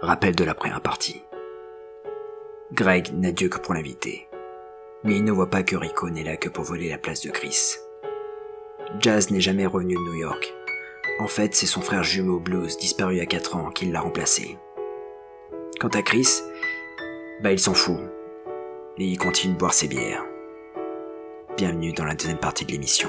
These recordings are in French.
Rappel de la première partie. Greg n'a Dieu que pour l'inviter. Mais il ne voit pas que Rico n'est là que pour voler la place de Chris. Jazz n'est jamais revenu de New York. En fait, c'est son frère jumeau Blues, disparu à 4 ans, qui l'a remplacé. Quant à Chris, bah il s'en fout. Et il continue de boire ses bières. Bienvenue dans la deuxième partie de l'émission.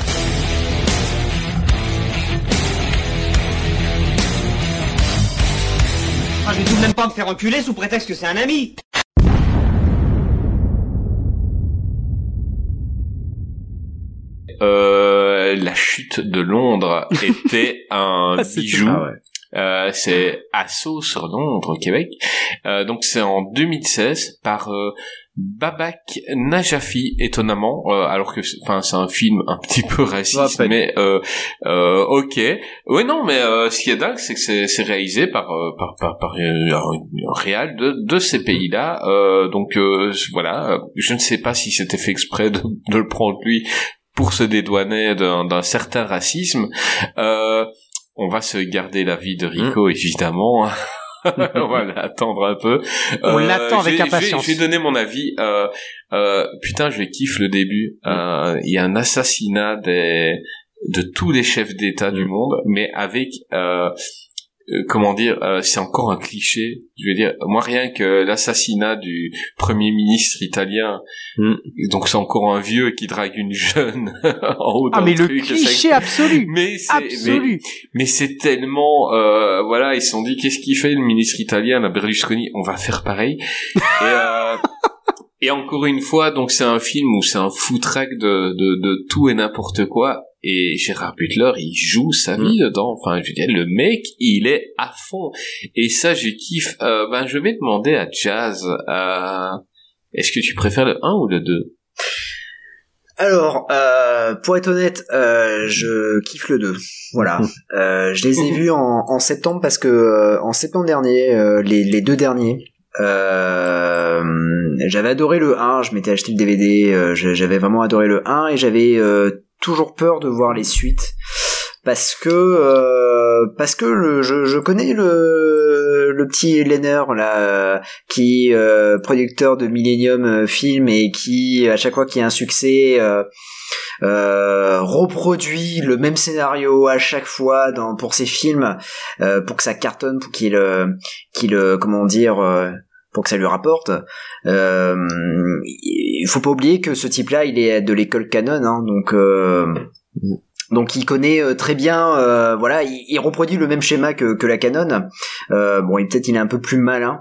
Ah, je vais tout de même pas me faire enculer sous prétexte que c'est un ami. Euh, la chute de Londres était un bijou. Ah ouais. Euh, c'est Assaut sur Londres, Québec. Euh, donc c'est en 2016 par euh, Babak Najafi, étonnamment, euh, alors que, c'est- enfin, c'est un film un petit peu raciste, Ouais, mais euh, euh, ok. Ouais, non, mais euh, ce qui est dingue, c'est que c'est, réalisé par par par, par un, réal de de ces pays-là. Euh, donc euh, voilà, je ne sais pas si c'était fait exprès de, de le prendre lui pour se dédouaner d'un, d'un certain racisme. Euh, on va se garder la vie de Rico, évidemment. on va l'attendre un peu. On Euh, l'attend avec impatience. Je vais, donner mon avis. Euh, euh, putain, je kiffe le début. Euh, Il y a un assassinat des de tous les chefs d'État du monde, mais avec comment dire, euh, c'est encore un cliché. Je veux dire, moi rien que l'assassinat du premier ministre italien, Mm. donc c'est encore un vieux qui drague une jeune en haut Ah, d'un mais le cliché ça- absolu mais c'est mais, Absolu mais c'est tellement euh, voilà ils se sont dit qu'est-ce qu'il fait le ministre italien la Berlusconi? On va faire pareil et euh, et encore une fois donc c'est un film où c'est un foutraque de, de de tout et n'importe quoi et Gérard Butler il joue sa vie dedans. Enfin je veux dire le mec il est à fond. Et ça je kiffe. Euh, ben je vais demander à Jazz euh, est-ce que tu préfères le 1 ou le 2 Alors, euh, pour être honnête, euh, je kiffe le 2. Voilà. Euh, je les ai vus en, en septembre parce que euh, en septembre dernier, euh, les, les deux derniers, euh, j'avais adoré le 1, je m'étais acheté le DVD, euh, j'avais vraiment adoré le 1 et j'avais euh, toujours peur de voir les suites. Parce que euh, parce que le, je, je connais le le petit Lenner là qui euh, producteur de Millennium euh, Film et qui à chaque fois qu'il y a un succès euh, euh, reproduit le même scénario à chaque fois dans pour ses films pour que ça cartonne pour qu'il qu'il comment dire pour que ça lui rapporte euh, il faut pas oublier que ce type là il est de l'école canon hein, donc euh, donc il connaît euh, très bien, euh, voilà, il, reproduit le même schéma que, que la Canon. Euh, bon, peut-être il est un peu plus malin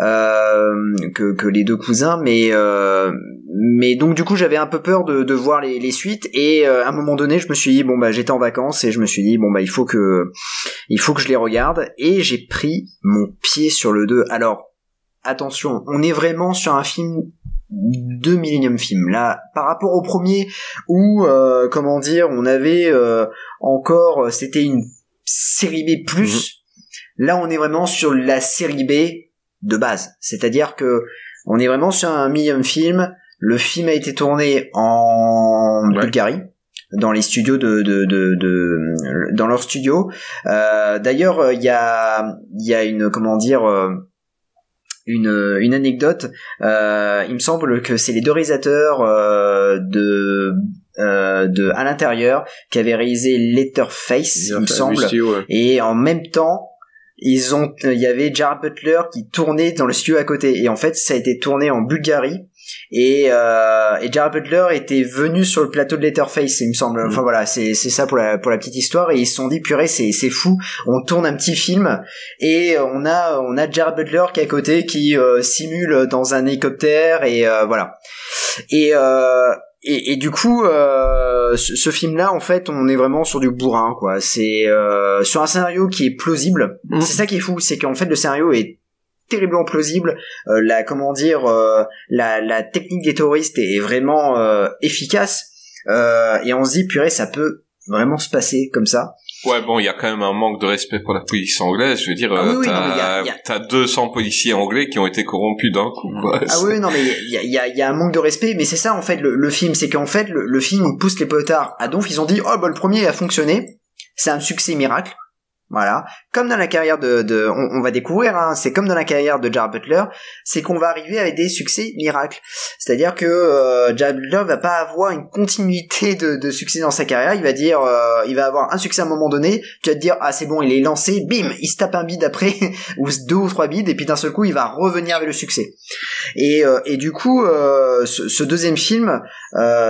euh, que, que les deux cousins, mais euh, mais donc du coup j'avais un peu peur de, de voir les, les suites et euh, à un moment donné je me suis dit bon bah j'étais en vacances et je me suis dit bon bah il faut que il faut que je les regarde et j'ai pris mon pied sur le 2. Alors attention, on est vraiment sur un film de Millennium Film. Là, par rapport au premier, où, euh, comment dire, on avait euh, encore, c'était une série B+, plus là on est vraiment sur la série B de base. C'est-à-dire que on est vraiment sur un Millennium Film. Le film a été tourné en Ouais. Bulgarie dans les studios de, de, de, de- dans leur studio. Euh, D'ailleurs, il y a il y a une comment dire euh, une, une anecdote. Euh, il me semble que c'est les deux réalisateurs euh, de euh, de à l'intérieur qui avaient réalisé Letterface, il me semble. Ouais. Et en même temps, ils ont, il y avait Jared Butler qui tournait dans le studio à côté. Et en fait, ça a été tourné en Bulgarie. Et, euh, et Jared Butler était venu sur le plateau de Letterface, il me semble. Enfin voilà, c'est c'est ça pour la pour la petite histoire. Et ils se sont dit purée, c'est c'est fou. On tourne un petit film et on a on a Jared Butler qui est à côté qui euh, simule dans un hélicoptère et euh, voilà. Et euh, et, et, du coup, euh, ce, ce film-là, en fait, on est vraiment sur du bourrin, quoi. C'est euh, sur un scénario qui est plausible. Mhm. C'est ça qui est fou, c'est qu'en fait, le scénario est terriblement plausible. Euh, la comment dire, euh, la, la technique des terroristes est vraiment euh, efficace. Et on se dit, purée, ça peut vraiment se passer comme ça. Ouais, bon, il y a quand même un manque de respect pour la police anglaise. Je veux dire, Ah oui, oui, t'as non, mais il y a- il y a- t'as 200 policiers anglais qui ont été corrompus d'un coup. Quoi. Ah oui, non, mais il y a, il y, a, il y a un manque de respect, mais c'est ça en fait le, le film, c'est qu'en fait le, le film il pousse les potards à donf. Ils ont dit oh bah le premier a fonctionné, c'est un succès miracle, voilà. Comme dans la carrière de, de on, va découvrir, hein, c'est comme dans la carrière de Jared Butler, c'est qu'on va arriver avec des succès miracles. C'est-à-dire que euh, Jared Butler va pas avoir une continuité de, de succès dans sa carrière. Il va dire, euh, il va avoir un succès à un moment donné. Tu vas te dire ah c'est bon, il est lancé, bim, il se tape un bide après ou deux ou trois bides et puis d'un seul coup il va revenir avec le succès. Et, euh, et du coup, euh, ce, ce deuxième film,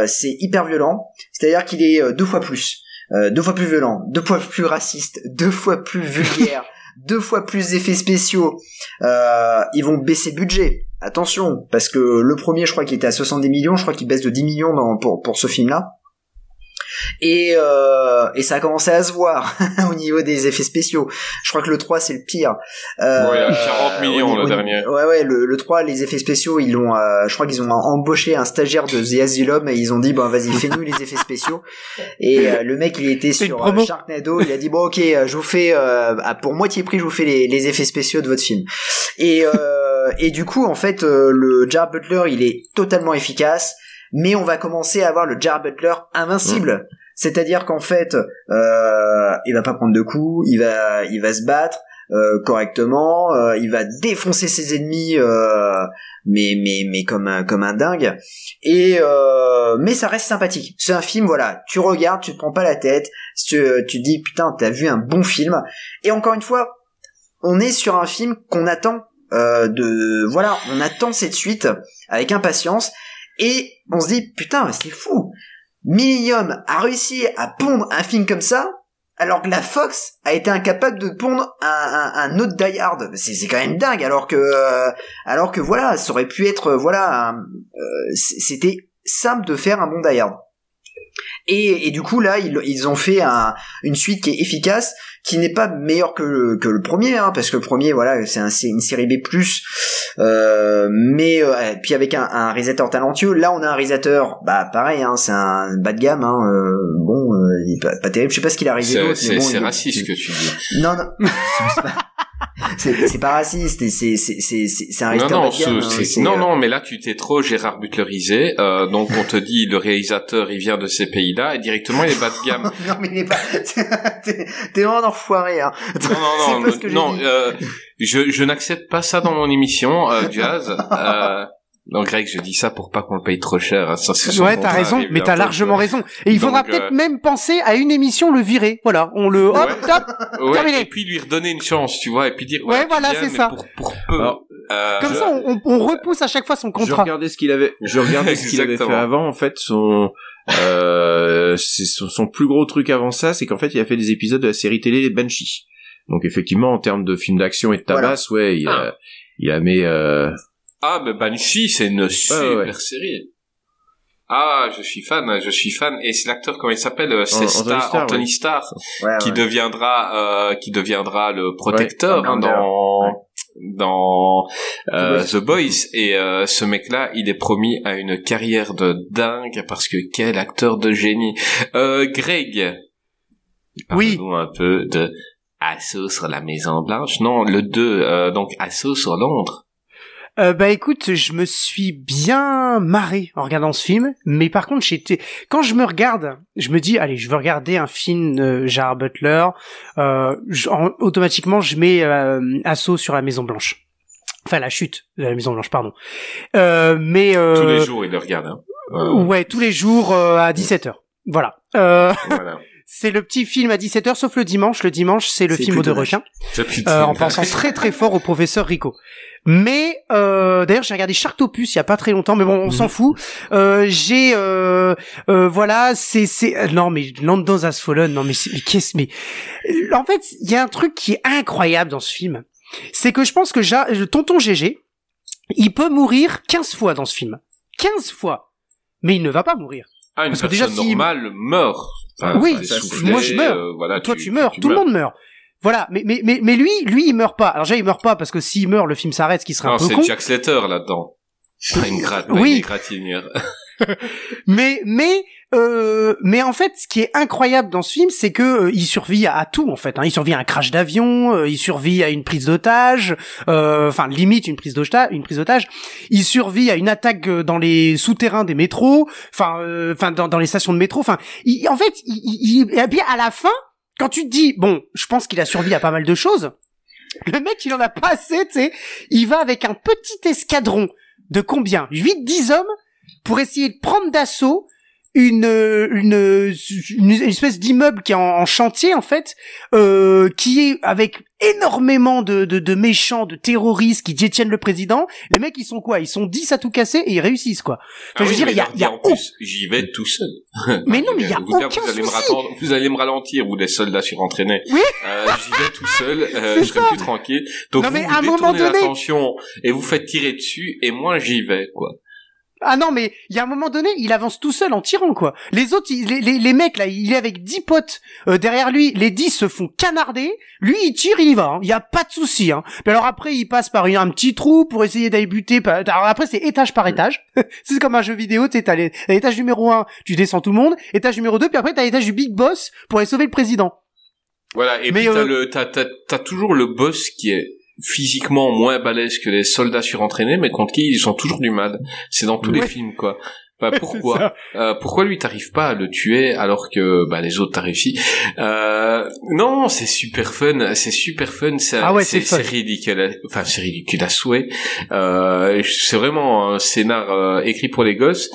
c'est hyper violent. C'est-à-dire qu'il est deux fois plus, euh, deux fois plus violent, deux fois plus raciste, deux fois plus vulgaire, deux fois plus effets spéciaux. Euh, ils vont baisser le budget. Attention, parce que le premier, je crois qu'il était à 70 millions, je crois qu'il baisse de 10 millions dans, pour, pour ce film-là. Et, euh, et ça a commencé à se voir au niveau des effets spéciaux. Je crois que le 3 c'est le pire. Euh, Ouais, à 40 millions, au le dernier. Ouais ouais, le, le 3 les effets spéciaux, ils l'ont euh, je crois qu'ils ont embauché un stagiaire de The Asylum et ils ont dit bon vas-y, fais-nous les effets spéciaux. Et euh, le mec, il était sur euh, Sharknado, il a dit bon OK, euh, je vous fais euh, à- pour moitié prix, je vous fais les, les effets spéciaux de votre film. Et euh, et du coup, en fait, euh, le Jared Butler, il est totalement efficace, mais on va commencer à avoir le Jared Butler invincible. C'est-à-dire qu'en fait, euh, il va pas prendre de coups, il va, il va se battre euh, correctement, euh, il va défoncer ses ennemis, euh, mais mais mais comme un comme un dingue. Et euh, mais ça reste sympathique. C'est un film, voilà, tu regardes, tu te prends pas la tête, tu, tu te dis putain, t'as vu un bon film. Et encore une fois, on est sur un film qu'on attend euh, de voilà, on attend cette suite avec impatience et on se dit putain, c'est fou. Millennium a réussi à pondre un film comme ça, alors que la Fox a été incapable de pondre un, autre Die Hard. C'est quand même dingue, alors que euh, alors que voilà, ça aurait pu être euh, voilà, euh, c'était simple de faire un bon Die Hard. Et, du coup là, ils, ont fait un, une suite qui est efficace, qui n'est pas meilleure que le, que le premier, hein, parce que le premier, voilà, c'est un- c'est une série B+, euh, mais euh, et puis avec un, un réalisateur talentueux. Là, on a un réalisateur, bah pareil, hein, c'est un bas de gamme, hein, euh, bon, euh, il est pas, pas terrible. Je sais pas ce qu'il a réalisé C'est d'autre, mais c'est- bon, c'est il est- raciste ce que tu dis. Non, non, c'est pas, raciste, c'est c'est c'est un Non, non, ce- hein, non, euh, non, mais là tu t'es trop Gérard Butlerisé. Euh, donc on te dit le réalisateur il vient de ces pays-là et directement il est bas de gamme. non mais il est pas, t'es t'es vraiment un enfoiré, hein. Non, non, non, non. euh, je je n'accepte pas ça dans mon émission, euh, Jazz. Non, Greg, je dis ça pour pas qu'on le paye trop cher. hein, Ça, Ouais, t'as raison, mais t'as largement raison. Et il faudra Donc, peut-être euh, même penser à une émission le virer. Voilà, on le hop, Ouais. hop. Ouais, terminé. et puis lui redonner une chance, tu vois, et puis dire. Ouais, voilà, c'est ça. Pour, pour peu. Alors, Euh, Comme ça, on, repousse à chaque fois son Je contrat. regardais ce qu'il avait, je regardais ce qu'il avait fait avant. En fait, son, euh, c'est son, son plus gros truc avant ça, c'est qu'en fait, il a fait des épisodes de la série télé Les Banshee. Donc effectivement, en termes de films d'action et de Voilà. tabasse, ouais, il a, il a mis, euh, Ah, mais Banshee, c'est une super ouais. série. Ah, je suis fan, je suis fan. Et c'est l'acteur, comment il s'appelle euh, C'est Star, Anthony Starr, ouais. Qui deviendra, euh, qui deviendra le protecteur hein, dans dans euh. The Boys. Et euh, ce mec-là, il est promis à une carrière de dingue parce que quel acteur de génie. Euh, Greg. Oui. Un peu de Assaut sur la Maison Blanche. Non, le 2, euh, donc Assaut sur Londres. Euh, bah écoute, je me suis bien marré en regardant ce film, mais par contre j'étais quand je me regarde, je me dis allez, je veux regarder un film de Gerard Butler, euh, je- en- automatiquement je mets euh, Assaut sur la Maison Blanche. Enfin la chute de la Maison Blanche, pardon. Euh, mais euh, Tous les jours, il le regarde. Hein. Ouais, tous les jours euh, à 17h. Voilà. Euh, voilà. c'est le petit film à 17h sauf le dimanche. Le dimanche, c'est le film aux deux plutôt requins. Je- Euh, en pensant très très fort au professeur Rico. Mais euh, d'ailleurs j'ai regardé Sharktopus il y a pas très longtemps, mais bon on s'en fout. Euh, j'ai euh, euh, voilà c'est c'est euh, non mais Landos Has Fallen non mais qu'est-ce mais euh, en fait il y a un truc qui est incroyable dans ce film, c'est que je pense que Ja- le tonton GG il peut mourir 15 fois dans ce film, 15 fois. mais il ne va pas mourir. Ah, une Parce que déjà, normale meurt. Enfin, Oui, ça, moi, je meurs. euh, voilà, Toi, tu, tu, meurs, tu tout le monde meurt. Voilà, mais mais mais mais lui, lui, il meurt pas. Alors déjà, il meurt pas parce que s'il meurt, le film s'arrête, ce qui serait Non, un peu c'est con. Jack Slater là-dedans. Une gratte, Oui. une. Mais mais euh, mais en fait, ce qui est incroyable dans ce film, c'est que euh, il survit à, à tout en fait. Hein. Il survit à un crash d'avion, euh, il survit à une prise d'otage, euh, enfin limite une prise d'otage, une prise d'otage. Il survit à une attaque euh, dans les souterrains des métros, enfin euh, enfin dans, dans les stations de métro. Enfin, en fait, il, il, il- et puis à la fin, quand tu te dis bon, je pense qu'il a survécu à pas mal de choses. Le mec, il en a pas assez, tu sais. Il va avec un petit escadron de combien? 8-10 hommes pour essayer de prendre d'assaut une, une, une espèce d'immeuble qui est en, en chantier en fait, euh, qui est avec énormément de, de, de méchants, de terroristes qui détiennent le président. Les mecs, ils sont quoi? Ils sont 10 à tout casser et ils réussissent quoi. Enfin, je veux oui, dire, il y a, y a dire, en plus, j'y vais tout seul. Mais non, mais il y a vous, dire, aucun vous allez me vous allez me ralentir, vous les soldats surentraînés. Oui. Euh, j'y vais tout seul, euh, je serai plus tranquille. Donc Non, vous, mais vous à un moment donné- l'attention et vous faites tirer dessus et moi j'y vais, quoi. Ah non, mais il y a un moment donné, il avance tout seul en tirant quoi. Les autres, il- les, les, les mecs là, il est avec 10 potes euh, derrière lui, les 10 se font canarder. Lui, il tire, il y va. hein. Il y a pas de souci. Hein. Puis alors après, il passe par une- un petit trou pour essayer d'aller buter. Alors après, c'est étage par étage. c'est comme un jeu vidéo. Tu t'as l'étage numéro 1, tu descends tout le monde. Étage numéro 2, puis après t'as l'étage du big boss pour aller sauver le président. Voilà, et Mais, puis t'as euh, le, t'as, t'as, t'as toujours le boss qui est physiquement moins balèze que les soldats surentraînés, mais contre qui ils ont toujours du mal. C'est dans tous les films, quoi. Bah, pourquoi. Euh, Pourquoi lui t'arrives pas à le tuer alors que bah, les autres t'as réussi euh, Non, c'est super fun, c'est super fun, c'est, Ah ouais, c'est, c'est fun. c'est ridicule, enfin c'est ridicule à souhait. Euh, c'est vraiment un scénar euh, écrit pour les gosses.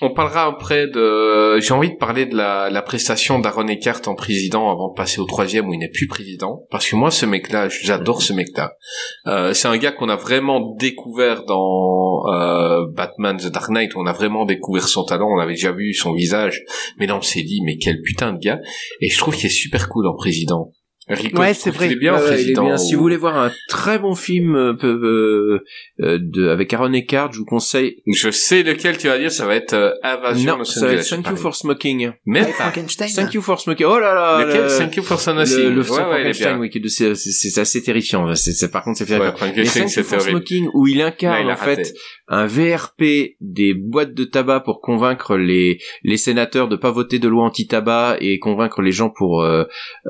On parlera après de. J'ai envie de parler de la, la prestation d'Aaron Eckhart en président avant de passer au troisième où il n'est plus président. Parce que moi, ce mec-là, j'adore ce mec-là. Euh, c'est un gars qu'on a vraiment découvert dans euh, Batman The Dark Knight. On a vraiment découvert son talent. On avait déjà vu son visage, mais là, on s'est dit, mais quel putain de gars. Et je trouve qu'il est super cool en président. Rico, Ouais, c'est vrai. est bien en Ouais, il est bien. Si ou- vous voulez voir un très bon film euh, euh, euh, de, avec Aaron Eckhart, je vous conseille. Je sais lequel tu vas dire. Ça va être euh, Invasion Non, ça va être Thank You for Smoking. Hey, pas. Frankenstein. Thank You for Smoking. Oh là là. Lequel le- Thank You for Son le, le Ouais, ouais, il oui, c'est assez terrifiant. C'est, par contre, c'est Mais Frankenstein, Thank You for. Smoking, où il incarne il en fait un VRP des boîtes de tabac pour convaincre les les sénateurs de pas voter de loi anti-tabac et convaincre les gens pour euh,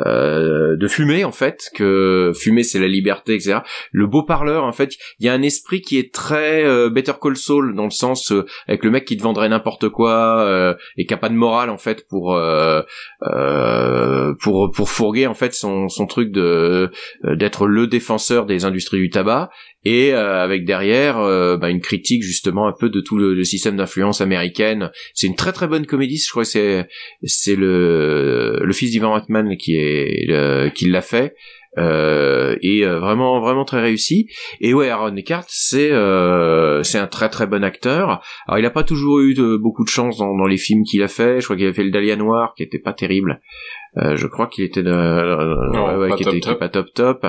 euh, de fumer en fait que fumer c'est la liberté etc. Le beau parleur en fait il y a un esprit qui est très euh, Better Call Saul dans le sens euh, avec le mec qui te vendrait n'importe quoi euh, et qui a pas de morale en fait pour euh, euh, pour pour fourguer en fait son son truc de euh, d'être le défenseur des industries du tabac et euh, avec derrière euh, bah, une critique justement un peu de tout le, le système d'influence américaine. C'est une très très bonne comédie. Je crois que c'est c'est le le fils d'Ivan Reitman qui est qui l'a fait. Euh, et euh, vraiment vraiment très réussi. Et ouais Aaron Eckhart c'est euh, c'est un très très bon acteur. Alors il a pas toujours eu de, beaucoup de chance dans, dans les films qu'il a fait. Je crois qu'il a fait le Dahlia Noir qui était pas terrible. Euh, je crois qu'il était de, Non, ouais, pas qui top était top. pas top top.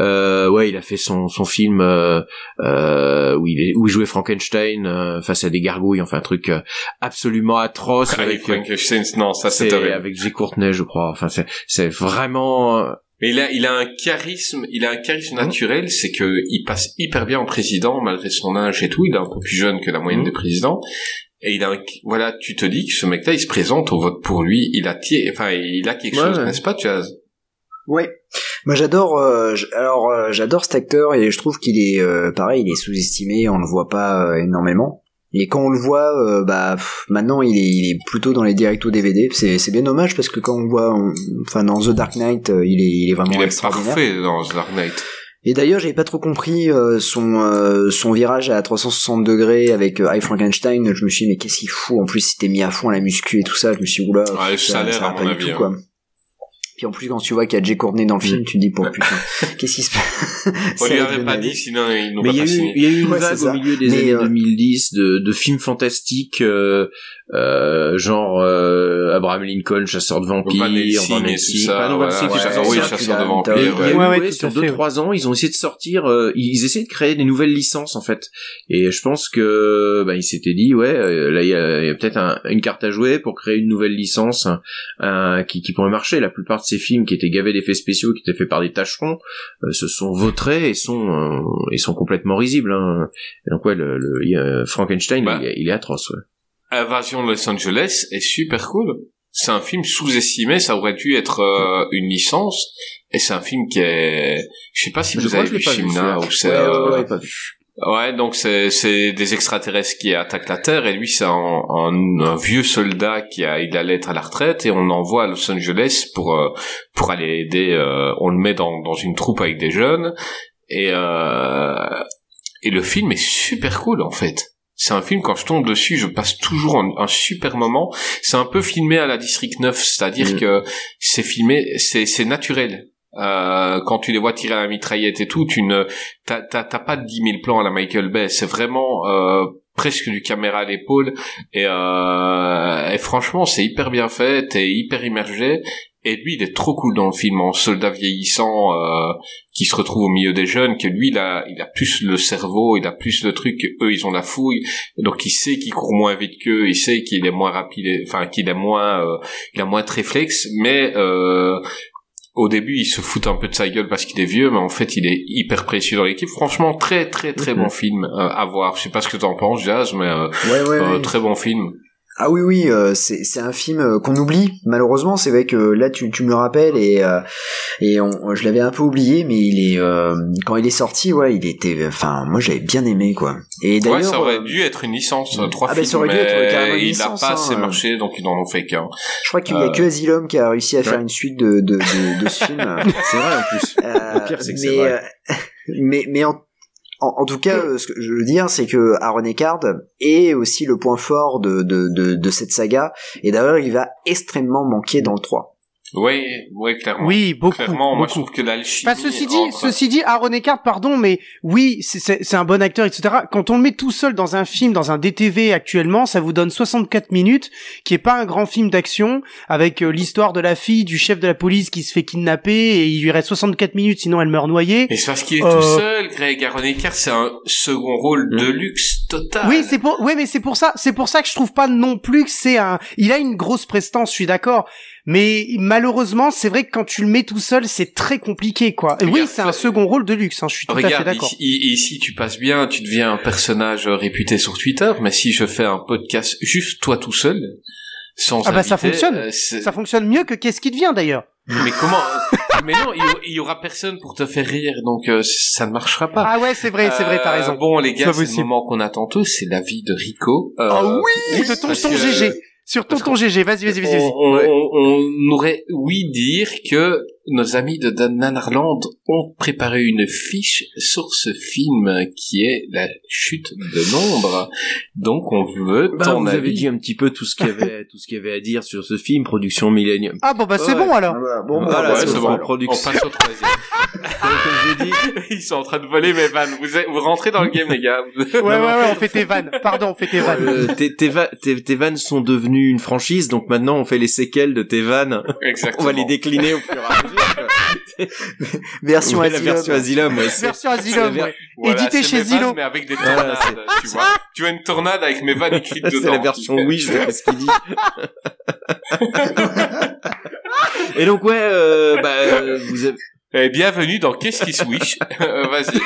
Euh, ouais il a fait son son film euh, euh, où il est où il jouait Frankenstein euh, face à des gargouilles enfin un truc euh, absolument atroce avec, euh, Frankenstein, non, ça c'est avec J Courtenay je crois. Enfin c'est c'est vraiment euh, Mais il a, il a un charisme, il a un charisme Mhm. naturel, c'est que il passe hyper bien en président malgré son âge et tout. Il est un peu plus jeune que la moyenne Mhm. des présidents. Et il a, un- voilà, tu te dis que ce mec-là, il se présente au vote pour lui. Il a, enfin, il a quelque Ouais, chose, ouais. n'est-ce pas, Jazz Ouais. Moi j'adore euh, alors euh, j'adore cet acteur et je trouve qu'il est euh, pareil, il est sous-estimé, on le voit pas euh, énormément. Et quand on le voit euh, bah pff, maintenant il est il est plutôt dans les directs DVD, c'est c'est bien dommage parce que quand on voit on- enfin dans The Dark Knight, euh, il est il est vraiment Il est parfait dans The Dark Knight. Et d'ailleurs, j'avais pas trop compris euh, son euh, son virage à 360 degrés avec euh, High Frankenstein. Je me suis dit mais qu'est-ce qu'il fout? En plus, il s'était mis à fond à la muscu et tout ça. Je me suis dit oula, le ça, ça va à pas mon avis, tout hein. quoi. Puis en plus, quand tu vois qu'il y a Jay Courtney dans le film, tu te dis, pour putain, qu'est-ce qui se passe? On lui va avait pas dit, sinon ils n'ont Mais il y, pas a eu, signé. il y a eu une Ouais, vague au milieu des Mais, années euh, 2010 de, de films fantastiques, euh, euh, genre euh, Abraham Lincoln, chasseur de vampires, Van Helsing chasseur- oui, ça, chasseur de vampires. Il y a eu- sur à fait, 2-3 ans, ils ont essayé de sortir, euh, ils essaient de créer des nouvelles licences en fait. Et je pense que bah, ils s'étaient dit ouais, euh, là il y a, peut-être un- une carte à jouer pour créer une nouvelle licence un- un- qui, qui pourrait marcher. La plupart de ces films qui étaient gavés d'effets spéciaux, qui étaient faits par des tâcherons, euh, se sont vautrés et sont euh, et sont complètement risibles. Hein. Et donc ouais, le, Frankenstein, Bah. il, est- il est atroce. Ouais. Invasion de Los Angeles est super cool. C'est un film sous-estimé, ça aurait dû être euh, une licence. Et c'est un film qui est... Je sais pas si Je vous avez vu Chimna ou c'est... Ouais, euh, ouais, ouais, donc c'est c'est des extraterrestres qui attaquent la Terre et lui c'est un, un, un vieux soldat qui a il allait être à la retraite et on l'envoie à Los Angeles pour euh, pour aller aider. euh, on le met dans dans une troupe avec des jeunes et euh, et le film est super cool en fait. C'est un film quand je tombe dessus, je passe toujours un, un super moment. C'est un peu filmé à la District 9, c'est-à-dire Mm. que c'est filmé, c'est c'est naturel. Euh, quand tu les vois tirer à la mitraillette et tout, tu ne t'as t'as pas 10 000 plans à la Michael Bay. C'est vraiment euh, presque du caméra à l'épaule et, euh, et franchement c'est hyper bien fait. T'es hyper immergé. Et lui, il est trop cool dans le film, en soldat vieillissant euh, qui se retrouve au milieu des jeunes, que lui, il a, il a plus le cerveau, il a plus le truc, eux, ils ont la fouille, donc il sait qu'il court moins vite qu'eux, il sait qu'il est moins rapide, enfin qu'il est moins, euh, il a moins de réflexes, mais au début, il se fout un peu de sa gueule parce qu'il est vieux, mais en fait, il est hyper précieux dans l'équipe. Franchement, très très très Mhm. bon film euh, à voir. Je sais pas ce que t'en penses, Jazz, mais euh, Ouais, ouais, euh, ouais. très bon film. Ah oui oui, euh, c'est c'est un film euh, qu'on oublie malheureusement. C'est vrai que là tu tu me le rappelles et euh, et on, je l'avais un peu oublié, mais il est euh, quand il est sorti, ouais, il était. Enfin, moi j'avais bien aimé quoi. Et d'ailleurs, Ouais, ça aurait euh, dû être une licence, euh, trois Ah bah, films, ça aurait dû être mais carrément une il licence, a pas assez hein, marché, donc ils n'en ont fait qu'un. je crois qu'il y a euh, que Asylum qui a réussi à faire une suite de de de, de ce film. C'est vrai en plus. Euh, Le pire, c'est que c'est vrai. euh, mais mais en, en, en tout cas, euh, ce que je veux dire, c'est que Aaron Eckhart est aussi le point fort de de de, de cette saga. Et d'ailleurs, il va extrêmement manquer dans le 3. Oui, oui, clairement. Oui, beaucoup. Clairement, moi je beaucoup. trouve que l'alchimie. Bah, ceci dit, entre- ceci dit, Aaron Eckhart, pardon, mais oui, c'est- c'est c'est un bon acteur, etc. Quand on le met tout seul dans un film, dans un DTV actuellement, ça vous donne 64 minutes, qui est pas un grand film d'action, avec euh, l'histoire de la fille du chef de la police qui se fait kidnapper et il lui reste 64 minutes, sinon elle meurt noyée. Mais c'est parce qu'il est Euh, tout seul, Greg Aaron Eckhart, c'est un second rôle de luxe total. Oui, c'est pour, oui, mais c'est pour ça, c'est pour ça que je trouve pas non plus que c'est un, il a une grosse prestance, je suis d'accord. Mais malheureusement, c'est vrai que quand tu le mets tout seul, c'est très compliqué, quoi. Et oui, Regarde, c'est un second rôle de luxe, hein, je suis tout à fait Regarde, d'accord. ici, ici, tu passes bien, tu deviens un personnage euh, réputé sur Twitter, mais si je fais un podcast juste toi tout seul, sans Ah bah, ça fonctionne. euh, Ça fonctionne mieux que qu'est-ce qui devient d'ailleurs. Mais comment Mais non, il y, aura personne pour te faire rire, donc euh, ça ne marchera pas. Ah ouais, c'est vrai, c'est vrai, t'as Euh, raison. Bon, les gars, c'est le moment qu'on attend tous, c'est la vie de Rico. Euh, Ah oui, de tonton GG. Sur tonton GG, vas-y, vas-y, vas-y, vas-y. On, on- on aurait oui dire que nos amis de Nanarland ont préparé une fiche sur ce film qui est la chute de l'ombre. Donc on veut Bah, ton vous avis. avez dit un petit peu tout ce qu'il y avait, tout ce qu'il y avait à dire sur ce film, production Millennium. Ah bon bah c'est Ouais. bon alors. bon, Voilà, Ouais, c'est bon, en On production. passe au troisième. Comme j'ai dit, Ils sont en train de voler mes vannes. Vous, êtes- vous rentrez dans le game, les gars. Ouais ouais ouais, on fait tes vannes. Pardon, on fait tes vannes. euh, tes, tes, va- tes- tes vannes sont devenues une franchise, donc maintenant on fait les séquelles de tes vannes. Exactement. On va les décliner au fur et à mesure. Version Ouais, la Asylum. version Asylum, ouais. Version Asylum, la ouais. Voilà, Édité chez vannes, Zillow. mais avec des Voilà, tornades, tu vois. Tu vois une tornade avec mes vannes écrites dedans. C'est la version Wish de ce qu'il dit. Et donc ouais, euh, bah, euh, vous avez, Eh, bienvenue dans Qu'est-ce qui switch Euh, Vas-y.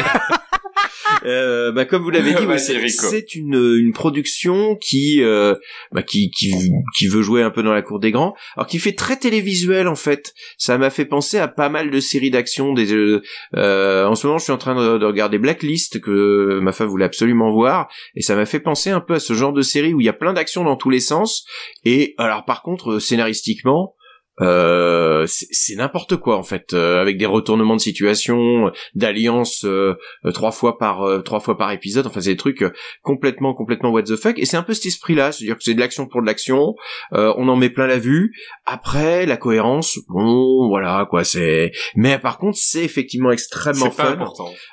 euh, bah, comme vous l'avez dit, ouais, c'est, une, une production qui, euh, bah, qui, qui, qui veut jouer un peu dans la cour des grands, alors qui fait très télévisuel en fait. Ça m'a fait penser à pas mal de séries d'action. Des, euh, euh, en ce moment, je suis en train de, de regarder Blacklist que ma femme voulait absolument voir, et ça m'a fait penser un peu à ce genre de série où il y a plein d'actions dans tous les sens. Et alors par contre, scénaristiquement. Euh, c'est n'importe quoi en fait, euh, avec des retournements de situation, d'alliance euh, trois fois par trois fois par épisode. Enfin, c'est des trucs complètement complètement what the fuck. Et c'est un peu cet esprit-là, c'est-à-dire que c'est de l'action pour de l'action. on en met plein la vue. Après, la cohérence, bon, voilà quoi. C'est. Mais par contre, c'est effectivement extrêmement fun.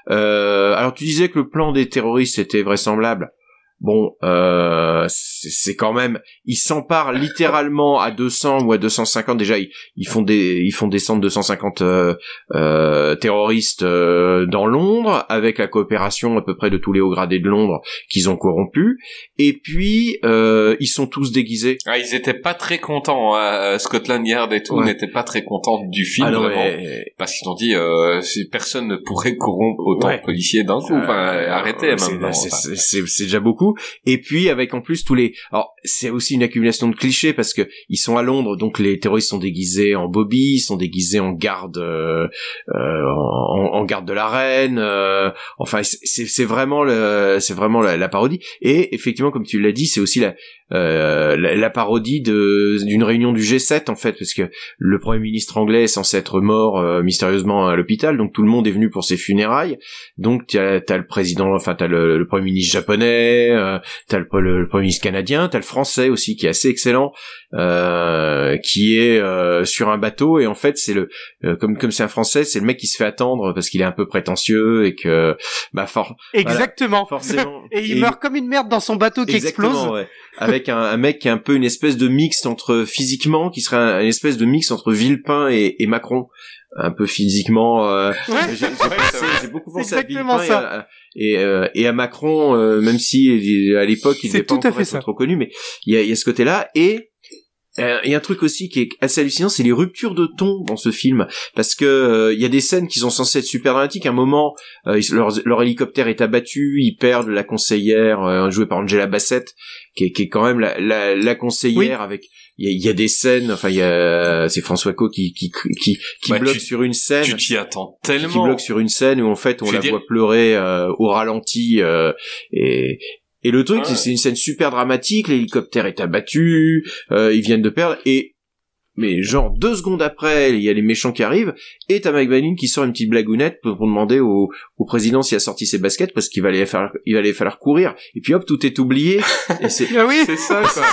alors, tu disais que le plan des terroristes était vraisemblable bon, euh, c'est quand même, ils s'emparent littéralement à 200 ou à 250. Déjà, ils, font des, ils font descendre 250 euh, euh, terroristes euh, dans Londres avec la coopération à peu près de tous les hauts gradés de Londres qu'ils ont corrompus. Et puis, euh, ils sont tous déguisés. Ah, ils étaient pas très contents. Hein. Scotland Yard et tout n'étaient pas très contents du film ah vraiment, parce qu'ils ont dit personne ne pourrait corrompre autant de policiers d'un coup. Enfin, arrêtez maintenant. C'est déjà beaucoup. Et puis avec en plus tous les, alors c'est aussi une accumulation de clichés parce que ils sont à Londres, donc les terroristes sont déguisés en Bobby, sont déguisés en garde, euh, euh en, garde de la reine. Euh, enfin, c'est vraiment le, c'est vraiment la, parodie. Et effectivement, comme tu l'as dit, c'est aussi la, euh, la, parodie de d'une réunion du G7 en fait parce que le premier ministre anglais est censé être mort euh, mystérieusement à l'hôpital donc tout le monde est venu pour ses funérailles. Donc tu as, le président enfin t'as le, le premier ministre japonais euh, t'as le, le, premier ministre canadien t'as le français aussi qui est assez excellent euh, qui est euh, sur un bateau. Et en fait c'est le comme comme c'est un français c'est le mec qui se fait attendre parce qu'il est un peu prétentieux et que bah fort exactement. Forcément. Et il meurt comme une merde dans son bateau qui explose. ouais. Avec un, mec qui est un peu une espèce de mix entre physiquement, qui serait une espèce de mix entre Villepin et, et Macron, un peu physiquement. Euh, J'ai beaucoup pensé à Villepin et, euh, et, à Macron, euh, même si à l'époque il n'était pas encore trop connu, mais il y a, y a ce côté-là. Et euh, il y a un truc aussi qui est assez hallucinant, c'est les ruptures de ton dans ce film, parce que euh, il y a des scènes qui sont censées être super dramatiques. À un moment, euh, leur, hélicoptère est abattu, ils perdent la conseillère jouée par Angela Bassett, qui est, qui est quand même la, la, la conseillère avec. Il y, a, des scènes, enfin il y a c'est François Co qui qui qui, qui bah, bloque sur une scène. Tu t'y attends tellement. Qui bloque sur une scène où en fait on la voit pleurer au ralenti et et le truc, c'est une scène super dramatique, l'hélicoptère est abattu, euh, ils viennent de perdre, et mais genre deux secondes après, il y a les méchants qui arrivent, et t'as Mike Bailey qui sort une petite blagounette pour, demander au, au, président s'il a sorti ses baskets parce qu'il va aller faire, il va aller falloir courir. Et puis hop, tout est oublié. et c'est, ah oui, c'est ça quoi.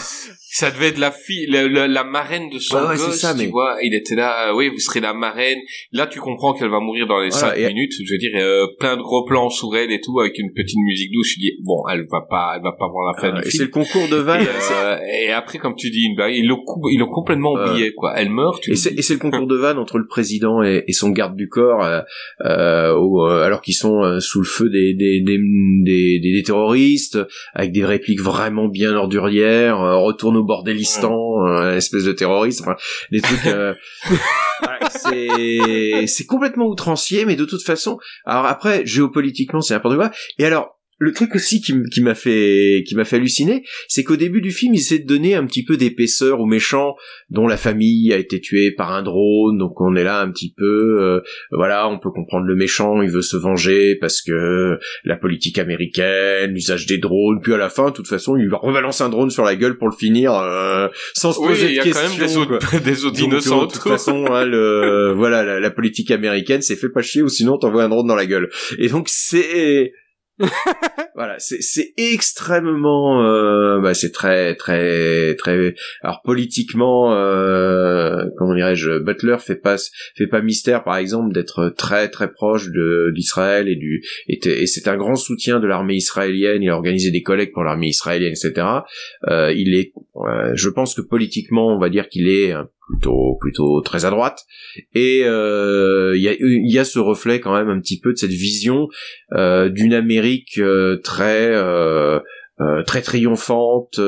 ça devait être la fille, la, la, marraine de son ouais, gosse, ça, tu vois. Il était là, euh, oui, vous serez la marraine. Là, tu comprends qu'elle va mourir dans les cinq minutes. Je veux dire, euh, plein de gros plans sur elle et tout, avec une petite musique douce. Je dis, bon, elle va pas, elle va pas voir la fin du film. C'est le concours de vannes. Et, euh, et, après, comme tu dis, ils l'ont, ils l'ont complètement oublié, quoi. Elle meurt. Tu et c'est, le concours de vannes entre le président et, et son garde du corps, euh, euh, alors qu'ils sont sous le feu des des, des, des, des, terroristes, avec des répliques vraiment bien ordurières. retourne au bordélistan un espèce de terroriste, enfin des trucs. Euh, c'est c'est complètement outrancier, mais de toute façon, alors après géopolitiquement c'est n'importe quoi. Et alors le truc aussi qui, m'a fait qui m'a fait halluciner, c'est qu'au début du film, ils essaient de donner un petit peu d'épaisseur aux méchants dont la famille a été tuée par un drone, donc on est là un petit peu, euh, voilà, on peut comprendre le méchant, il veut se venger parce que la politique américaine, l'usage des drones, puis à la fin, de toute façon, il rebalance un drone sur la gueule pour le finir euh, sans se poser de questions. Il y a quand même des autres, des autres innocents. De toute façon, hein, le, voilà, la, la politique américaine, c'est fait pas chier ou sinon t'envoies un drone dans la gueule. Et donc c'est voilà, c'est extrêmement, euh, bah, c'est très très très. Alors politiquement, euh, comment dirais-je, Butler fait pas fait pas mystère, par exemple, d'être très très proche de d'Israël et du et, c'est un grand soutien de l'armée israélienne. Il a organisé des collectes pour l'armée israélienne, etc. Euh, il est, je pense que politiquement, on va dire qu'il est plutôt plutôt très à droite. Et euh, il y, a, y a ce reflet quand même un petit peu de cette vision euh, d'une Amérique euh, très très triomphante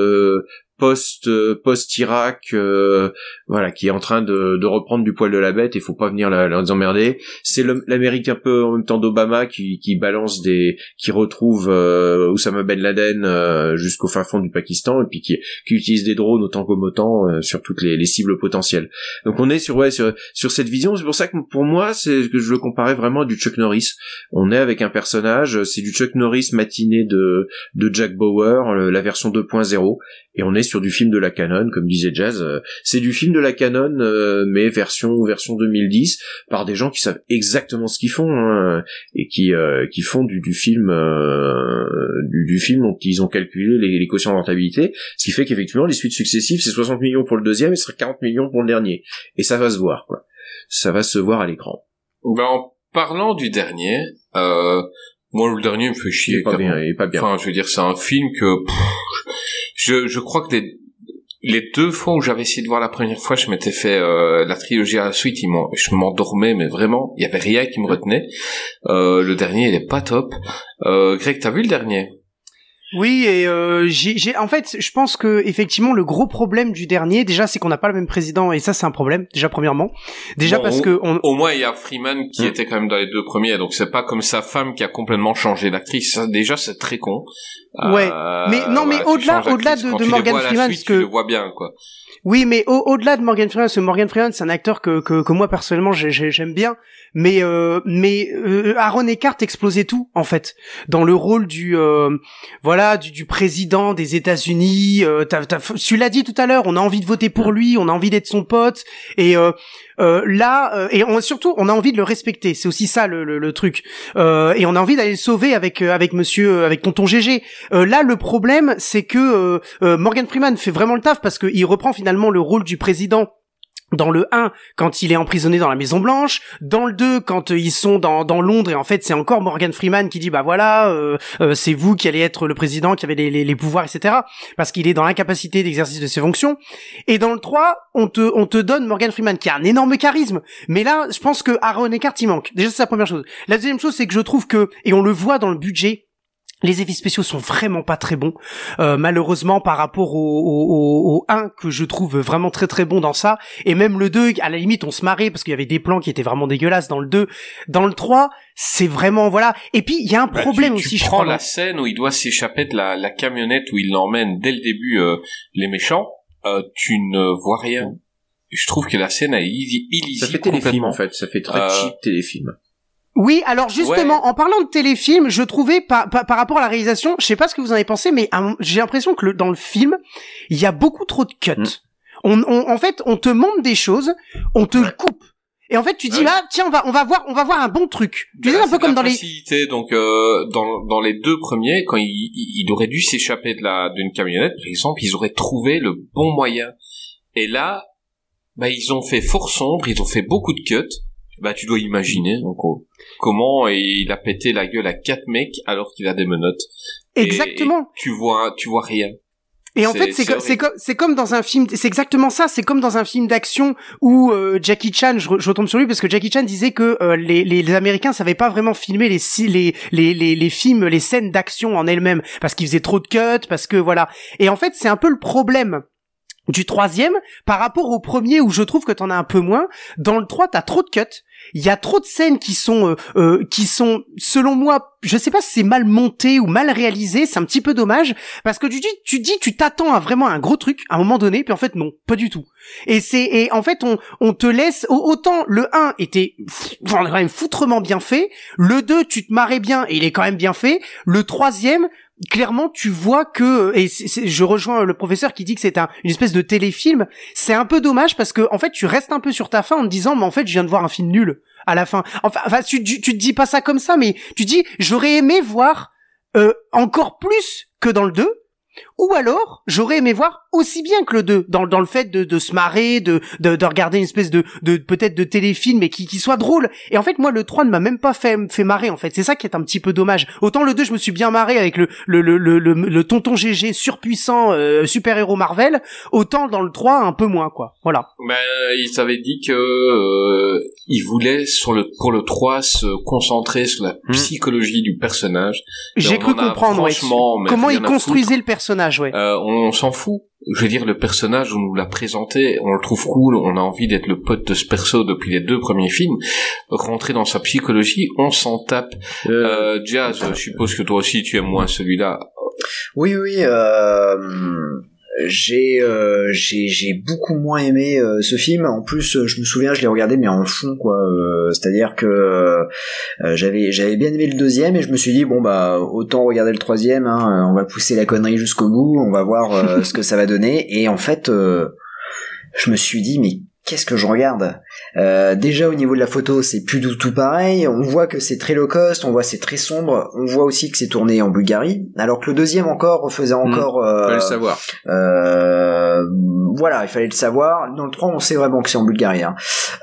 post post Irak euh, voilà qui est en train de, de reprendre du poil de la bête il faut pas venir la, la emmerder. C'est l'Amérique un peu en même temps d'Obama qui, qui balance des qui retrouve euh, Oussama Ben Laden euh, jusqu'au fin fond du Pakistan et puis qui, qui utilise des drones autant comme autant euh, sur toutes les, les, cibles potentielles. Donc on est sur ouais sur, sur cette vision. C'est pour ça que pour moi c'est que je le comparais vraiment à du Chuck Norris. On est avec un personnage c'est du Chuck Norris matiné de de Jack Bauer la version 2.0 et on est sur du film de la canon, comme disait Jazz. euh, c'est du film de la canon, euh, mais version version 2010, par des gens qui savent exactement ce qu'ils font hein, et qui euh, qui font du, du film du, du film dont ils ont calculé les, les quotients de rentabilité, ce qui fait qu'effectivement les suites successives c'est 60 millions pour le deuxième et ce sera 40 millions pour le dernier, et ça va se voir quoi. Ça va se voir à l'écran. Ben, en parlant du dernier, euh, moi le dernier me fait Il chier. est pas bien, il est pas bien. Enfin, je veux dire, c'est un film que pff, je, je crois que les les deux fois où j'avais essayé de voir la première fois, je m'étais fait euh, la trilogie à la suite, m'en- je m'endormais, mais vraiment, il y avait rien qui me retenait. Euh, le dernier, il est pas top. Euh, Greg, t'as vu le dernier? Oui, et euh, j'ai, j'ai- en fait, je pense que effectivement le gros problème du dernier, déjà, c'est qu'on n'a pas le même président, et ça, c'est un problème. Déjà, premièrement, déjà Bon, parce on- que on, Au moins, il y a Freeman qui Hmm. était quand même dans les deux premiers, donc c'est pas comme sa femme qui a complètement changé l'actrice. Ça, déjà, c'est très con. Ouais, Euh, mais non, mais voilà, tu au-delà- au-delà de- tu Morgan Freeman, suite, parce tu que- le vois bien, quoi. Oui, mais au- au-delà de Morgan Freeman, parce que Morgan Freeman, c'est un acteur que, que, que moi personnellement j'ai- j'ai- j'aime bien, mais euh, mais euh, Aaron Eckhart explosait tout en fait dans le rôle du euh, voilà du, du président des États-Unis. Euh, tu l'as dit tout à l'heure, on a envie de voter pour lui, on a envie d'être son pote, et euh, euh, là et on, surtout on a envie de le respecter. C'est aussi ça le, le, le truc, et on a envie d'aller le sauver avec avec Monsieur avec Tonton GG. Là le problème c'est que Morgan Freeman fait vraiment le taf parce qu'il reprend finalement le rôle du président dans le 1 quand il est emprisonné dans la Maison Blanche, dans le 2 quand euh, ils sont dans, Londres et en fait c'est encore Morgan Freeman qui dit bah voilà euh, euh, c'est vous qui allez être le président qui avez les pouvoirs etc parce qu'il est dans l'incapacité d'exercice de ses fonctions. Et dans le 3 on te on te donne Morgan Freeman qui a un énorme charisme. Mais là je pense que Aaron Eckhart il manque. Déjà c'est la première chose. La deuxième chose c'est que je trouve que et on le voit dans le budget les effets spéciaux sont vraiment pas très bons, euh, malheureusement par rapport au, au, au, au 1 que je trouve vraiment très très bon dans ça, et même le 2, à la limite on se marrait parce qu'il y avait des plans qui étaient vraiment dégueulasses dans le 2. Dans le 3, c'est vraiment voilà. Et puis il y a un Bah, problème tu, aussi, tu je prends crois. la scène où il doit s'échapper de la, la camionnette où il l'emmène dès le début euh, les méchants, euh, tu ne vois rien. Je trouve que la scène est illi- illisible Ça fait téléfilm en fait, ça fait très Euh, cheap téléfilm. Oui, alors justement, en parlant de téléfilm, je trouvais par, par, par rapport à la réalisation, je sais pas ce que vous en avez pensé, mais j'ai l'impression que le- dans le film, il y a beaucoup trop de cuts. Mm. On, on- en fait, on te montre des choses, on te le coupe. Et en fait, tu dis Ouais. ah tiens, on va on va voir on va voir un bon truc. Tu sais là, un peu comme dans les. Donc euh, dans, dans les deux premiers, quand il, il, il aurait dû s'échapper de la d'une camionnette, par exemple, ils auraient trouvé le bon moyen. Et là, bah ils ont fait fort sombre, ils ont fait beaucoup de cuts. Bah tu dois imaginer donc, comment il a pété la gueule à quatre mecs alors qu'il a des menottes. Exactement. et tu vois tu vois rien. Et en fait, c'est comme c'est comme dans un film, c'est exactement ça. C'est comme dans un film d'action où euh, Jackie Chan, je, re- je retombe sur lui parce que Jackie Chan disait que euh, les, les, les Américains savaient pas vraiment filmer les les les les, les films, les scènes d'action en elles-mêmes parce qu'ils faisaient trop de cuts, parce que voilà. Et en fait, c'est un peu le problème du troisième par rapport au premier où je trouve que t'en as un peu moins. Dans le 3, t'as trop de cuts. Il y a trop de scènes qui sont euh, euh, qui sont selon moi, je sais pas si c'est mal monté ou mal réalisé, c'est un petit peu dommage parce que tu dis tu dis tu t'attends à vraiment un gros truc à un moment donné puis en fait non, pas du tout. Et c'est et en fait on on te laisse au- autant le 1 était quand même foutrement bien fait, le 2 tu te marrais bien et il est quand même bien fait, le troisième clairement tu vois que et je rejoins le professeur qui dit que c'est un une espèce de téléfilm. C'est un peu dommage parce que en fait tu restes un peu sur ta fin en te disant mais en fait je viens de voir un film nul à la fin. Enfin, enfin tu, tu tu te dis pas ça comme ça mais tu dis j'aurais aimé voir euh, encore plus que dans le 2 ou alors j'aurais aimé voir aussi bien que le 2 dans, dans le fait de, de se marrer de, de, de regarder une espèce de, de peut-être de téléfilm mais qui, qui soit drôle. Et en fait moi le 3 ne m'a même pas fait, fait marrer en fait. C'est ça qui est un petit peu dommage. Autant le 2 je me suis bien marré avec le le, le, le, le, le tonton GG surpuissant euh, super héros Marvel. Autant dans le 3 un peu moins quoi. Voilà. Ben, ils avaient dit que euh, ils voulaient sur le pour le 3 se concentrer sur la Hmm. psychologie du personnage. j'ai on cru comprendre ouais, franchement, mais comment il construisait le personnage Euh, on, s'en fout. Je veux dire, le personnage, on nous l'a présenté, on le trouve cool, on a envie d'être le pote de ce perso depuis les deux premiers films. Rentrer dans sa psychologie, on s'en tape. Euh, Euh, Jazz, je suppose que toi aussi tu aimes moins celui-là. Oui, oui. Euh... j'ai euh, j'ai j'ai beaucoup moins aimé euh, ce film. En plus, euh, je me souviens, je l'ai regardé mais en fond quoi. Euh, C'est-à-dire que euh, j'avais j'avais bien aimé le deuxième et je me suis dit bon bah autant regarder le troisième. Hein, on va pousser la connerie jusqu'au bout. On va voir ce que ça va donner. Et en fait, je me suis dit mais qu'est-ce que je regarde? Euh, Déjà au niveau de la photo, c'est plus du tout pareil. On voit que c'est très low cost, on voit c'est très sombre. On voit aussi que c'est tourné en Bulgarie, alors que le deuxième encore faisait Mmh. encore. euh, Fallait le savoir. euh, voilà, il fallait le savoir. Dans le 3, on sait vraiment que c'est en Bulgarie. Hein.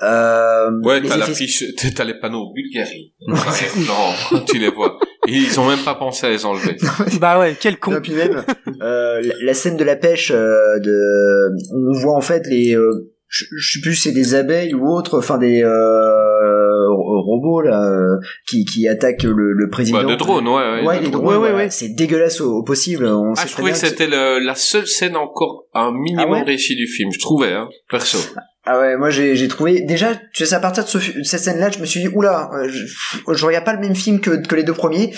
Euh, Ouais, t'as effets- l'affiche, t'as les panneaux Bulgarie. non, tu les vois. Ils ont même pas pensé à les enlever. Bah ouais, quel con. Non, puis même euh, la, la scène de la pêche, euh, de, on voit en fait les, euh, je, je sais plus, c'est des abeilles ou autres, enfin des euh, ro- robots là euh, qui, qui attaquent le, le président. Bah, de drones, ouais, ouais. Ouais, de drones. drones, Ouais, ouais, ouais. c'est dégueulasse au, au possible. On Ah, je trouvais que c'était la seule scène encore un minimum Ah ouais réussi du film. Je trouvais, hein, perso. Ah ouais, moi j'ai j'ai trouvé déjà tu sais à partir de, ce de cette scène là, je me suis dit oula, euh, je, je regarde pas le même film que que les deux premiers.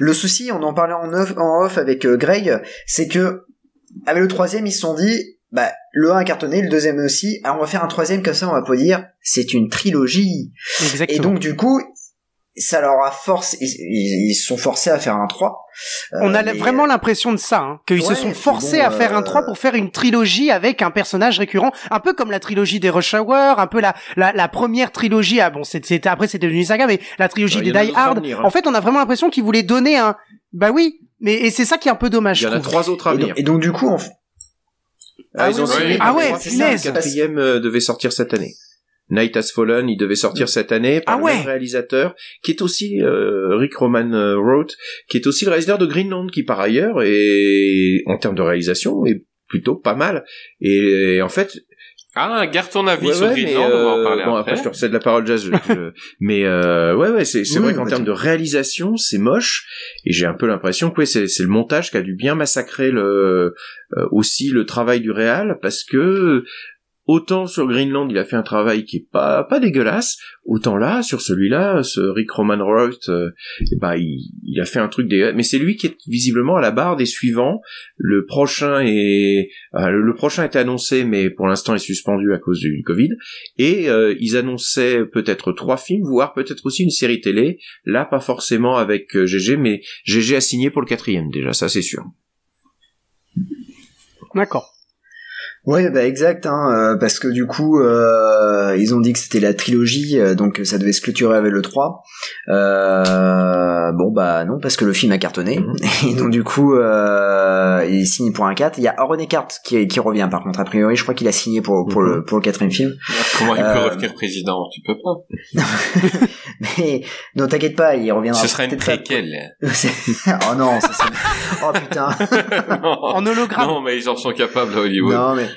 Le souci, on en parlait en off, en off avec euh, Greg, c'est que avec le troisième, ils se sont dit bah le 1 a cartonné, le deuxième aussi, alors on va faire un troisième comme ça on va pas dire c'est une trilogie. Exactement. Et donc du coup, ça leur a forcé ils, ils sont forcés à faire un 3. Euh, on a mais- vraiment l'impression de ça, hein, qu'ils se sont forcés bon, à faire un euh, 3 pour faire une trilogie avec un personnage récurrent, un peu comme la trilogie des Rush Hour, un peu la, la, la première trilogie, ah bon, c'était après c'était devenu une saga, mais la trilogie Ouais, il des Die Hard. venir, hein. En fait, on a vraiment l'impression qu'ils voulaient donner un, bah oui, mais et c'est ça qui est un peu dommage. Il y en a trois autres à et, venir. donc, et donc du coup on Ah, Ah ils ont oui, signé Ah le ouais, punaise. Le quatrième euh, devait sortir cette année. Night Has Fallen, il devait sortir cette année par Ah le ouais. même réalisateur, qui est aussi euh, Rick Roman euh, Roth, qui est aussi le réalisateur de Greenland, qui par ailleurs est en termes de réalisation est plutôt pas mal. Et, en fait, Ah, garde ton avis ouais, sur ouais, on va en euh, parler bon, après. après je te recède la parole, Jazz. je- mais euh, ouais, ouais, c'est Oui, vrai qu'en bah, termes de réalisation, c'est moche. Et j'ai un peu l'impression que ouais, c'est c'est le montage qui a dû bien massacrer le euh, aussi le travail du réal, parce que autant sur Greenland il a fait un travail qui est pas pas dégueulasse, autant là sur celui-là, ce Rick Roman Roth, euh, ben, il, il a fait un truc dégueulasse. Mais c'est lui qui est visiblement à la barre des suivants. Le prochain est euh, le, le prochain est annoncé, mais pour l'instant est suspendu à cause du Covid. Et euh, ils annonçaient peut-être trois films, voire peut-être aussi une série télé. Là, pas forcément avec euh, GG, mais GG a signé pour le quatrième déjà, ça c'est sûr. D'accord. Ouais, bah exact, hein, euh, parce que du coup, euh, ils ont dit que c'était la trilogie, euh, donc ça devait se clôturer avec le 3. Euh, bon, bah non, parce que le film a cartonné, Mhm. et donc du coup, euh, il signe pour un 4. Il y a Aaron Eckhart qui, qui revient, par contre, a priori, je crois qu'il a signé pour, pour, le, pour le quatrième film. Comment il peut Euh, revenir président Tu peux pas. Mais non, t'inquiète pas, il reviendra Ce sera une préquelle. oh non, ça serait... Oh putain En hologramme. non, mais ils en sont capables à Hollywood. Non, mais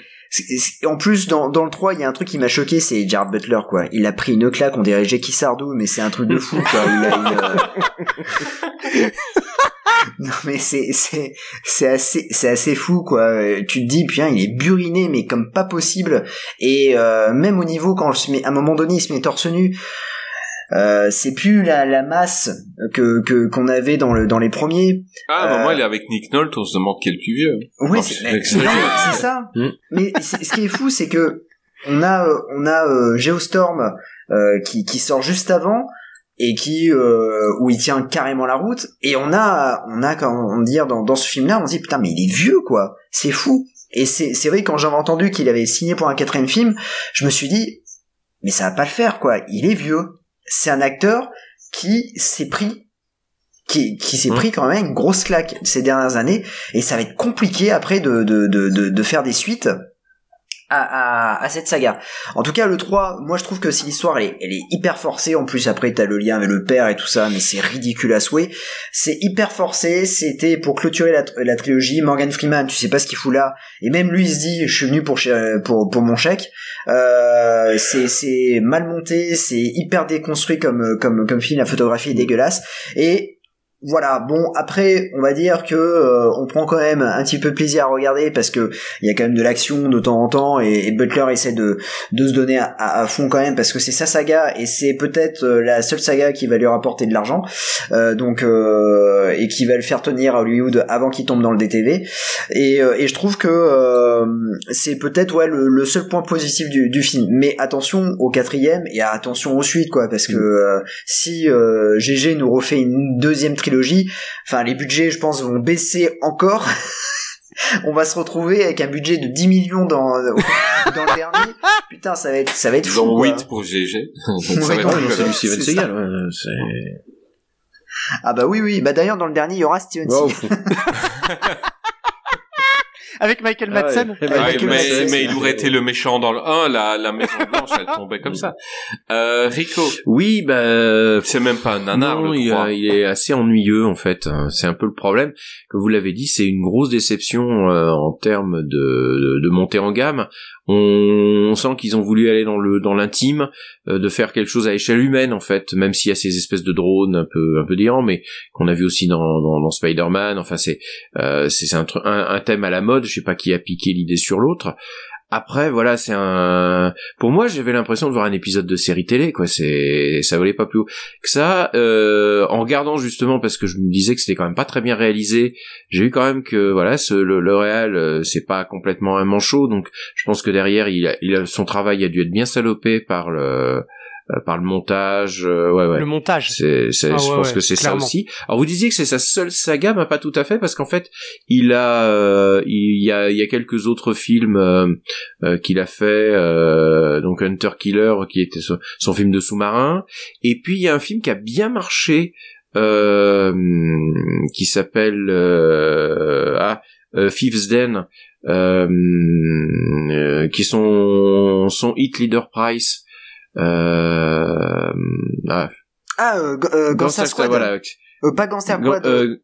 en plus dans, dans le 3, il y a un truc qui m'a choqué, c'est Jared Butler quoi. Il a pris une claque, on dirait Jackie Sardou, mais c'est un truc de fou quoi. Il a une... non mais c'est c'est c'est assez c'est assez fou quoi. Euh, Tu te dis putain, il est buriné mais comme pas possible et euh, même au niveau quand je se mets à un moment donné, il se met torse nu. Euh, c'est plus la, la masse que que qu'on avait dans le dans les premiers. Ah, bah, Euh, moi, il est avec Nick Nolte, on se demande qui est le plus vieux. Oui, c'est ça. Mm. Mais ce qui est fou, c'est que on a euh, on a euh, Geostorm euh, qui qui sort juste avant et qui euh, où il tient carrément la route. Et on a on a comment dire dans dans ce film là on se dit putain mais il est vieux quoi. C'est fou. Et c'est c'est vrai quand j'avais entendu qu'il avait signé pour un quatrième film je me suis dit mais ça va pas le faire quoi. Il est vieux c'est un acteur qui s'est pris qui, qui s'est Ouais. pris quand même une grosse claque ces dernières années et ça va être compliqué après de, de, de, de, de faire des suites à, à, à cette saga. En tout cas, le 3, moi je trouve que si l'histoire elle est, hyper forcée, en plus après t'as le lien avec le père et tout ça, mais c'est ridicule à souhait. C'est hyper forcé, c'était pour clôturer la, trilogie. Morgan Freeman, tu sais pas ce qu'il fout là, et même lui il se dit, je suis venu pour, ch- pour, pour mon chèque. Euh, c'est, c'est mal monté, c'est hyper déconstruit comme, comme, comme film, la photographie est dégueulasse, et voilà. Bon, après, on va dire que euh, on prend quand même un petit peu plaisir à regarder parce que il y a quand même de l'action de temps en temps et, Butler essaie de de se donner à, fond quand même parce que c'est sa saga et c'est peut-être euh, la seule saga qui va lui rapporter de l'argent, euh, donc et qui va le faire tenir à Hollywood avant qu'il tombe dans le DTV. Et, et je trouve que c'est peut-être ouais le, seul point positif du, du film. Mais attention au quatrième et attention aux suites quoi parce que mm. si GG nous refait une deuxième trilogie enfin les budgets je pense vont baisser encore. on va se retrouver avec un budget de 10 millions dans, dans le dernier. Putain, ça va être, ça va être fou. 8 pour GG. Steven Seagal, Ah bah oui, oui. Bah d'ailleurs, dans le dernier, il y aura Steven Seagal. avec Michael ah Madsen. mais, il aurait été le méchant dans le 1, la, la Maison Blanche, elle tombait comme ça. Euh, Rico. Oui, bah, c'est même pas un nanar, non, il, il, est assez ennuyeux, en fait. C'est un peu le problème. Que vous l'avez dit, c'est une grosse déception euh, en termes de, de, de montée en gamme. On, sent qu'ils ont voulu aller dans le dans l'intime, euh, de faire quelque chose à échelle humaine en fait, même s'il y a ces espèces de drones un peu un peu délirants, mais qu'on a vu aussi dans Spider-Man. Enfin c'est euh, c'est un, un, un thème à la mode. Je sais pas qui a piqué l'idée sur l'autre. Après, voilà, c'est un. Pour moi, j'avais l'impression de voir un épisode de série télé, quoi. C'est, ça volait pas plus haut que ça. Euh, en regardant justement, parce que je me disais que c'était quand même pas très bien réalisé, j'ai vu quand même que voilà, ce, le, le euh, c'est pas complètement un manchot, donc je pense que derrière, il a, il a, son travail a dû être bien salopé par le par le montage. Euh, ouais, ouais. Le montage. C'est, c'est, ah je pense que c'est ça aussi. Alors vous disiez que c'est sa seule saga, mais pas tout à fait, parce qu'en fait, il a, euh, il y a, il y a quelques autres films euh, qu'il a fait, donc Hunter Killer, qui était son, son film de sous-marin, et puis il y a un film qui a bien marché, qui s'appelle ah, Fifth Den. qui sont son hit leader price euh, ah, ah euh, euh, Gangster Squad. Voilà. Euh, pas Gangster Squad. Euh,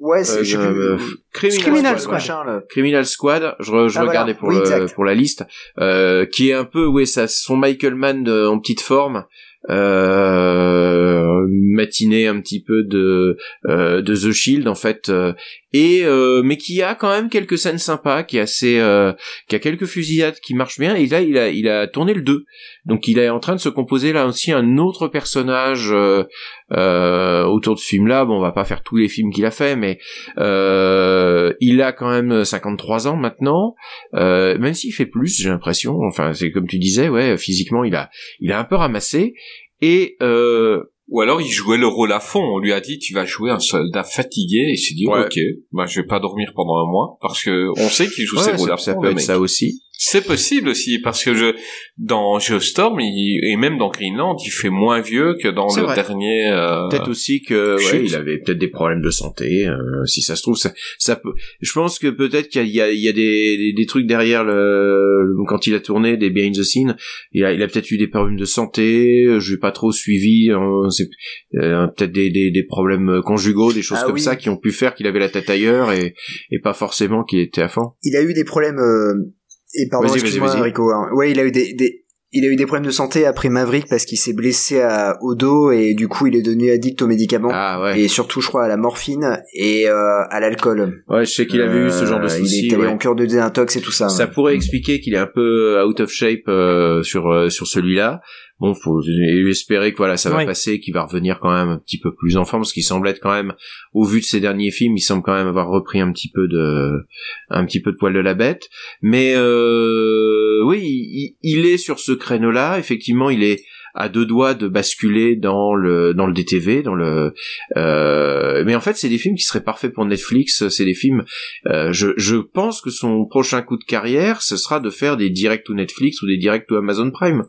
ouais, c'est euh, Criminal, Criminal, Squad. Squad. Criminal Squad. Je, je ah, regardais pour le, pour la liste, euh, qui est un peu, ouais, ça, son Michael Mann en petite forme, euh, matinée un petit peu de euh, de The Shield en fait euh, et euh, mais qui a quand même quelques scènes sympas qui est assez euh, qui a quelques fusillades qui marchent bien. Et là il a il a tourné le 2 donc il est en train de se composer là aussi un autre personnage autour de ce film là bon on va pas faire tous les films qu'il a fait mais il a quand même 53 ans maintenant. Même s'il fait plus j'ai l'impression. Enfin c'est comme tu disais ouais physiquement il a il a un peu ramassé. Et euh, ou alors il jouait le rôle à fond. On lui a dit tu vas jouer un soldat fatigué et il s'est dit ok, bah je vais pas dormir pendant un mois parce que on sait qu'il joue ses rôles à fond. Ça peut être ça aussi. C'est possible aussi parce que je dans Geostorm il, et même dans Greenland il fait moins vieux que dans le dernier. Euh, peut-être aussi que ouais, il avait peut-être des problèmes de santé. Euh, si ça se trouve ça, ça peut. Je pense que peut-être qu'il y a, il y a des, des, trucs derrière le quand il a tourné des behind the scenes. Il a, il a peut-être eu des problèmes de santé. Je n'ai pas trop suivi. Hein, c'est euh, peut-être des, des, des, problèmes conjugaux, des choses ah comme ça qui ont pu faire qu'il avait la tête ailleurs et, et pas forcément qu'il était à fond. Il a eu des problèmes euh, et pardon, excuse-moi, Rico. Hein. Ouais, il a eu des, des, il a eu des problèmes de santé après Maverick parce qu'il s'est blessé à, au dos et du coup il est devenu addict aux médicaments ah, ouais. et surtout je crois à la morphine et euh, à l'alcool. Ouais, je sais qu'il avait eu ce genre de soucis. Il était ouais. en cœur de désintox et tout ça. Ça pourrait expliquer qu'il est un peu out of shape euh, sur euh, sur celui-là bon, faut espérer que voilà, ça va passer, qu'il va revenir quand même un petit peu plus en forme, parce qu'il semble être quand même, au vu de ses derniers films, il semble quand même avoir repris un petit peu de, un petit peu de poil de la bête. Mais euh, oui, il, il est sur ce créneau-là. Effectivement, il est à deux doigts de basculer dans le dans le DTV, dans le. Euh, mais en fait, c'est des films qui seraient parfaits pour Netflix. C'est des films. Euh, je je pense que son prochain coup de carrière, ce sera de faire des directs ou Netflix ou des directs ou Amazon Prime.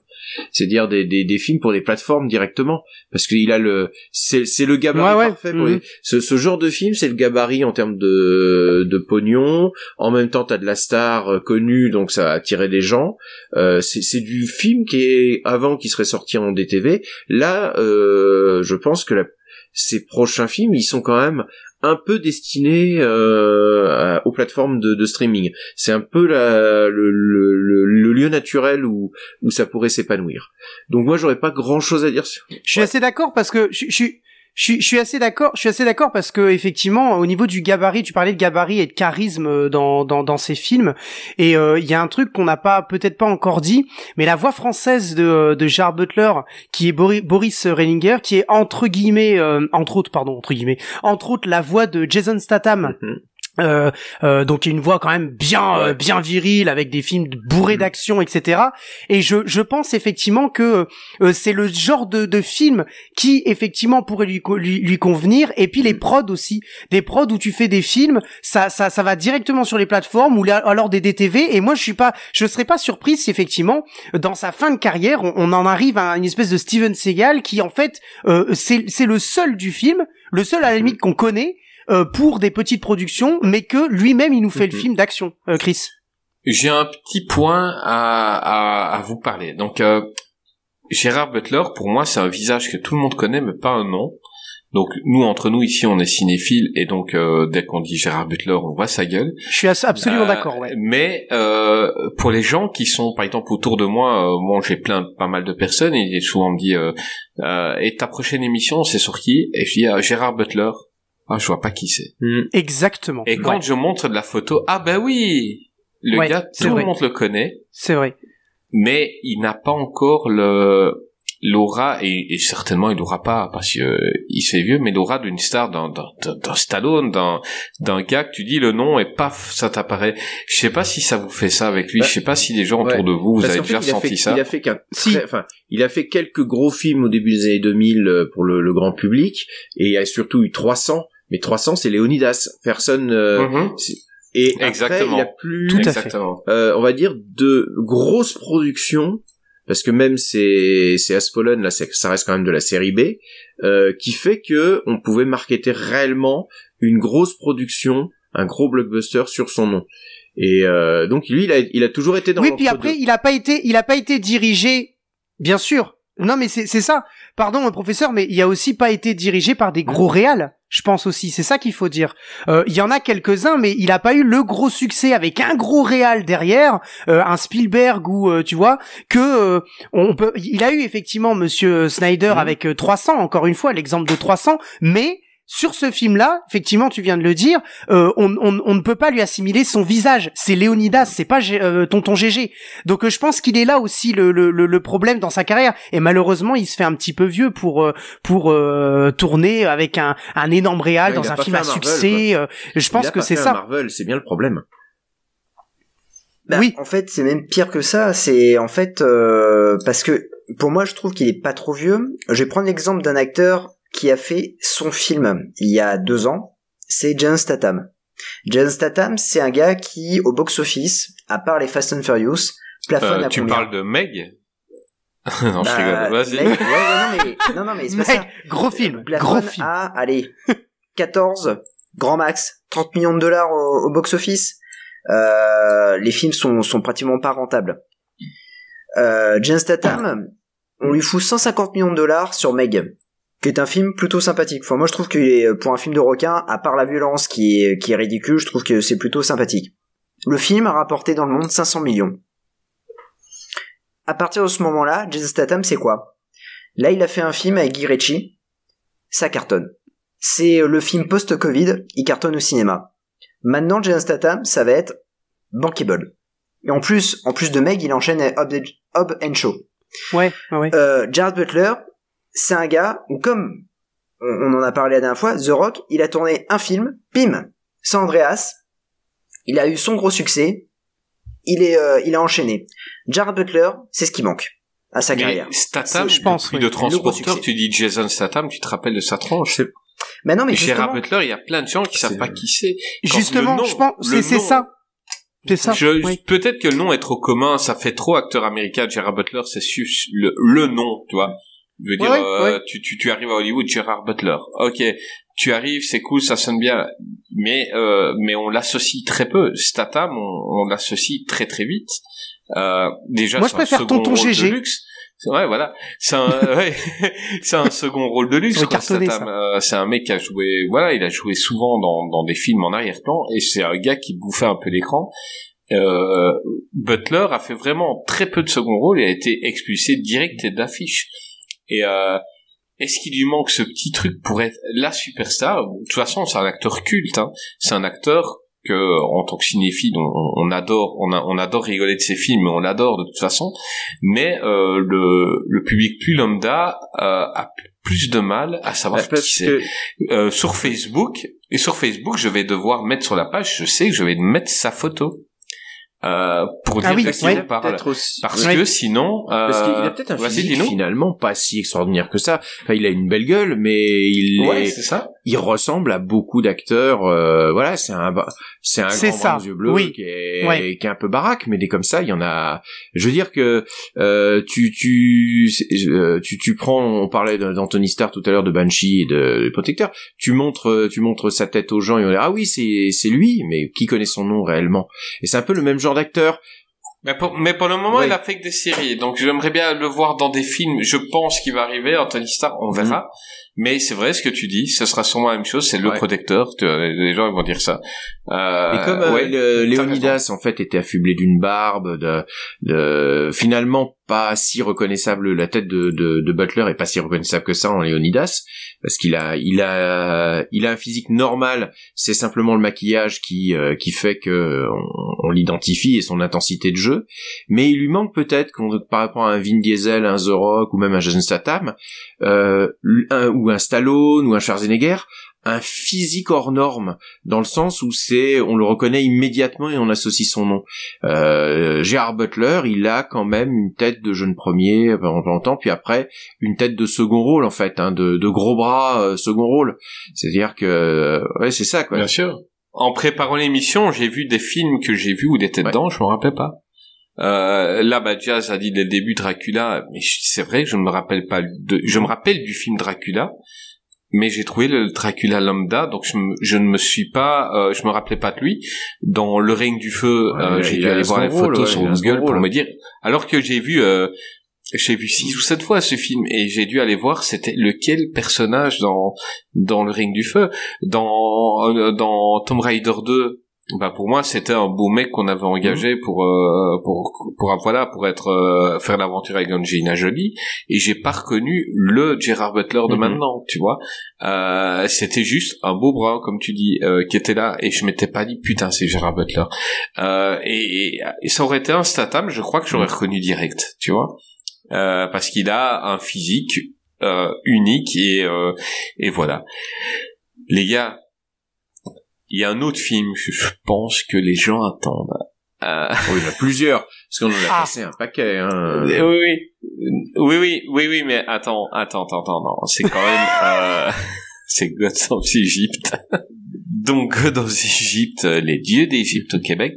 C'est-à-dire des, des, des films pour des plateformes directement, parce qu'il a le c'est c'est le gabarit parfait pour mhm. ce, ce genre de film, c'est le gabarit en termes de de pognon. En même temps, t'as de la star euh, connue, donc ça a attiré des gens. Euh, c'est c'est du film qui est avant qui serait sorti en DTV. Là, euh, je pense que ces prochains films, ils sont quand même un peu destinés euh, aux plateformes de, streaming. C'est un peu le, lieu naturel où, où ça pourrait s'épanouir. Donc moi, j'aurais pas grand-chose à dire sur. Je suis assez d'accord parce que Je suis, je suis assez d'accord. Je suis assez d'accord parce que effectivement, au niveau du gabarit, tu parlais de gabarit et de charisme euh, dans dans, dans ces films, et euh, il y a un truc qu'on n'a pas peut-être pas encore dit, mais la voix française de de Gerard Butler, qui est Boris, Boris Rellinger, qui est entre guillemets, euh, entre autres, pardon, entre guillemets, entre autres la voix de Jason Statham. Mhm. Euh, euh, donc une voix quand même bien euh, bien virile avec des films bourrés Mhm. d'action etc et je je pense effectivement que euh, c'est le genre de, de film qui effectivement pourrait lui, lui lui convenir. Et puis les Mhm. prods aussi. Des prods où tu fais des films ça ça ça va directement sur les plateformes ou alors des DTV et moi je suis pas je serais pas surprise si effectivement dans sa fin de carrière on, on en arrive à une espèce de Steven Seagal qui en fait euh, c'est c'est le seul du film le seul à la limite qu'on connaît euh, pour des petites productions, mais que lui-même il nous fait le Mhm. film d'action, euh, Chris. J'ai un petit point à, à, à vous parler. Donc, euh, Gérard Butler, pour moi, c'est un visage que tout le monde connaît, mais pas un nom. Donc, nous, entre nous, ici, on est cinéphiles, et donc, euh, dès qu'on dit Gérard Butler, on voit sa gueule. Je suis absolument Euh, d'accord. Ouais. Mais euh, pour les gens qui sont, par exemple, autour de moi, euh, moi j'ai plein, pas mal de personnes et souvent on me dit euh, euh, et ta prochaine émission c'est sur qui? Et je dis Gérard Butler. Ah, je vois pas qui c'est. Mhm. Exactement. Et quand Ouais, je montre de la photo, ah ben oui, le Ouais, gars, c'est tout vrai. le monde le connaît, c'est vrai. mais il n'a pas encore le l'aura et, et certainement il l'aura pas parce que euh, il se fait vieux mais l'aura d'une star d'un d'un Stallone d'un d'un gars que tu dis le nom et paf ça t'apparaît je sais pas si ça vous fait ça avec lui Bah, je sais pas si les gens autour de vous vous Parce avez déjà il a ressenti fait, ça Il a fait qu'un Si. enfin, il a fait quelques gros films au début des années 2000 euh, pour le, le grand public, et il y a surtout eu 300. Mais 300, c'est Léonidas. Personne. euh, Mhm. Et après, Exactement. il a plus, Tout à fait. exactement euh, on va dire, de grosses productions, parce que même c'est c'est Aspolon, là, ça reste quand même de la série B, euh, qui fait que on pouvait marketer réellement une grosse production, un gros blockbuster sur son nom. Et euh, donc lui, il a, il a toujours été dans Oui, puis après, il a pas été, il a pas été dirigé, bien sûr. Non, mais c'est c'est ça. Pardon, professeur, mais il a aussi pas été dirigé par des gros réals. Je pense aussi, c'est ça qu'il faut dire. Euh, Il y en a quelques-uns, mais il a pas eu le gros succès avec un gros réal derrière, euh, un Spielberg ou euh, tu vois que euh, on peut. Il a eu effectivement Monsieur Snyder Mhm. avec euh, 300, encore une fois l'exemple de 300, mais sur ce film-là, effectivement, tu viens de le dire, euh, on, on, on ne peut pas lui assimiler son visage. C'est Léonidas, c'est pas G- euh, Tonton GG. Donc euh, je pense qu'il est là aussi le, le, le, le problème dans sa carrière. Et malheureusement, il se fait un petit peu vieux pour euh, pour euh, tourner avec un, un énorme réal Ouais, dans a un film à Marvel, succès. je Il pense a que c'est ça. Marvel, c'est bien le problème. Bah, Oui. En fait, c'est même pire que ça. C'est en fait euh, parce que pour moi, je trouve qu'il est pas trop vieux. Je vais prendre l'exemple d'un acteur qui a fait son film il y a deux ans. C'est Jason Statham. Jason Statham, c'est un gars qui, au box-office, à part les Fast and Furious, plafonne Euh, à tu combien parles de Meg? Non je Bah, rigole vas-y mec, ouais, ouais, non mais non non mais c'est pas Mec, ça. gros film, Plafonne gros film. à allez 14 grand max 30 millions de dollars au, au box-office. Euh, les films sont sont pratiquement pas rentables. Euh, Jason Statham, on lui fout 150 millions de dollars sur Meg, qui est un film plutôt sympathique. Enfin, moi, je trouve que pour un film de requin, à part la violence qui est, qui est ridicule, je trouve que c'est plutôt sympathique. Le film a rapporté dans le monde 500 millions. À partir de ce moment-là, Jason Statham, c'est quoi? Là, il a fait un film avec Guy Ritchie, ça cartonne. C'est le film post-Covid, il cartonne au cinéma. Maintenant, Jason Statham, ça va être bankable. Et en plus, en plus de Meg, il enchaîne avec Hobbs Hobbs and. Ouais, ouais, ouais. Euh, Jared Butler, c'est un gars où comme on, on en a parlé la dernière fois, The Rock, il a tourné un film, pim, sans Andreas, il a eu son gros succès, il est, euh, il a enchaîné. Jared Butler, c'est ce qui manque à sa mais carrière. Statham Je pense, oui. de transporteur tu dis Jason Statham tu te rappelles de sa tronche Mais non, mais Gérard Butler il y a plein de gens qui savent pas qui c'est Justement, nom- je pense, c'est nom- ça. C'est ça. Oui. Peut-être que le nom est trop commun, ça fait trop acteur américain. Gérard Butler, c'est le, le nom, tu vois. Je veux dire, Ouais, euh, ouais. Tu, tu, tu arrives à Hollywood, Gérard Butler. Ok, tu arrives, c'est cool, ça sonne bien, mais euh, mais on l'associe très peu. Statham, on, on l'associe très très vite. Euh, déjà, Moi, je c'est un préfère second Tonton rôle GG. de luxe. C'est- Ouais, voilà. C'est un, ouais, c'est un second rôle de luxe. Euh, c'est un mec qui a joué, voilà, il a joué souvent dans, dans des films en arrière-plan, et c'est un gars qui bouffait un peu l'écran. Euh, Butler a fait vraiment très peu de second rôle et a été expulsé direct et d'affiche. Et euh, est-ce qu'il lui manque ce petit truc pour être la superstar? De toute façon, c'est un acteur culte. Hein. C'est un acteur que, en tant que cinéphile, on, on adore, on, a, on adore rigoler de ses films, on l'adore de toute façon. Mais euh, le, le public plus lambda euh, a plus de mal à savoir parce qui c'est. Euh, sur Facebook et sur Facebook, je vais devoir mettre sur la page. Je sais que je vais mettre sa photo euh, pour Ah dire oui, qui ouais, parle. aussi. Parce Ouais. que sinon, euh, Parce qu'il a peut-être un physique finalement pas si extraordinaire que ça. Enfin, il a une belle gueule, mais il Ouais, est, c'est ça. Il ressemble à beaucoup d'acteurs. euh, voilà, c'est un, c'est un grand ça, yeux bleus oui. qui, est, Ouais. qui est un peu baraque, mais des comme ça, il y en a. Je veux dire que euh, tu, tu, euh, tu, tu prends. On parlait d'Anthony Starr tout à l'heure de Banshee et de, de Protecteur. Tu montres, tu montres sa tête aux gens et on dit ah oui, c'est, c'est lui, mais qui connaît son nom réellement? Et c'est un peu le même genre d'acteur. Mais pour, mais pour le moment, il a fait que des séries, donc j'aimerais bien le voir dans des films. Je pense qu'il va arriver, Anthony Starr, on verra. Mais c'est vrai ce que tu dis, ce sera sûrement la même chose, c'est le. Ouais. protecteur. tu- Les gens ils vont dire ça. Euh, Et comme euh, ouais, le- Léonidas en fait était affublé d'une barbe, de, de finalement pas si reconnaissable, la tête de, de, de Butler est pas si reconnaissable que ça en Léonidas, parce qu'il a il a il a un physique normal. C'est simplement le maquillage qui euh, qui fait que on, l'identifie et son intensité de jeu. Mais il lui manque peut-être par rapport à un Vin Diesel, un The ou même un Jason Statham, euh, un, ou un Stallone ou un Schwarzenegger, un physique hors norme dans le sens où c'est on le reconnaît immédiatement et on associe son nom. Euh, Gérard Butler, il a quand même une tête de jeune premier pendant longtemps, puis après une tête de second rôle en fait, hein, de, de gros bras euh, second rôle. C'est-à-dire que euh, ouais c'est ça quoi. Bien sûr. En préparant l'émission, j'ai vu des films que j'ai vus où il était Ouais. dedans, je me rappelle pas. Euh, là, bah, Jazz a dit dès le début Dracula, mais c'est vrai que je ne me rappelle pas de, je me rappelle du film Dracula, mais j'ai trouvé le Dracula lambda, donc je, me- je ne me suis pas, euh, je me rappelais pas de lui. Dans Le règne du feu, Ouais, euh, j'ai dû aller voir les photos ouais, sur Google pour me dire, alors que j'ai vu, euh, j'ai vu six ou sept fois ce film et j'ai dû aller voir c'était lequel personnage dans dans le ring du feu. Dans euh, dans Tomb Raider 2 bah pour moi c'était un beau mec qu'on avait engagé Mhm. pour euh, pour pour voilà pour être euh, faire l'aventure avec Angelina Jolie. Et j'ai pas reconnu le Gerard Butler de Mhm. maintenant tu vois. Euh, c'était juste un beau bras comme tu dis euh, qui était là. Et je m'étais pas dit putain c'est Gerard Butler. Euh, et, et, et ça aurait été un Statham je crois que j'aurais reconnu direct tu vois. Euh, parce qu'il a un physique euh, unique et euh, et voilà. Les gars il y a un autre film que je pense que les gens attendent euh, Oh, il y en a plusieurs parce qu'on en a Ah. passé un paquet. Hein. oui oui oui oui oui oui mais attends attends attends attends non c'est quand même euh, c'est Gods of Egypt donc Gods of Egypt euh, les dieux d'Égypte au Québec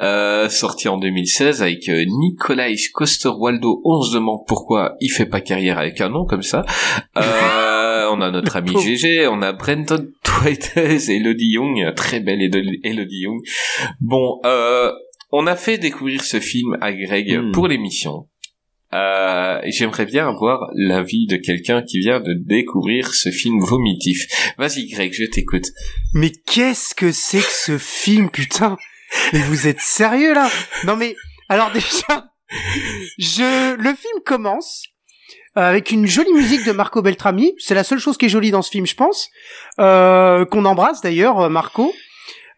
euh, sorti en 2016 avec euh, Nicolas Coster-Waldau. On se demande pourquoi il fait pas carrière avec un nom comme ça. Euh, on a notre ami. GG, on a Brenton Twites, Elodie Young, très belle Elodie Young. Bon, euh, on a fait découvrir ce film à Greg Hmm. pour l'émission. Euh, J'aimerais bien avoir l'avis de quelqu'un qui vient de découvrir ce film vomitif. Vas-y Greg, je t'écoute. Mais qu'est-ce que c'est que ce film, putain? Mais vous êtes sérieux là? Non mais alors déjà, je le film commence avec une jolie musique de Marco Beltrami. C'est la seule chose qui est jolie dans ce film, je pense. Euh, Qu'on embrasse d'ailleurs, euh, Marco.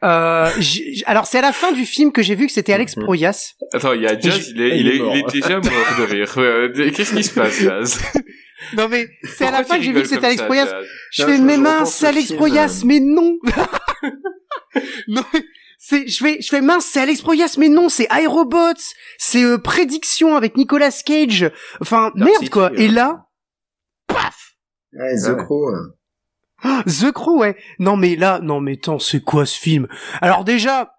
Euh, j'ai- alors c'est à la fin du film que j'ai vu que c'était Alex Mhm. Proyas. Attends, il y a Jazz, il est, Il il est il est déjà mort de rire. Euh, Qu'est-ce qui se passe, Jazz? Non mais c'est à la fin que j'ai vu que c'était Alex ça, Proyas. Je Non, fais mes mains, c'est Alex Proyas, euh. mais non. non, mais je fais, je fais mince, c'est Alex Proyas, mais non, c'est Aerobots, c'est euh, Prédiction avec Nicolas Cage. Enfin, Dark merde City, quoi. Et là, paf, Ouais, The Ah ouais. Crow. euh. The Crow, ouais. Non mais là, non mais attends, c'est quoi ce film? Alors déjà.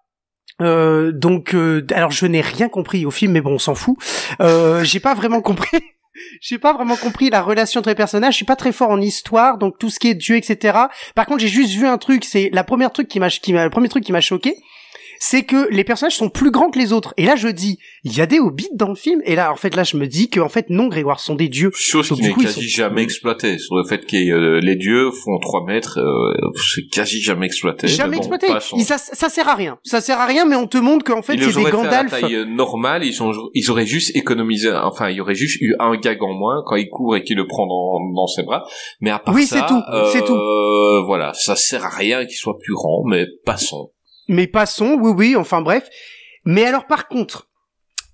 Euh, donc, euh, alors je n'ai rien compris au film, mais bon, on s'en fout. Euh, j'ai pas vraiment compris. J'ai pas vraiment compris la relation entre les personnages. Je suis pas très fort en histoire, donc tout ce qui est Dieu, etc. Par contre, j'ai juste vu un truc. C'est la première truc qui m'a, qui m'a, le premier truc qui m'a choqué, c'est que les personnages sont plus grands que les autres. Et là, je dis, il y a des hobbits dans le film. Et là, en fait, là, je me dis que en fait, non, Grégoire, ce sont des dieux. Chose qui n'est quasi sont- jamais exploitée. Sur le fait que euh, les dieux font 3 mètres, euh, c'est quasi jamais exploité. Jamais bon, exploité. ça, ça sert à rien. Ça sert à rien, mais on te montre qu'en fait, Ils c'est des auraient fait à la Gandalf. taille euh, normale, ils, ont, ils auraient juste économisé, enfin, il y aurait juste eu un gag en moins quand il court et qu'il le prend dans, dans ses bras. Mais à part Oui, ça, c'est tout, c'est tout. euh, Voilà, ça sert à rien qu'il soit plus grand, mais passons. Mais passons, oui, oui, enfin bref. Mais alors par contre,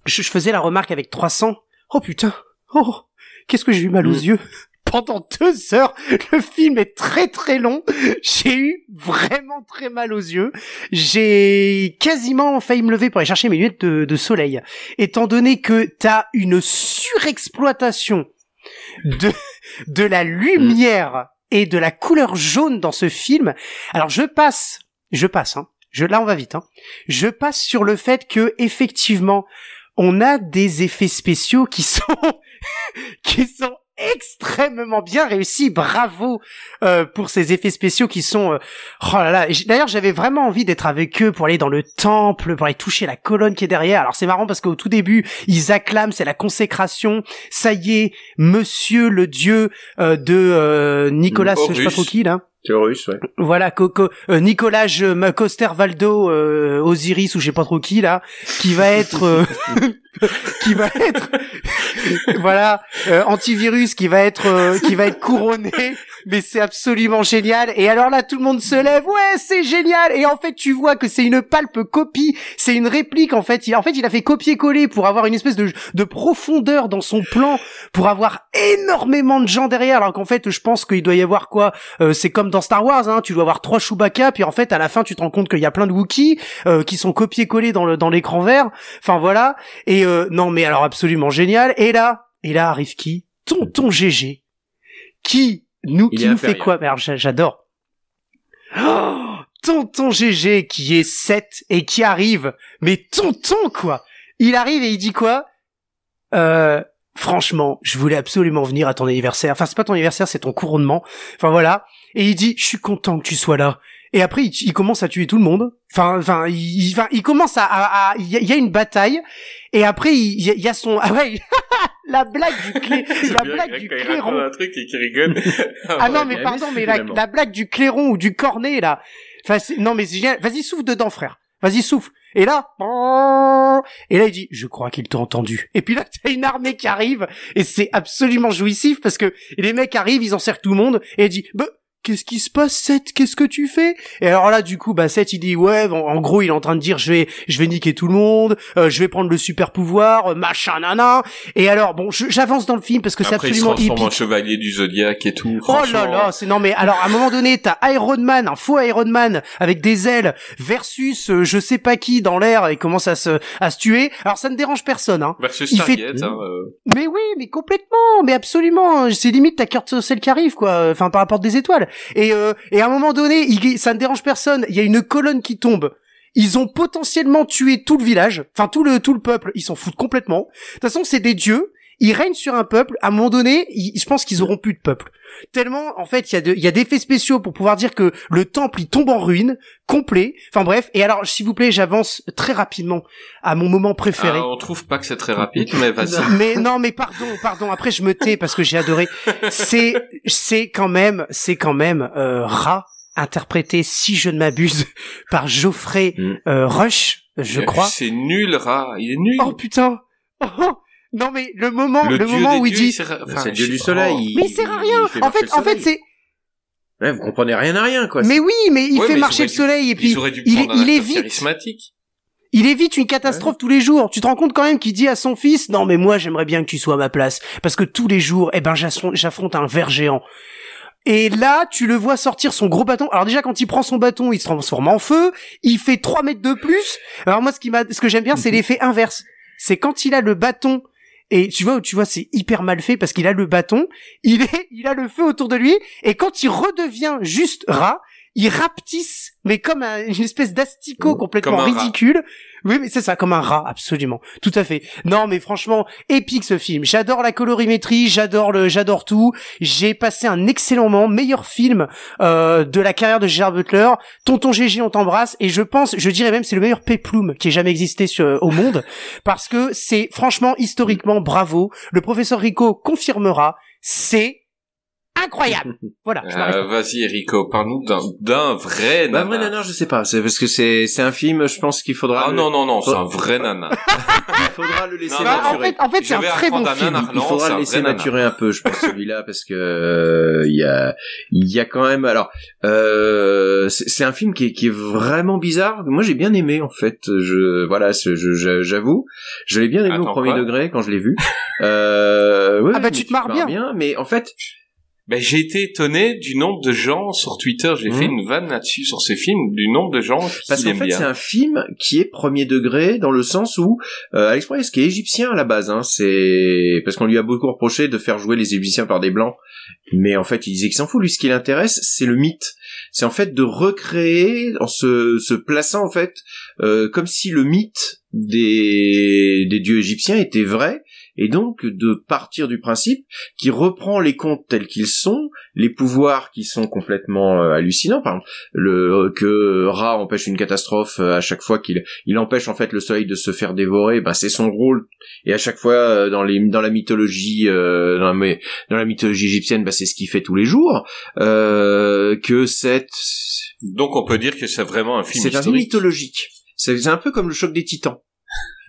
je, je faisais la remarque avec 300. Oh putain, oh, qu'est-ce que j'ai eu mal aux Mm. yeux. Pendant deux heures, le film est très très long. J'ai eu vraiment très mal aux yeux. J'ai quasiment failli me lever pour aller chercher mes lunettes de, de soleil. Étant donné que t'as une surexploitation de, de la lumière et de la couleur jaune dans ce film. Alors je passe, je passe, hein. Je, là, on va vite. Hein. Je passe sur le fait que effectivement, on a des effets spéciaux qui sont qui sont extrêmement bien réussis. Bravo euh, pour ces effets spéciaux qui sont. euh, oh là là. D'ailleurs, j'avais vraiment envie d'être avec eux pour aller dans le temple, pour aller toucher la colonne qui est derrière. Alors c'est marrant parce qu'au tout début, ils acclament, c'est la consécration. Ça y est, Monsieur le Dieu euh, de euh, Nicolas, je sais pas trop qui là. Voilà, euh, Nicolas euh, Coster Valdo euh, Osiris ou je sais pas trop qui là, qui va être, euh, qui va être, voilà, euh, antivirus, qui va être, qui va être couronné. Mais c'est absolument génial. Et alors là, tout le monde se lève. Ouais, c'est génial. Et en fait, tu vois que c'est une palpe copie. C'est une réplique en fait. En fait, il a fait copier-coller pour avoir une espèce de, de profondeur dans son plan, pour avoir énormément de gens derrière. Alors qu'en fait, je pense qu'il doit y avoir quoi euh, c'est comme dans Star Wars, hein, tu dois avoir trois Chewbacca, puis en fait à la fin tu te rends compte qu'il y a plein de Wookiees euh, qui sont copiés-collés dans le dans l'écran vert. Enfin voilà. Et euh, non mais alors absolument génial. Et là, et là arrive qui? Tonton GG, qui nous Il qui nous fait quoi? Alors, j'a- J'adore. Oh, tonton GG qui est 7 et qui arrive. Mais tonton quoi Il arrive et il dit quoi? Euh, franchement, je voulais absolument venir à ton anniversaire. Enfin, c'est pas ton anniversaire, c'est ton couronnement. Enfin voilà. Et il dit, je suis content que tu sois là. Et après, il, il commence à tuer tout le monde. Enfin, enfin, il, enfin, il commence à, à- à- il y, a- il y a une bataille. Et après, il y a, il y a son, ah ouais, la blague du clé, la blague du clairon. un truc et qui rigole. Ah non, mais pardon, mais la, blague du clairon ou du cornet, là. Enfin, non, mais. Vas-y, souffle dedans, frère. Vas-y, souffle. Et là, et là, il dit, je crois qu'il t'a entendu. Et puis là, t'as une armée qui arrive, et c'est absolument jouissif, parce que les mecs arrivent, ils encerclent tout le monde, et il dit, bah, qu'est-ce qui se passe, Seth? Qu'est-ce que tu fais? Et alors là, du coup, bah, Seth, il dit, ouais, en, en gros, il est en train de dire, je vais, je vais niquer tout le monde, euh, je vais prendre le super pouvoir, euh, machin, nana. Et alors, bon, j'avance dans le film, parce que c'est Après, il se absolument transforme en chevalier du zodiaque et tout. Oh là là, c'est non mais alors à un moment donné, t'as Iron Man, un faux Iron Man avec des ailes versus euh, je sais pas qui dans l'air et commence à se à se tuer. Alors ça ne dérange personne hein. Versus Il fait- Target, hein, euh, Mais oui, mais complètement, mais absolument. C'est limite ta carte sociale qui arrive quoi. Enfin par rapport des étoiles. Et euh, et à un moment donné, ça ne dérange personne. Il y a une colonne qui tombe. Ils ont potentiellement tué tout le village, enfin tout le tout le peuple. Ils s'en foutent complètement. De toute façon, c'est des dieux. Ils règnent sur un peuple. À un moment donné, ils- je pense qu'ils auront plus de peuple. Tellement, en fait, il y a de, il y a d'effets spéciaux pour pouvoir dire que le temple il tombe en ruine, complet. Enfin bref. Et alors, s'il vous plaît, j'avance très rapidement à mon moment préféré. ah, on trouve pas que c'est très rapide, mais vas-y. Mais non, mais pardon, pardon. Après, je me tais parce que j'ai adoré. C'est, c'est quand même, c'est quand même euh, Ra interprété, si je ne m'abuse, par Geoffrey Mm. euh, Rush, je crois. C'est nul, Ra. Il est nul. Oh putain. Oh, non mais le moment, le, dieu moment des où il dieux, dit, enfin, c'est le dieu du soleil. oh. mais il sert à rien. En fait, en fait, c'est, Ouais, vous comprenez rien à rien, quoi. mais oui, mais il Ouais, fait mais marcher le dû- soleil et puis il, il acteur évite, il évite une catastrophe tous les jours. Tu te rends compte quand même qu'il dit à son fils, non mais moi j'aimerais bien que tu sois à ma place parce que tous les jours, eh ben j'affronte j'affronte un ver géant. Et là, tu le vois sortir son gros bâton. Alors déjà, quand il prend son bâton, il se transforme en feu. Il fait 3 mètres de plus. Alors moi, ce qui m'a, ce que j'aime bien, c'est l'effet inverse. C'est quand il a le bâton. Et tu vois, tu vois, c'est hyper mal fait parce qu'il a le bâton, il est, il a le feu autour de lui, et quand il redevient juste rat, il rapetisse, mais comme un- une espèce d'asticot complètement rat. ridicule. Oui, mais c'est ça, comme un rat, absolument, tout à fait. Non, mais franchement, épique ce film. J'adore la colorimétrie, j'adore le, j'adore tout. J'ai passé un excellent moment, meilleur film euh, de la carrière de Gérard Butler. Tonton GG, on t'embrasse, et je pense, je dirais même, c'est le meilleur péplum qui ait jamais existé sur, au monde, parce que c'est franchement historiquement bravo. Le professeur Rico confirmera, c'est incroyable. Voilà. Euh, Vas-y, Rico, parle-nous d'un, d'un vrai Bah, nana. vrai nanar, je sais pas. C'est parce que c'est c'est un film. Je pense qu'il faudra. Ah le- non, non, non, c'est un vrai nana. Il faudra le laisser Non, en fait, en fait, c'est un très bon un film. il Non, faudra un le laisser maturer un peu, je pense celui-là, parce que euh, il y a il y a quand même alors euh, c'est c'est un film qui est, qui est vraiment bizarre. Moi, j'ai bien aimé en fait. Je voilà, c'est- je- je- j'avoue, je l'ai bien aimé au premier degré quand je l'ai vu. Euh, ouais, Ah bah, tu te marres bien. mais en fait, Ben, j'ai été étonné du nombre de gens sur Twitter, j'ai Mhm. fait une vanne là-dessus sur ce film, du nombre de gens qui Parce qu'en fait, c'est un film qui est premier degré dans le sens où euh, Alex Proyas, qui est égyptien à la base, hein, c'est parce qu'on lui a beaucoup reproché de faire jouer les Égyptiens par des blancs, mais en fait, il disait qu'il s'en fout. Lui, ce qui l'intéresse, c'est le mythe. C'est en fait de recréer en se, se plaçant en fait euh, comme si le mythe des, des dieux égyptiens était vrai et donc de partir du principe qui reprend les contes tels qu'ils sont, les pouvoirs qui sont complètement euh, hallucinants. Par exemple, le que Ra empêche une catastrophe euh, à chaque fois qu'il il empêche en fait le soleil de se faire dévorer, ben c'est son rôle. Et à chaque fois euh, dans les dans la mythologie euh, dans, la, mais dans la mythologie égyptienne, ben c'est ce qu'il fait tous les jours. Euh, que cette Donc on peut dire que c'est vraiment un film c'est un film mythologique. C'est un peu comme le choc des titans.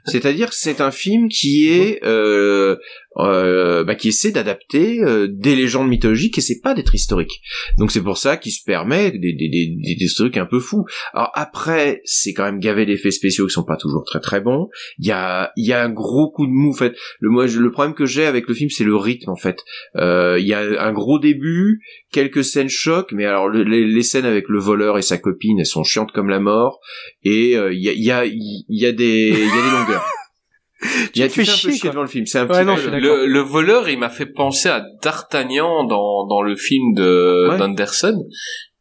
C'est-à-dire que c'est un film qui est euh, euh, bah, qui essaie d'adapter euh, des légendes mythologiques et c'est pas d'être historique. Donc c'est pour ça qu'il se permet des, des, des, des, trucs un peu fous. Alors après, c'est quand même gavé d'effets spéciaux qui sont pas toujours très très bons. Il y a y a un gros coup de mou. En fait, le moi le problème que j'ai avec le film, c'est le rythme en fait. Euh, Il y a un gros début, quelques scènes choc, mais alors le- les, les scènes avec le voleur et sa copine, elles sont chiantes comme la mort. Et euh, il y a y a y a y a des longueurs. Tu un peu chier, devant le film. C'est un Ouais, petit non, le, le voleur, il m'a fait penser à D'Artagnan dans, dans le film de Ouais. d'Anderson.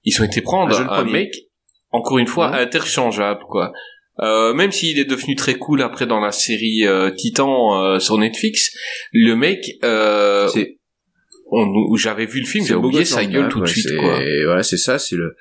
Ils ont été prendre Ah, un mec, encore une fois, Ouais. interchangeable, quoi. Euh, même s'il est devenu très cool après dans la série euh, Titan euh, sur Netflix, le mec, euh, on, j'avais vu le film, j'ai oublié sa gueule tout de suite, quoi. Voilà, c'est ça, c'est le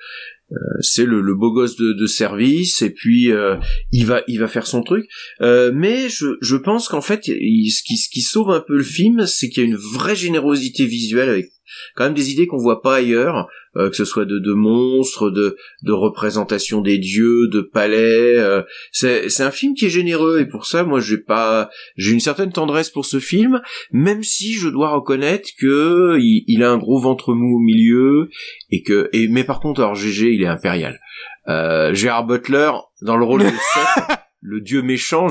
c'est le, le beau gosse de, de service et puis euh, il va il va faire son truc. Euh, mais je, je pense qu'en fait, il- ce qui ce qui sauve un peu le film, c'est qu'il y a une vraie générosité visuelle avec quand même des idées qu'on voit pas ailleurs, euh, que ce soit de, de monstres, de, de représentation des dieux, de palais. euh, c'est c'est un film qui est généreux et pour ça, moi, j'ai pas j'ai une certaine tendresse pour ce film, même si je dois reconnaître que il, il a un gros ventre mou au milieu et que et mais par contre, alors GG, il est impérial. Euh, Gérard Butler dans le rôle de Seth, le dieu méchant.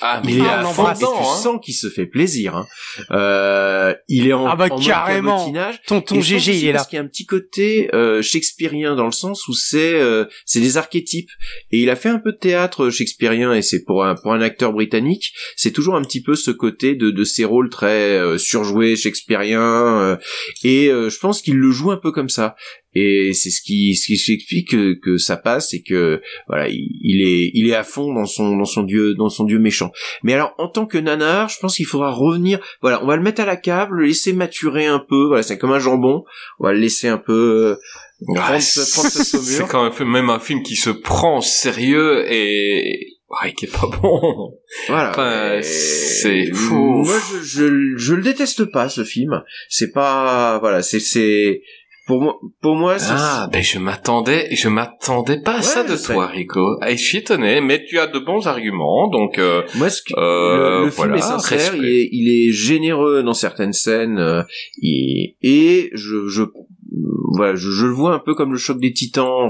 Ah, mais il il est à à on fond et tu dedans, hein. sens qu'il se fait plaisir. Hein. Euh, il est en, Ah bah, en carrément. Tonton GG, il est là. Parce qu'il y a un petit côté euh, shakespearien dans le sens où c'est euh, c'est des archétypes. Et il a fait un peu de théâtre shakespearien et c'est pour un pour un acteur britannique, c'est toujours un petit peu ce côté de de ces rôles très euh, surjoués shakespeariens. euh, et euh, je pense qu'il le joue un peu comme ça. Et c'est ce qui ce qui s'explique que, que ça passe et que voilà il, est il est à fond dans son dans son dieu dans son dieu méchant. Mais alors en tant que nanar, je pense qu'il faudra revenir. Voilà, on va le mettre à la cave, le laisser maturer un peu. Voilà, c'est comme un jambon. On va le laisser un peu. euh, Ouais, prendre sa- prendre. C'est quand même même un film qui se prend au sérieux et ouais, qui est pas bon. Voilà. Enfin, c'est fou. Moi, je, je je le déteste pas ce film. C'est pas voilà, c'est c'est pour moi pour moi c'est Ah, ben je m'attendais, je m'attendais pas à ça de toi, Rico. Et je suis étonné, mais tu as de bons arguments, donc euh, Moi, ce que- Euh, le, le film est sincère, respect. il est, il est généreux dans certaines scènes, euh, et, et je, je, voilà, je, je le vois un peu comme le choc des Titans,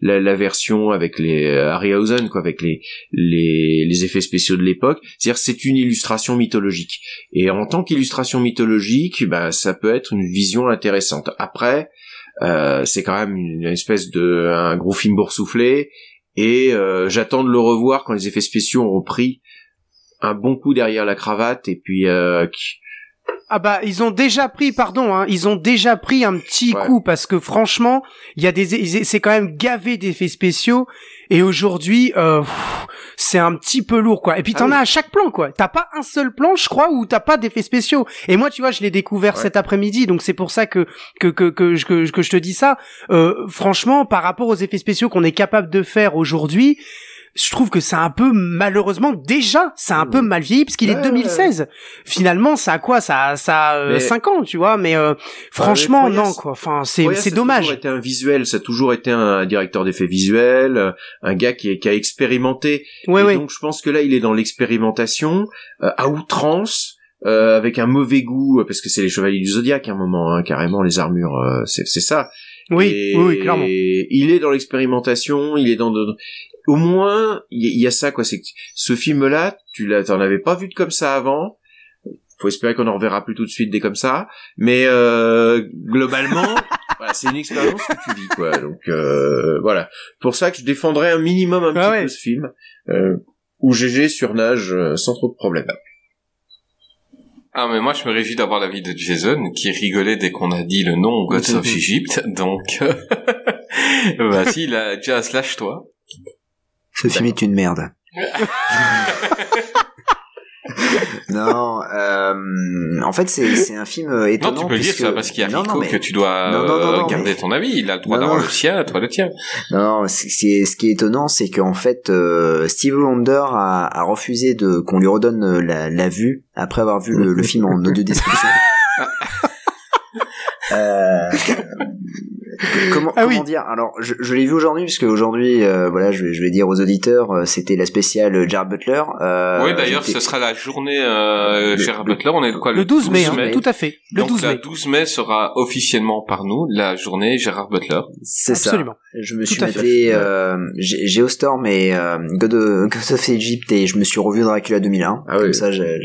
la, la version avec les euh, Harryhausen, quoi, avec les, les, effets spéciaux de l'époque. C'est-à-dire, c'est une illustration mythologique. Et en tant qu'illustration mythologique, bah, ça peut être une vision intéressante. Après, euh, c'est quand même une espèce de un gros film boursouflé. Et euh, j'attends de le revoir quand les effets spéciaux auront pris un bon coup derrière la cravate et puis euh, Ah bah ils ont déjà pris, pardon, hein, ils ont déjà pris un petit Ouais. coup parce que franchement, il y a des, c'est quand même gavé d'effets spéciaux et aujourd'hui, euh, c'est un petit peu lourd quoi. Et puis Ah t'en oui. as à chaque plan quoi. T'as pas un seul plan, je crois, où t'as pas d'effets spéciaux. Et moi, tu vois, je l'ai découvert Ouais. cet après-midi, donc c'est pour ça que que que que, je- que, que je te dis ça. Euh, franchement, par rapport aux effets spéciaux qu'on est capable de faire aujourd'hui. Je trouve que c'est un peu malheureusement déjà c'est un peu mal vieilli parce qu'il est Ouais, de 2016. Finalement, ça a quoi? Ça a- ça a Mais- 5 ans, tu vois, mais euh, franchement mais non quoi. Enfin, c'est c'est ça a dommage. toujours été un visuel, ça a toujours été un directeur d'effets visuels, euh, un gars qui, qui a expérimenté. Et donc je pense que là, il est dans l'expérimentation euh, à outrance. euh, avec un mauvais goût, euh, parce que c'est les chevaliers du zodiaque à un moment, hein, carrément les armures, euh, c'est c'est ça. Oui, Et oui, oui, clairement. Il est dans l'expérimentation, il est dans. de- Au moins, il y, il y a ça quoi. C'est que ce film-là, tu l'as, t'en avais pas vu de comme ça avant. Faut espérer qu'on en reverra plus tout de suite des comme ça. Mais euh, globalement, voilà, c'est une expérience que tu vis quoi. Donc euh, voilà. Pour ça que je défendrais un minimum un Ah petit ouais. peu ce film. Euh, où GG surnage euh, sans trop de problèmes. Ah mais moi je me réjouis d'avoir l'avis de Jason qui rigolait dès qu'on a dit le nom Gods of Egypt donc euh, vas-y là Jazz lâche-toi Ce film est une merde. non, euh, en fait, c'est c'est un film euh, non étonnant. tu peux le dire puisque- ça parce qu'il y a Non, Rico non, mais- que tu dois Non, euh, garder mais- ton avis il a le droit d'avoir le sien toi le tien Non, non, c'est c'est- ce qui est étonnant, c'est qu'en fait, euh, Steve Wonder a, a refusé de qu'on lui redonne euh, la, la vue après avoir vu le, le film en audio description. Euh, comment, Ah comment dire? Alors, je, je l'ai vu aujourd'hui puisque aujourd'hui, euh, voilà, je vais, je vais dire aux auditeurs, euh, c'était la spéciale Jared Butler. Euh, oui d'ailleurs ce sera la journée euh, Le- Gérard Butler on est le quoi Le 12 mai, hein, mai. tout à fait. Le donc 12 la mai. 12 mai sera officiellement par nous la journée Gérard Butler C'est ça. Absolument. Je me Tout suis maté euh, Geostorm et euh, God, of, God of Egypt et je me suis revu Dracula 2001. Ah Comme oui. ça, j'ai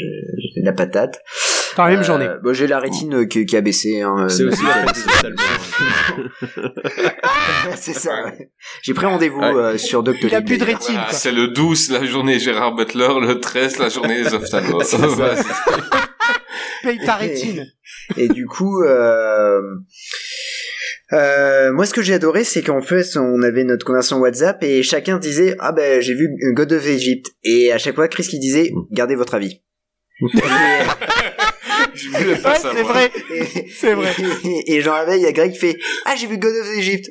la patate. Dans la même Euh, journée. bon, j'ai la rétine qui, qui a baissé. Hein, C'est euh, aussi la c'est ça. ouais. J'ai pris rendez-vous Ouais. euh, sur Doctor Il a plus de rétine. C'est le 12 la journée Gérard Butler le 13 la journée des ophtalmos C'est. Paye ta rétine. Et du coup, euh, euh, moi, ce que j'ai adoré, c'est qu'en fait, on avait notre conversation WhatsApp et chacun disait ah ben j'ai vu God of Egypt et à chaque fois Chris qui disait gardez votre avis. Ouais, c'est vrai. Et- C'est vrai. Et, et j'en avais, il y a Greg qui fait Ah, j'ai vu God of Egypt.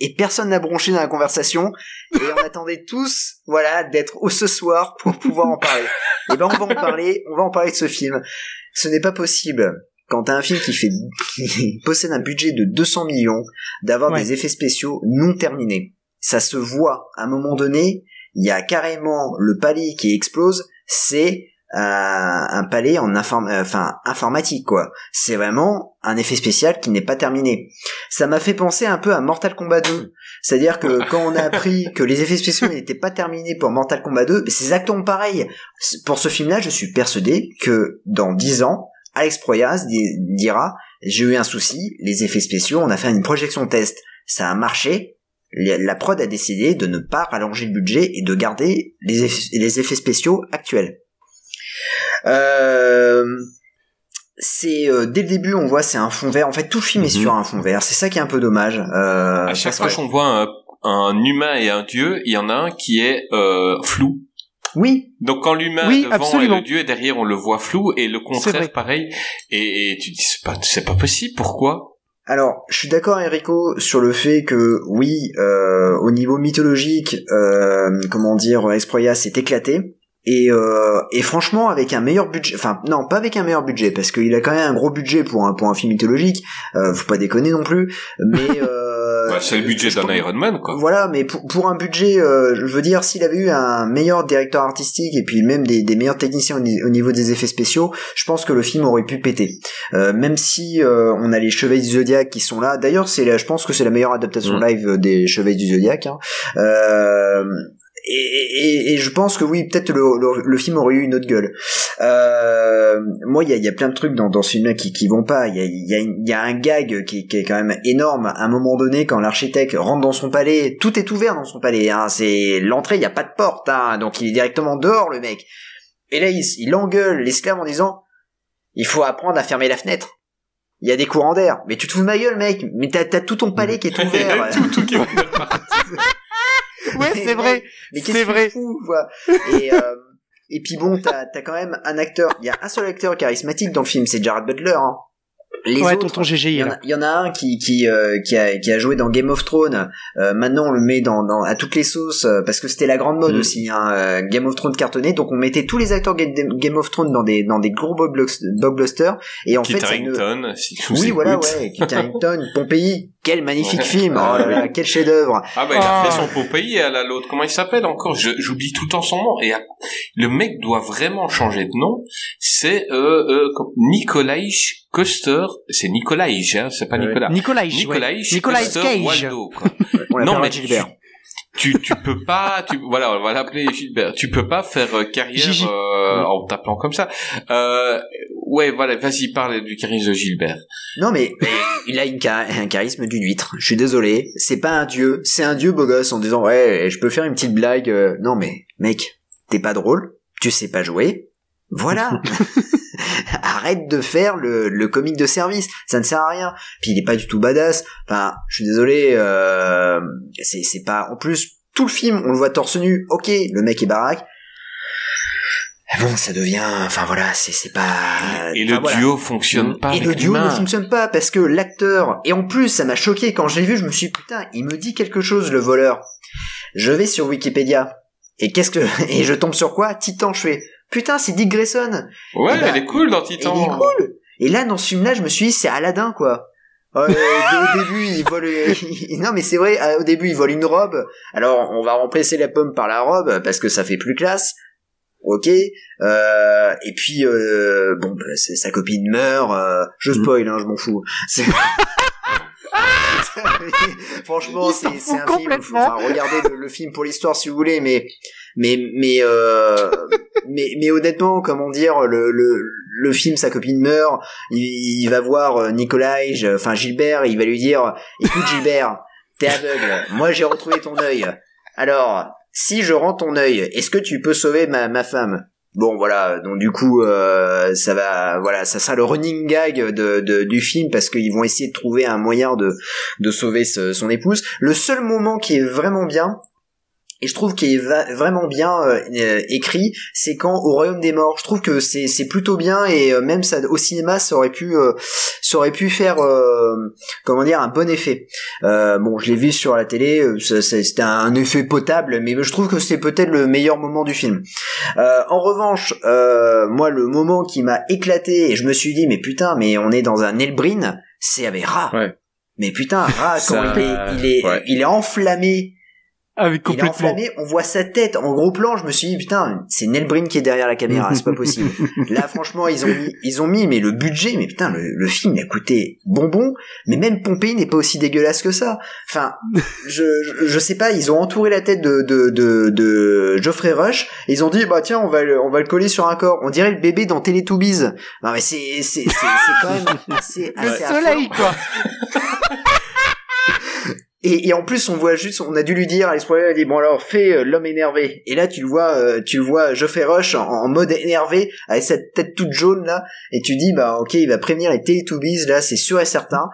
Et personne n'a bronché dans la conversation. Et on attendait tous, voilà, d'être au ce soir pour pouvoir en parler. Et ben, on va en parler, on va en parler de ce film. Ce n'est pas possible. Quand t'as un film qui fait, qui possède un budget de 200 millions, d'avoir Ouais. des effets spéciaux non terminés. Ça se voit. À un moment donné, il y a carrément le palais qui explose. C'est un, un palais en inform euh, enfin, informatique, quoi c'est vraiment un effet spécial qui n'est pas terminé. Ça m'a fait penser un peu à Mortal Kombat 2. C'est-à-dire que quand on a appris que les effets spéciaux n'étaient pas terminés pour Mortal Kombat 2, c'est exactement pareil. Pour ce film-là, je suis persuadé que dans 10 ans, Alex Proyas di- dira j'ai eu un souci, les effets spéciaux, on a fait une projection test, ça a marché, la prod a décidé de ne pas rallonger le budget et de garder les effets spéciaux actuels. Euh, c'est euh, dès le début on voit c'est un fond vert en fait tout le film est Mhm. sur un fond vert c'est ça qui est un peu dommage euh, à chaque parce fois qu'on voit un, un humain et un dieu, il y en a un qui est euh, flou. oui Donc quand l'humain Oui, est devant absolument. et le dieu est derrière, on le voit flou et le contraire pareil. Et, et tu dis c'est pas c'est pas possible. Pourquoi? Alors je suis d'accord Enrico sur le fait que oui euh, au niveau mythologique euh, comment dire Exproya s'est éclaté et, euh, et franchement avec un meilleur budget enfin non pas avec un meilleur budget parce qu'il a quand même un gros budget pour un pour un film mythologique euh, faut pas déconner non plus mais euh, Bah, C'est le budget d'un Iron Man quoi. Voilà, mais pour, pour un budget, euh, je veux dire, s'il avait eu un meilleur directeur artistique et puis même des, des meilleurs techniciens au, ni- au niveau des effets spéciaux, je pense que le film aurait pu péter. Euh, même si euh, on a les Chevaliers du Zodiac qui sont là. D'ailleurs, c'est, je pense que c'est la meilleure adaptation Mm. live des Chevaliers du Zodiac. Hein. Et, et, et je pense que oui, peut-être le, le, le film aurait eu une autre gueule. Euh, moi, il y a, y a plein de trucs dans, dans ce film-là qui, qui vont pas. Il y a, y, a, y a un gag qui, qui est quand même énorme. À un moment donné, quand l'architecte rentre dans son palais, tout est ouvert dans son palais. Hein, c'est l'entrée, il y a pas de porte, hein, donc il est directement dehors, le mec. Et là, il, il engueule l'esclave en disant Il faut apprendre à fermer la fenêtre. Il y a des courants d'air. Mais tu te fous de ma gueule, mec. Mais t'as, tout ton palais qui est ouvert. tout, tout qui est ouvert Ouais, c'est vrai. Mais qu'est-ce vrai. tu fous, quoi Et, euh, et puis bon, t'as, t'as quand même un acteur. Il y a un seul acteur charismatique dans le film, c'est Jared Butler. Hein. Les ouais, autres, tonton il GGI, y, en a, il y en a un qui qui euh, qui, a, qui a joué dans Game of Thrones. Euh, maintenant, on le met dans, dans à toutes les sauces euh, parce que c'était la grande mode Mm. aussi. Hein, Game of Thrones cartonné, donc on mettait tous les acteurs Ga- Game of Thrones dans des dans des gros blockbus- blockbusters. Et en Kit fait. Harington, si tu nous oui, voilà, ouais, Kit Harington, Pompéi, quel magnifique Ouais. film, oh là là, quel chef-d'œuvre. Ah bah il a Ah. fait son Popeye à la l'autre. Comment il s'appelle encore? Je- J'oublie tout le temps son nom. Et à- le mec doit vraiment changer de nom. C'est euh, euh, Nikolai Koster. C'est Nikolai, hein, c'est pas. Nicolas. Nicolas, Nikolai ouais. Koster Cage. Waldo. quoi. On non mais Gilbert. Tu, tu peux pas. Tu, voilà, on va l'appeler Gilbert. Tu peux pas faire euh, carrière euh, en t'appelant comme ça. Euh, ouais, voilà. Vas-y, parle du charisme de Gilbert. Non mais, mais il a une un charisme d'une huître. Je suis désolé, c'est pas un dieu, c'est un dieu beau gosse en disant ouais, je peux faire une petite blague. euh, Non mais mec, t'es pas drôle, tu sais pas jouer. Voilà. Arrête de faire le, le comique de service, ça ne sert à rien. Puis il est pas du tout badass. Enfin, je suis désolé, euh, c'est c'est pas. En plus, tout le film, on le voit torse nu. Ok, le mec est baraque. Bon, ça devient. Enfin voilà, c'est c'est pas. Et enfin, le voilà. duo fonctionne pas. Et le duo ne fonctionne pas parce que l'acteur, et en plus ça m'a choqué quand je l'ai vu, je me suis dit putain, il me dit quelque chose le voleur. Je vais sur Wikipédia et qu'est-ce que et je tombe sur quoi? Titan, je fais putain, c'est Dick Grayson. Ouais, bah, elle est cool dans Titan. il est cool. Et là dans ce film là, je me suis dit c'est Aladdin quoi. Euh, au début, il vole. non, mais c'est vrai. euh, Au début, il vole une robe. Alors, on va remplacer la pomme par la robe parce que ça fait plus classe. Ok. Euh, et puis, euh, bon, bah, sa copine meurt. euh, je Mhm. spoil, hein, je m'en fous. C'est- Franchement, c'est un film. Enfin, regardez le, le film pour l'histoire si vous voulez, mais mais mais euh, mais mais honnêtement, comment dire, le le le film, sa copine meurt. Il, il va voir euh, Nicolas, je- enfin Gilbert, il va lui dire, écoute Gilbert, t'es aveugle. Moi, j'ai retrouvé ton œil. Alors, si je rends ton œil, est-ce que tu peux sauver ma ma femme? Bon voilà, donc du coup euh, ça va voilà, ça sera le running gag de, de- du film parce qu'ils vont essayer de trouver un moyen de de sauver ce- son épouse. Le seul moment qui est vraiment bien et je trouve qu'il est va- vraiment bien euh, euh, écrit, c'est quand au royaume des morts. Je trouve que c'est c'est plutôt bien et euh, même ça au cinéma ça aurait pu euh, ça aurait pu faire euh, comment dire un bon effet. Euh, bon, je l'ai vu sur la télé, c'était un effet potable, mais je trouve que c'est peut-être le meilleur moment du film. Euh, en revanche, euh, moi le moment qui m'a éclaté et je me suis dit mais putain mais on est dans un Elbrin, c'est avec Ra. Ouais. Mais putain Ra quand Ça- il est il est ouais. il est enflammé Ah, mais il est complètement. enflammé, on voit sa tête en gros plan, je me suis dit putain, c'est Nelbrin qui est derrière la caméra, c'est pas possible. Là franchement, ils ont mis ils ont mis mais le budget, mais putain le, le film il a coûté bonbon, mais même Pompéi n'est pas aussi dégueulasse que ça. Enfin, je, je je sais pas, ils ont entouré la tête de de de, de Geoffrey Rush, et ils ont dit bah tiens, on va le, on va le coller sur un corps. On dirait le bébé dans Teletubbies. Non mais c'est c'est c'est c'est quand même assez Le soleil, quoi. Et, et en plus, on voit juste, on a dû lui dire, Alex Proyas a dit bon alors fais euh, l'homme énervé. Et là, tu vois, euh, tu vois Geoffrey Rush en, en mode énervé avec cette tête toute jaune là, et tu dis bah ok, il va prévenir les Teletubbies là, c'est sûr et certain.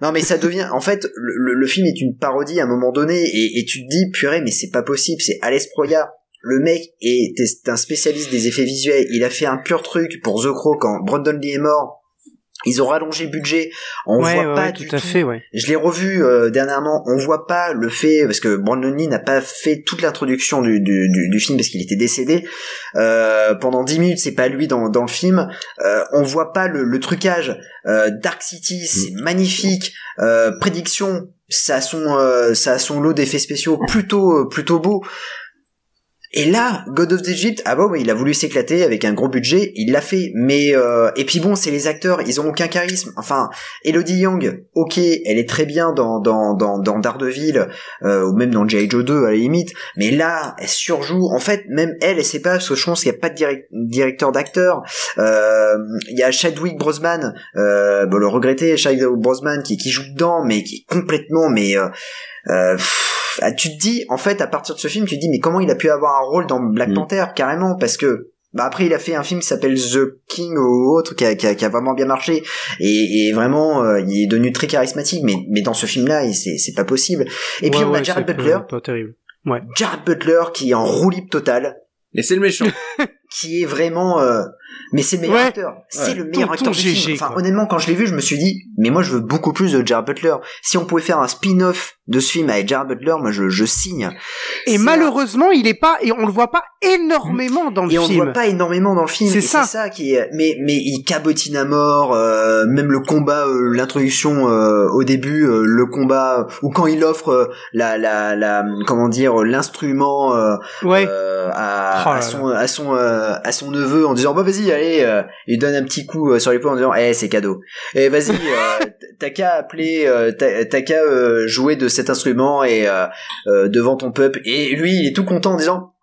Non mais ça devient, en fait, le, le- film est une parodie à un moment donné, et, et tu te dis purée, mais c'est pas possible, c'est Alex Proyas. Le mec est, est un spécialiste des effets visuels. Il a fait un pur truc pour The Crow quand Brandon Lee est mort. Ils ont rallongé le budget. On ouais, voit ouais, pas ouais, du tout à fait, ouais. je l'ai revu euh, dernièrement. On voit pas le fait parce que Brandon Lee n'a pas fait toute l'introduction du, du, du, du film parce qu'il était décédé euh, pendant 10 minutes. C'est pas lui dans, dans le film. Euh, on voit pas le, le trucage. Euh, Dark City, c'est magnifique. Euh, prédiction, ça a son euh, ça a son lot d'effets spéciaux plutôt euh, plutôt beau. Et là, God of Egypt, ah bon, il a voulu s'éclater avec un gros budget, il l'a fait. Mais euh, et puis bon, c'est les acteurs, ils ont aucun charisme. Enfin, Elodie Young, ok, elle est très bien dans dans dans, dans Daredevil euh, ou même dans G.I. Joe 2 à la limite, mais là, elle surjoue. En fait, même elle, elle sait pas parce que je pense qu'il y a pas de direct- directeur d'acteur. Euh, Il y a Chadwick Boseman, euh, bon, le regretté Chadwick Boseman qui qui joue dedans, mais qui est complètement mais tu te dis en fait à partir de ce film tu te dis mais comment il a pu avoir un rôle dans Black Mm. Panther carrément parce que Bah après, il a fait un film qui s'appelle The King ou autre, qui a, qui a, qui a vraiment bien marché, et, et vraiment, euh, il est devenu très charismatique. Mais, mais dans ce film-là, il- c'est, c'est pas possible. Et puis Ouais, on a ouais, Jared c'est Butler, Pas, pas terrible. Ouais. Jared Butler qui est en roue libre totale, Et c'est le méchant. qui est vraiment. euh, Mais c'est le meilleur Ouais. acteur. C'est Ouais. le meilleur Ton- acteur ton du film. Enfin, quoi. honnêtement, quand je l'ai vu, je me suis dit, mais moi, je veux beaucoup plus de Jared Butler. Si on pouvait faire un spin-off de ce film avec Jared Butler, moi, je, je signe. Et malheureusement, il est pas, et on le voit pas énormément dans le et on film. voit pas énormément dans le film. C'est ça. Qui est. Mais mais il cabotine à mort. euh, même le combat, euh, l'introduction euh, au début, le combat ou quand il offre la la la comment dire l'instrument Ouais. à, Oh à son à son à son neveu en disant bah vas-y allez il donne un petit coup sur l'épaule en disant eh c'est cadeau et vas-y euh, t'as qu'à appeler t'as qu'à jouer de cet instrument et euh, euh, devant ton peuple et lui il est tout content en disant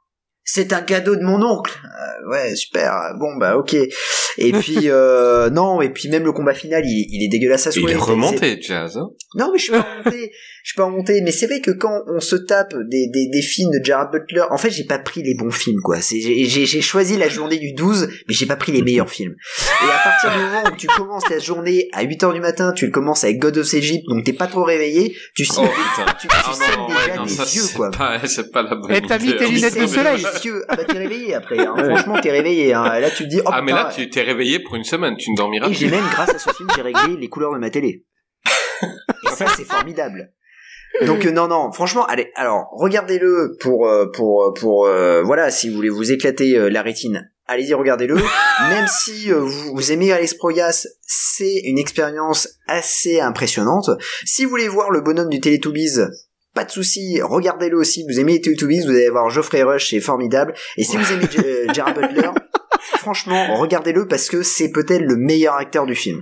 c'est un cadeau de mon oncle. Euh, ouais, super. Bon bah ok. Et puis euh, non, et puis même le combat final, il, il est dégueulasse à Il souhait. est C'est- remonté, Jazz. Hein non, mais je suis pas remonté. Je suis pas remonté. Mais c'est vrai que quand on se tape des, des, des films de Jared Butler, en fait, j'ai pas pris les bons films, quoi. C'est, j'ai, j'ai j'ai choisi la journée du 12, mais j'ai pas pris les meilleurs films. Et à partir du moment où tu commences ta journée à 8 heures du matin, tu le commences avec God of Egypt, donc t'es pas trop réveillé, tu sais, Oh putain. tu, tu Ah non, déjà ouais, non, des ça yeux, c'est quoi. pas, c'est pas la bonne Eh, t'as mis tes Tu lunettes de soleil. les yeux. Ah bah t'es réveillé après. Hein. Franchement, t'es réveillé. Hein. Et Là, tu te dis, oh Ah mais là tu t'es réveillé pour une semaine, tu ne dormiras Et j'ai même, grâce à ce film, j'ai réglé les couleurs de ma télé. Et ça, c'est formidable. Donc euh, non, non, franchement, allez, alors regardez-le pour euh, pour pour euh, voilà, si vous voulez vous éclater euh, la rétine, allez-y, regardez-le. Même si euh, vous, vous aimez Alex Proyas, c'est une expérience assez impressionnante. Si vous voulez voir le bonhomme du Teletubbies, pas de souci, regardez-le aussi. Vous aimez les Teletubbies, vous allez voir Geoffrey Rush, c'est formidable. Et si vous aimez Gerard Butler, franchement, regardez-le parce que c'est peut-être le meilleur acteur du film.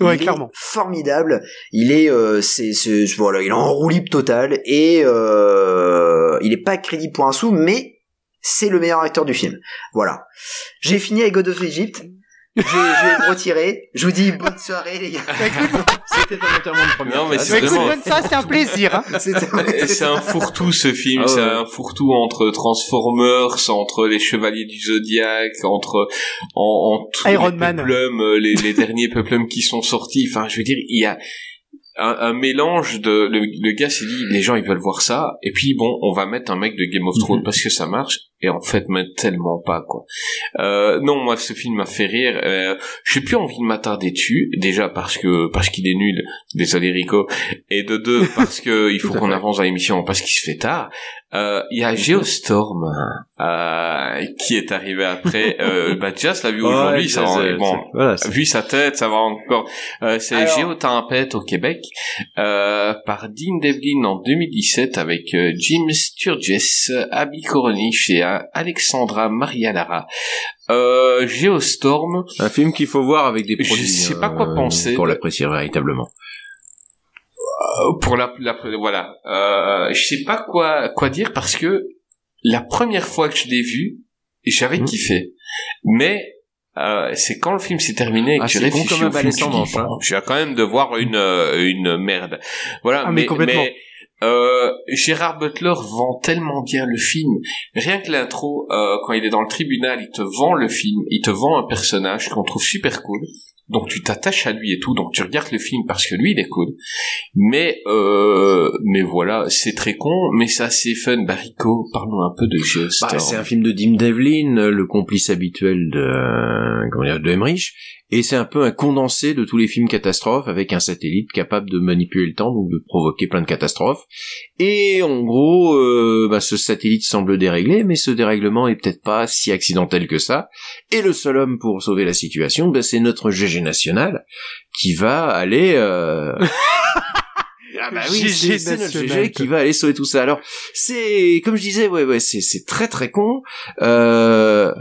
Il Ouais, est clairement. formidable. Il est, euh, c'est, c'est, voilà, il est en roue libre totale et euh, il est pas crédible pour un sou, mais c'est le meilleur acteur du film. Voilà. J'ai fini avec God of Egypt. Je, je vais me retirer. Je vous dis bonne soirée les gars. C'était un enterrement de première Non, mais c'est Bah, écoute, vraiment- bonne ça, c'était un plaisir. Hein. C'est un fourre-tout ce film, Ah ouais. c'est un fourre-tout entre Transformers, entre les Chevaliers du Zodiaque, entre en, en tous Iron les Man. peplums, euh, les, les derniers peplums qui sont sortis. Enfin, je veux dire, il y a un, un mélange de le, le gars s'est dit les gens ils veulent voir ça et puis bon on va mettre un mec de Game of Thrones Mhm. parce que ça marche et en fait mais tellement pas quoi. Euh, non moi ce film m'a fait rire. Euh, j'ai plus envie de m'attarder dessus. Déjà parce que parce qu'il est nul. Désolé Rico. Et de deux parce que il faut à qu'on avance dans l'émission parce qu'il se fait tard. Euh, il y a Geostorm euh, qui est arrivé après. Euh, bah Jazz l'a vu aujourd'hui Ouais, ça va- bon. voilà, vu sa tête, ça va encore. Euh, c'est Alors- Géotempête au Québec euh, par Dean Devlin en 2017 avec Jim Sturgess, Abby Cornish et euh, Alexandra Maria Lara. Euh, Geostorm, un film qu'il faut voir avec des Je produits. sais pas quoi penser Pour l'apprécier véritablement. euh, pour la, la voilà, euh, je sais pas quoi quoi dire parce que la première fois que je l'ai vu, j'avais Mhm. kiffé, mais euh, c'est quand le film s'est terminé et que Ah, tu réfléchis comme un au film, tu dis, hein. je viens quand même de voir une euh, une merde. Voilà, Ah, mais mais, complètement. mais, euh, Gérard Butler vend tellement bien le film. Rien que l'intro, euh, quand il est dans le tribunal, il te vend le film, il te vend un personnage qu'on trouve super cool. Donc tu t'attaches à lui et tout, donc tu regardes le film parce que lui il est cool. Mais euh, mais voilà, c'est très con, mais c'est assez fun. Barico, parle-nous un peu de Geostorm. Bah, c'est un film de Dim Devlin, le complice habituel de, euh, comment dire, de Emmerich, et c'est un peu un condensé de tous les films catastrophes avec un satellite capable de manipuler le temps, donc de provoquer plein de catastrophes. Et en gros, euh, bah, ce satellite semble déréglé, mais ce dérèglement est peut-être pas si accidentel que ça. Et le seul homme pour sauver la situation, bah, c'est notre GG national qui va aller. Euh... Ah bah oui, c'est notre GG qui va aller sauver tout ça. Alors c'est comme je disais, ouais, ouais, c'est c'est très très con. Euh,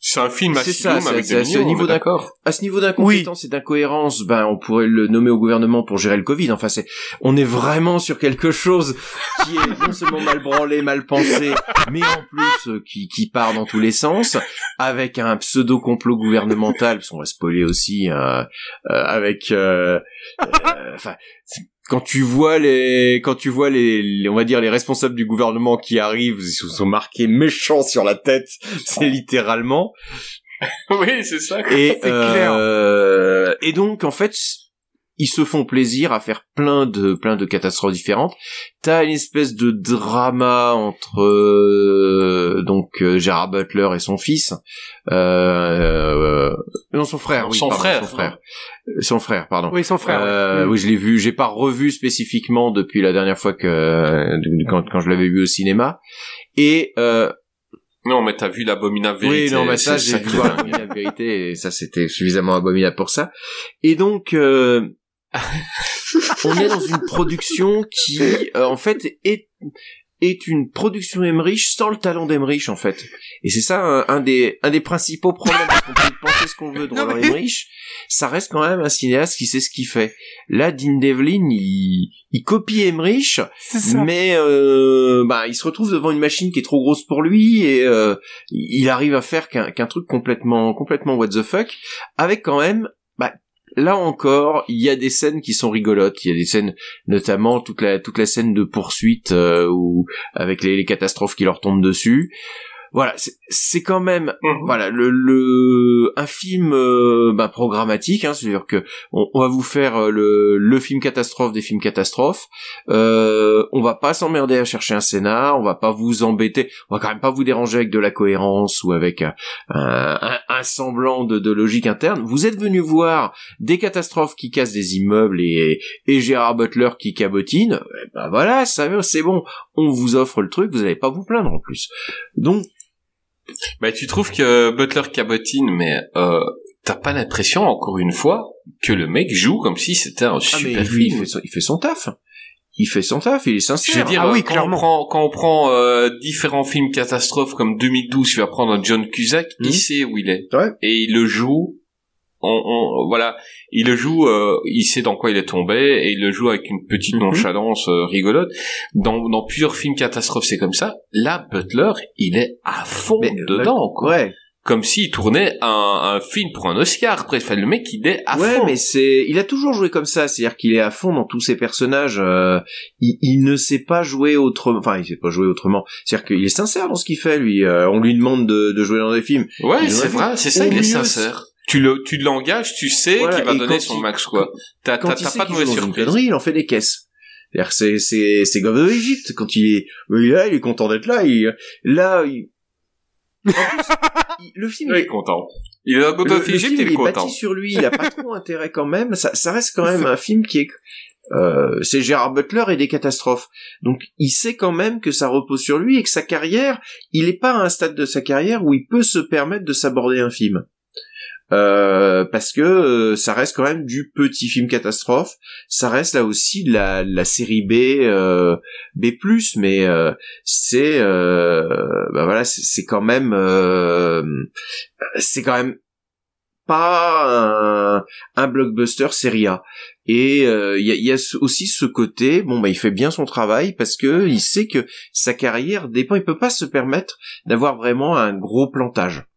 C'est un film C'est ça, c'est- avec c'est des à ce niveau d'accord. à ce niveau d'incompétence et d'incohérence, ben on pourrait le nommer au gouvernement pour gérer le Covid. Enfin, c'est on est vraiment sur quelque chose qui est non seulement mal branlé, mal pensé, mais en plus euh, qui qui part dans tous les sens, avec un pseudo complot gouvernemental, parce qu'on va spoiler aussi euh, euh, avec. euh, euh, Enfin, quand tu vois les quand tu vois les, les- on va dire les responsables du gouvernement qui arrivent ils se sont marqués méchants sur la tête c'est littéralement oui, c'est ça. et clair. euh, et donc en fait ils se font plaisir à faire plein de plein de catastrophes différentes. T'as une espèce de drama entre euh, donc euh, Gerard Butler et son fils, euh, euh, non son frère, oui, Son pardon, frère, son frère, Euh, son frère, pardon. Oui, son frère. ouais. Euh, Mm. Oui, je l'ai vu. J'ai pas revu spécifiquement depuis la dernière fois que quand, quand je l'avais vu au cinéma. Et euh, Non, mais t'as vu l'abominable vérité. oui, non, mais ça, j'ai vu qui- voir la vérité, et ça, c'était suffisamment abominable pour ça. Et donc, euh, on est dans une production qui, euh, en fait, est est une production Emmerich sans le talent d'Emmerich en fait. Et c'est ça un, un des un des principaux problèmes parce qu'on peut penser ce qu'on veut Roland mais- Emmerich, ça reste quand même un cinéaste qui sait ce qu'il fait. Là, Dean Devlin, il il copie Emmerich, mais euh, bah il se retrouve devant une machine qui est trop grosse pour lui et euh, il arrive à faire qu'un qu'un truc complètement complètement what the fuck avec quand même là encore il y a des scènes qui sont rigolotes. Il y a des scènes notamment toute la toute la scène de poursuite euh, avec les catastrophes qui leur tombent dessus voilà c'est- quand même Mhm. voilà le, le un film euh, bah, programmatique hein, c'est à dire que on, on va vous faire euh, le le film catastrophe des films catastrophes. Euh, on va pas s'emmerder à chercher un scénar on va pas vous embêter on va quand même pas vous déranger avec de la cohérence ou avec un, un, un semblant de, de logique interne. Vous êtes venu voir des catastrophes qui cassent des immeubles et, et Gérard Butler qui cabotine eh ben voilà ça c'est bon on vous offre le truc vous allez pas vous plaindre en plus. Donc Bah, tu trouves que Butler cabotine, mais euh, t'as pas l'impression, encore une fois, que le mec joue comme si c'était un Ah, mais super lui, il film? fait, son, il fait son taf. Il fait son taf, il est Je veux sincère. dire, Ah oui, quand, clairement. on prend, quand on prend euh, différents films catastrophes comme 2012, tu vas prendre un John Cusack, Mhm. il sait où il est. Ouais. Et il le joue, on, on- voilà, il le joue, euh, il sait dans quoi il est tombé, et il le joue avec une petite Mhm. nonchalance euh, rigolote. Dans, dans plusieurs films catastrophes, c'est comme ça. Là, Butler, il est à fond Mais, euh, dedans, quoi. Ouais, Comme s'il tournait un, un film pour un Oscar, presque. Enfin, le mec, il est à ouais, fond. mais c'est, il a toujours joué comme ça, c'est-à-dire qu'il est à fond dans tous ses personnages. euh, il, il ne sait pas jouer autrement. Enfin, il sait pas jouer autrement. C'est-à-dire qu'il est sincère dans ce qu'il fait. Lui, Euh, on lui demande de, de jouer dans des films. Ouais, c'est vrai, c'est ça, il est sincère. Tu le, tu l'engages, tu sais Voilà, qu'il va donner son il- max, quoi. T'as, pas de mauvaise surprise. connerie, il en fait des caisses. C'est c'est c'est comme l'Égypte quand il est là, il est content d'être là. Il, là, il... En plus, il- le film Il est content. Il est dans le, le film il est content. bâti sur lui, il a pas trop intérêt quand même. Ça, ça reste quand même un film qui est euh, c'est Gérard Butler et des catastrophes. Donc il sait quand même que ça repose sur lui et que sa carrière, il est pas à un stade de sa carrière où il peut se permettre de s'aborder un film. Euh, parce que euh, ça reste quand même du petit film catastrophe, ça reste là aussi la, la série B, euh, B+, mais euh, c'est, euh, bah voilà, c'est quand même, c'est quand même pas un, un blockbuster série A. Et il y, a, y a aussi ce côté, bon bah il fait bien son travail parce que il sait que sa carrière dépend, il peut pas se permettre d'avoir vraiment un gros plantage.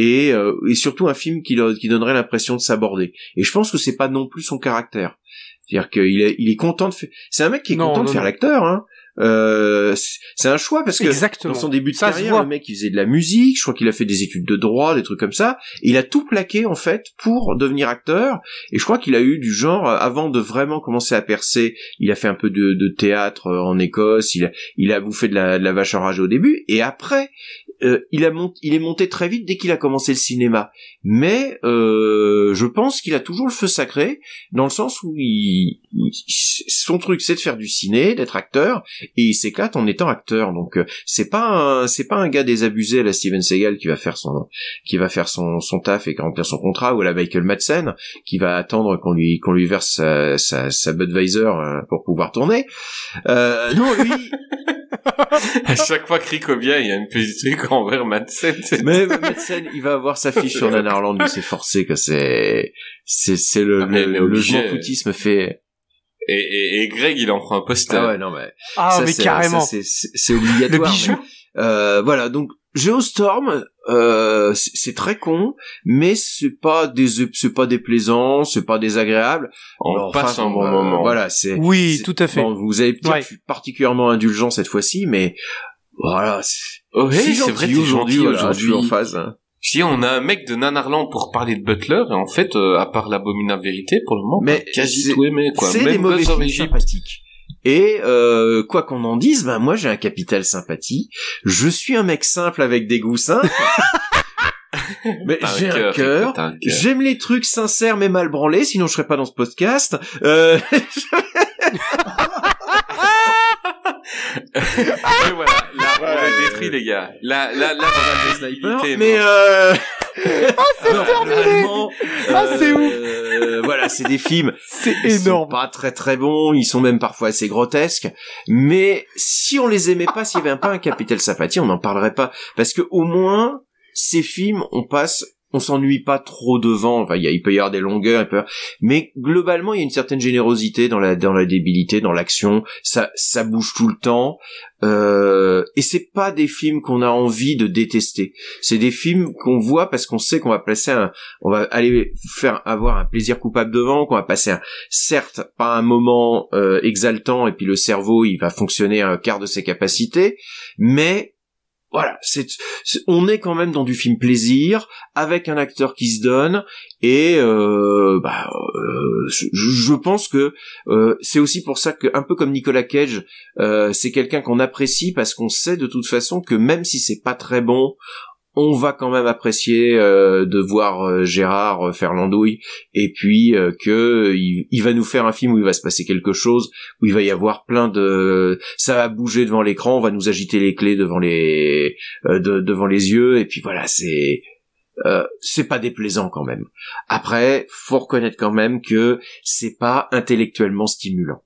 Et, euh, et surtout un film qui, donnerait l'impression de s'aborder. Et je pense que c'est pas non plus son caractère. C'est-à-dire qu'il est, il est content de faire. C'est un mec qui est Non, content de faire l'acteur. Hein. Euh, c'est un choix parce que Exactement. dans son début de Ça carrière, le mec il faisait de la musique, je crois qu'il a fait des études de droit, des trucs comme ça. Et il a tout plaqué en fait pour devenir acteur. Et je crois qu'il a eu du genre, euh, avant de vraiment commencer à percer, il a fait un peu de, de théâtre euh, en Écosse, il a, il a bouffé de la, de la vache enragée au début. Et après, euh, il, a mont- il est monté très vite dès qu'il a commencé le cinéma. Mais euh, je pense qu'il a toujours le feu sacré, dans le sens où il, son truc c'est de faire du ciné, d'être acteur, et il s'éclate en étant acteur. Donc euh, c'est pas un, c'est pas un gars désabusé à la Steven Seagal qui va faire son qui va faire son, son taf et remplir son contrat ou à la Michael Madsen qui va attendre qu'on lui qu'on lui verse sa, sa, sa Budweiser euh, pour pouvoir tourner. Euh, non lui À chaque fois que Rico vient, il y a une petite truc envers Madsen. mais Madsen il va avoir sa fiche sur Nanarland lui c'est forcé que c'est c'est c'est le Ah, mais- le, mais obligé. foutisme fait Et, et, et Greg, il en prend un poster. ah ouais non mais Ah, Ça, mais c'est- carrément. c'est obligatoire Le bijou. mais, euh, voilà donc Geostorm euh, c'est c'est très con, mais c'est pas des, c'est pas déplaisant, c'est pas désagréable. On Alors, passe enfin, un bon euh, moment. Voilà, c'est. Oui, tout à fait. Bon, vous avez peut-être Ouais. particulièrement indulgent cette fois-ci, mais voilà. c'est- Ouais, c'est c'est vrai, aujourd'hui. suis en aujourd'hui. phase. Si on a un mec de Nanarland pour parler de Butler, et en fait, euh, à part l'abominable vérité, pour le moment, Mais quasi c'est- tout aimé, quoi. C'est Même des mauvais sympathiques. Et euh, quoi qu'on en dise, ben moi j'ai un capital sympathie. Je suis un mec simple avec des goûts simples. mais j'ai un cœur. t'as un cœur. J'aime les trucs sincères mais mal branlés, sinon je serais pas dans ce podcast. Euh, Et voilà, détruit, les gars. Là, là, là, on a sniper, des mais euh... c'est terminé Ah, c'est euh, voilà, c'est des films C'est Ils sont énorme. pas très très bons, ils sont même parfois assez grotesques. Mais si on les aimait pas, s'il y avait pas un capital sympathie, on n'en parlerait pas. Parce que au moins, ces films, on passe, on s'ennuie pas trop devant. Il, y a, il peut y avoir des longueurs, mais globalement, il y a une certaine générosité dans la dans la débilité, dans l'action. Ça ça bouge tout le temps. Euh, et c'est pas des films qu'on a envie de détester. C'est des films qu'on voit parce qu'on sait qu'on va placer un, on va aller faire avoir un plaisir coupable devant, qu'on va passer un, certes pas un moment euh, exaltant et puis le cerveau il va fonctionner à un quart de ses capacités, mais voilà, on est quand même dans du film plaisir avec un acteur qui se donne et euh, bah, euh, je, pense que euh, c'est aussi pour ça que un peu comme Nicolas Cage, c'est quelqu'un qu'on apprécie parce qu'on sait de toute façon que même si c'est pas très bon, on va quand même apprécier euh, de voir euh, Gérard euh, faire l'andouille et puis euh, que il, va nous faire un film où il va se passer quelque chose où il va y avoir plein de ça va bouger devant l'écran on va nous agiter les clés devant les de- devant les yeux et puis voilà c'est c'est pas déplaisant quand même. Après faut reconnaître quand même que c'est pas intellectuellement stimulant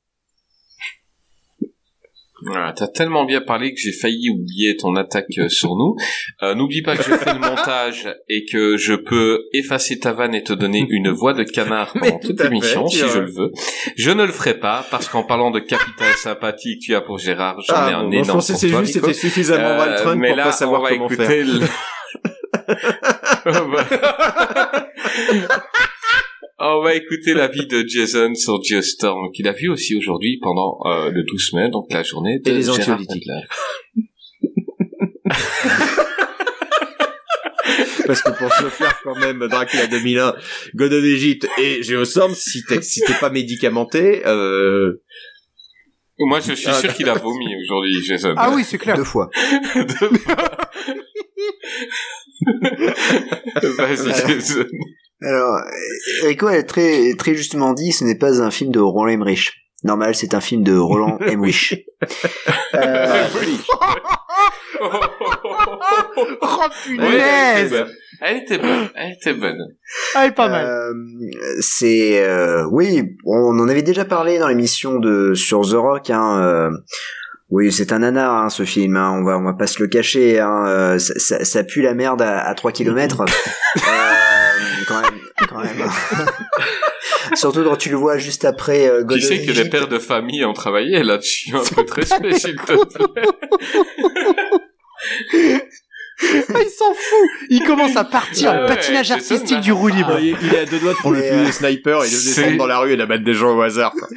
Voilà, t'as tellement bien parlé que j'ai failli oublier ton attaque euh, sur nous. Euh, N'oublie pas que je fais le montage et que je peux effacer ta vanne et te donner une voix de canard pendant tout toute l'émission si je le veux. Je ne le ferai pas parce qu'en parlant de capital sympathique tu as pour Gérard, j'en ai ah, un bon, énorme je pensais Nico. c'était suffisamment Euh, mais pour là, pas savoir on va comment écouter faire le- On va écouter l'avis de Jason sur Geostorm, qu'il a vu aussi aujourd'hui pendant euh, le 12 mai, donc la journée de Et les anxiolytiques. Parce que pour se faire quand même Dracula 2001, God of Egypt et Geostorm, si t'es si t'es pas médicamenté, euh, Moi, je suis sûr qu'il a vomi aujourd'hui, Jason. Ah oui, c'est clair. Deux fois. Vas-y, Jason. Alors, Rico a très, très justement dit, ce n'est pas un film de Roland Emmerich. Normal, c'est un film de Roland Emmerich. Euh, Oh Ouais, elle était punaise bonne. Elle était bonne. Elle était bonne. Elle est pas mal. euh, c'est euh, oui, on en avait déjà parlé dans l'émission de sur The Rock. Hein, euh, oui, c'est un nanar hein, ce film. Hein, on va on va pas se le cacher. Hein, euh, ça, ça, ça pue la merde à, à 3 kilomètres. Euh, quand même, quand même. Surtout quand tu le vois juste après euh, God Tu of sais que les pères de famille ont travaillé là-dessus. Un peu de respect, s'il te plaît. Ah, il s'en fout Il commence à partir, Ouais, patinage artistique du roue libre. il il est à deux doigts de prendre le fusil euh, de sniper et de c'est- descendre dans la rue et d'abattre des gens au hasard.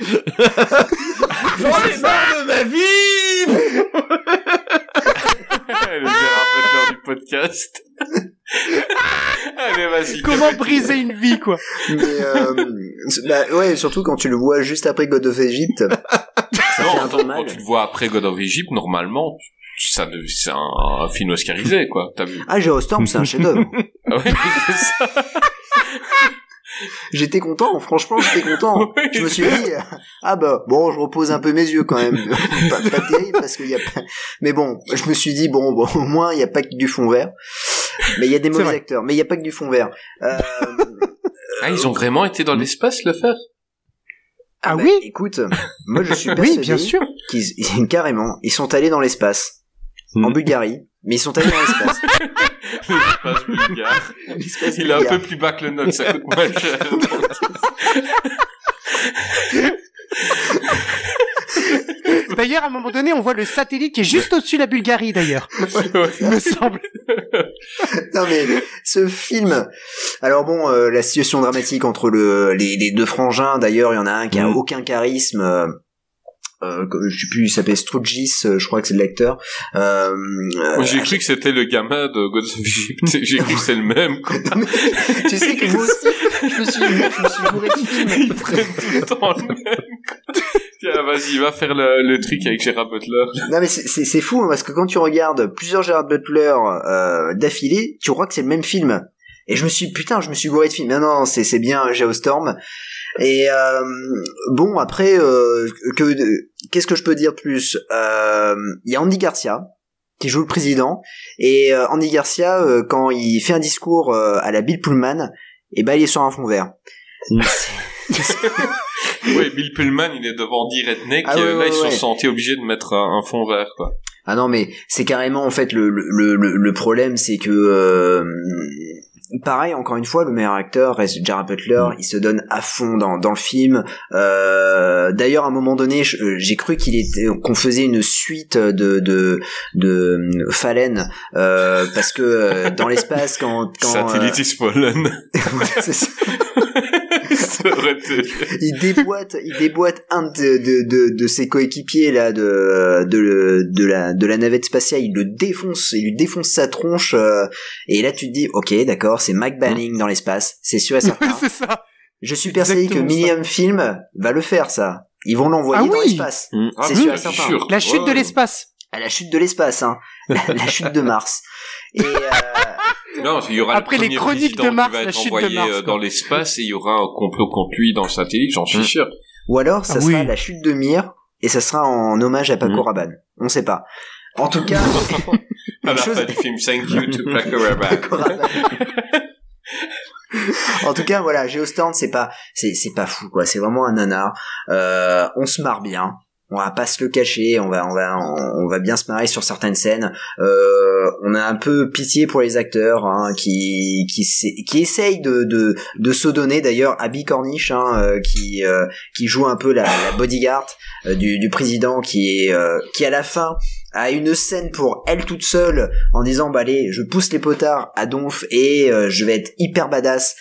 J'en ai marre de ma vie le Butler du podcast. Allez, vas-y. Comment briser une vie, quoi Mais euh, bah, ouais, surtout quand tu le vois juste après God of Egypt. ça fait un mal. quand tu le vois après God of Egypt, normalement, ça, c'est un, un film oscarisé, quoi. T'as vu Ah, Geostorm, c'est un chef-d'œuvre. Ah ouais, c'est ça. J'étais content, franchement, j'étais content. Oui, Je me suis dit, ah bah, bon, je repose un peu mes yeux quand même. pas, pas terrible parce qu'il y a pas... Mais bon, je me suis dit, bon, bon au moins, il n'y a pas que du fond vert. Mais il y a des mauvais vrai. acteurs, mais il n'y a pas que du fond vert. Euh, Ah, ils ont vraiment été dans l'espace le faire Ah bah, oui Écoute, moi je suis persuadé Oui, bien sûr. qu'ils, ils- carrément, ils sont allés dans l'espace. En Hmm. Bulgarie. Mais ils sont allés dans l'espace. L'espace bulgare. L'espace Il est un peu plus bas que le nôtre, ça coûte moins cher. D'ailleurs, à un moment donné, on voit le satellite qui est juste au-dessus de la Bulgarie, d'ailleurs. Il me semble. non mais ce film. Alors bon, euh, la situation dramatique entre le, les, les deux frangins. D'ailleurs, il y en a un qui a Mm. aucun charisme. Euh, je sais plus, il s'appelle Strougis, euh, je crois que c'est le lecteur. Euh, euh, j'ai cru que c'était le gamin de Gods of Egypt. J'ai cru que c'est le même, quoi. tu sais que moi aussi, je me suis, je me suis bourré de films. Ils prennent tout le temps le même. Tiens, vas-y, va faire le, le truc avec Gérard Butler. Non mais c'est- fou hein, parce que quand tu regardes plusieurs Gerard Butler euh, d'affilée, tu crois que c'est le même film. Et je me suis putain, je me suis bourré de film. Non non, c'est c'est bien Geostorm. Et euh, bon après, euh, que qu'est-ce que je peux dire de plus? Euh, Il y a Andy Garcia qui joue le président et euh, Andy Garcia euh, quand il fait un discours euh, à la Bill Pullman, et ben il est sur un fond vert. Oui, Bill Pullman, il est devant Dee Redneck. Ah et, ouais, là, ouais, ils se sont ouais. sentis obligés de mettre un, un fond vert, quoi. Ah non, mais c'est carrément en fait le le le, le problème, c'est que euh, pareil encore une fois, le meilleur acteur reste Jared Butler. Il se donne à fond dans dans le film. Euh, D'ailleurs, à un moment donné, euh, j'ai cru qu'il était qu'on faisait une suite de de de euh, Fallen euh, parce que euh, dans l'espace quand quand Satellite is fallen. euh, il déboîte, il déboîte un de, de, de, de ses coéquipiers là de, de, de la de la navette spatiale. Il le défonce, il lui défonce sa tronche. euh, et là, tu te dis, ok, d'accord, c'est Mike Banning dans l'espace, c'est sûr et certain. C'est ça. Je suis persuadé que. Millennium Film va le faire ça. Ils vont l'envoyer Ah dans oui. l'espace. Ah, C'est oui, sûr et certain. sûr. La chute Ouais. de l'espace. À la chute de l'espace, hein. La, la chute de Mars. Et euh, Non, il y aura Après le les chroniques de Mars, qui va la être chute de envoyé Mars, euh, dans l'espace et il y aura un complot contre lui dans le satellite, j'en suis Mm. sûr. ou alors, ça Ah sera oui. la chute de Mir et ça sera en hommage à Paco Mm. Rabanne. On sait pas. En tout cas, À la Une chose- fin du film, thank you to Paco Rabanne. Paco Rabanne. en tout cas, voilà, Geostorm, c'est pas, c'est, c'est pas fou, quoi. C'est vraiment un nanar. Euh, on se marre bien. On va pas se le cacher. On va, on va, on, va bien se marrer sur certaines scènes. Euh, on a un peu pitié pour les acteurs hein, qui, qui, essayent de, de, se donner. D'ailleurs, Abby Cornish, hein, euh, qui, euh, qui joue un peu la, bodyguard du, président, qui qui à la fin a une scène pour elle toute seule en disant bah allez je pousse les potards à donf et je vais être hyper badass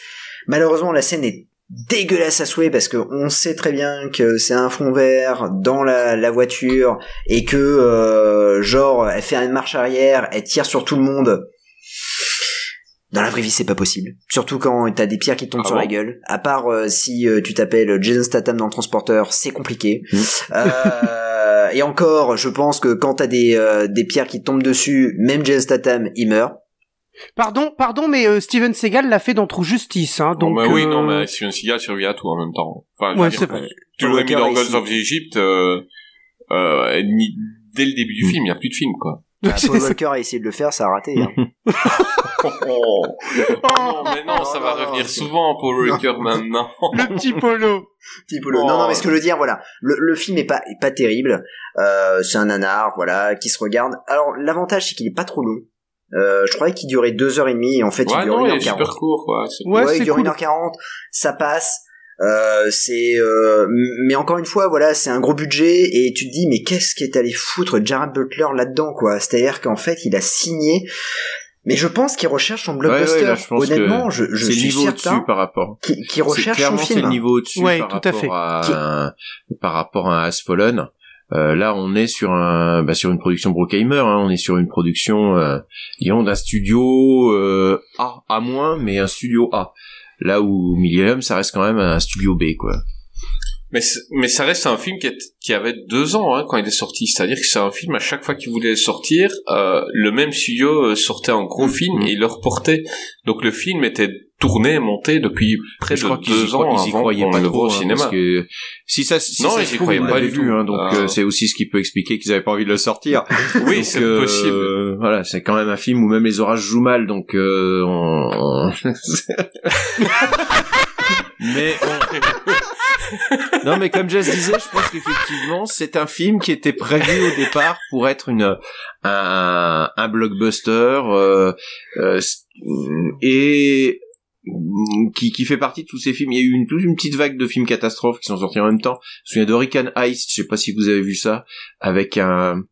malheureusement la scène est dégueulasse à souhait parce que on sait très bien que c'est un fond vert dans la, la voiture et que euh, genre elle fait une marche arrière elle tire sur tout le monde dans la vraie vie, c'est pas possible. Surtout quand t'as des pierres qui tombent Ah sur bon la gueule. À part euh, si euh, tu t'appelles Jason Statham dans le transporteur, c'est compliqué. Mm. Euh, et encore, je pense que quand t'as des, euh, des pierres qui tombent dessus, même Jason Statham, il meurt. Pardon, pardon, mais euh, Steven Seagal l'a fait dans True Justice, hein, donc. Oui, euh, non, mais Steven Seagal survit à tout en même temps. Enfin, Ouais, c'est dire, vrai. tu l'aurais mis dans ici. of Egypt, euh, euh, ni- dès le début du Mm. film, il n'y a plus de film, quoi. Bah, Paul Walker a essayé de le faire, ça a raté. hein. Oh, non, mais non, Non, ça non, va non, revenir souvent, Paul Walker, maintenant. Le petit polo. Petit polo. Oh. Non, non, mais ce que je veux dire, voilà, le, le film est pas, est pas terrible. Euh, c'est un nanar, voilà, qui se regarde. Alors, l'avantage, c'est qu'il est pas trop long. Euh, je croyais qu'il durait deux heures et demie, et en fait, il Ouais, il est 1h40. super court, quoi. C'est- Ouais, Ouais, il dure cool. 1h40, ça passe. Euh, c'est euh, mais encore une fois voilà c'est un gros budget et tu te dis mais qu'est-ce qu'est allé foutre Jared Butler là-dedans quoi? C'est-à-dire qu'en fait il a signé mais je pense qu'il recherche son Ouais, ouais, blockbuster là, je pense honnêtement que je, je c'est le suis niveau certain au-dessus par rapport. qu'il C'est recherche son clairement c'est film le niveau au-dessus Ouais, par tout à rapport fait. à par rapport à As Fallen. Euh, là, on est sur un bah, sur une production Brockheimer. Hein, on est sur une production euh, disons d'un studio euh, A à moins, mais un studio A. Là où Millennium, ça reste quand même un studio B, quoi. Mais, mais ça reste un film qui, est- qui avait deux ans hein, quand il est sorti. C'est-à-dire que c'est un film, à chaque fois qu'il voulait sortir, euh, le même studio euh, sortait un gros film Mhm. et il le reportait. Donc le film était tourné, monté depuis près je de crois deux ans ils y avant croyaient qu'on pas le voit au hein, cinéma. parce que si ça si Non, ça ils se trouve, croyaient ils pas du tout. hein, donc Ah. euh, c'est aussi ce qui peut expliquer qu'ils avaient pas envie de le sortir Oui, c'est euh, possible. Voilà, c'est quand même un film où même les orages jouent mal, donc euh, on... mais on- non, mais comme Jess disait, je pense qu'effectivement, c'est un film qui était prévu au départ pour être une un, un blockbuster euh, euh, et qui, qui fait partie de tous ces films. Il y a eu une, toute une petite vague de films catastrophes qui sont sortis en même temps. Je me souviens d'Hurricane Heist, je sais pas si vous avez vu ça, avec un,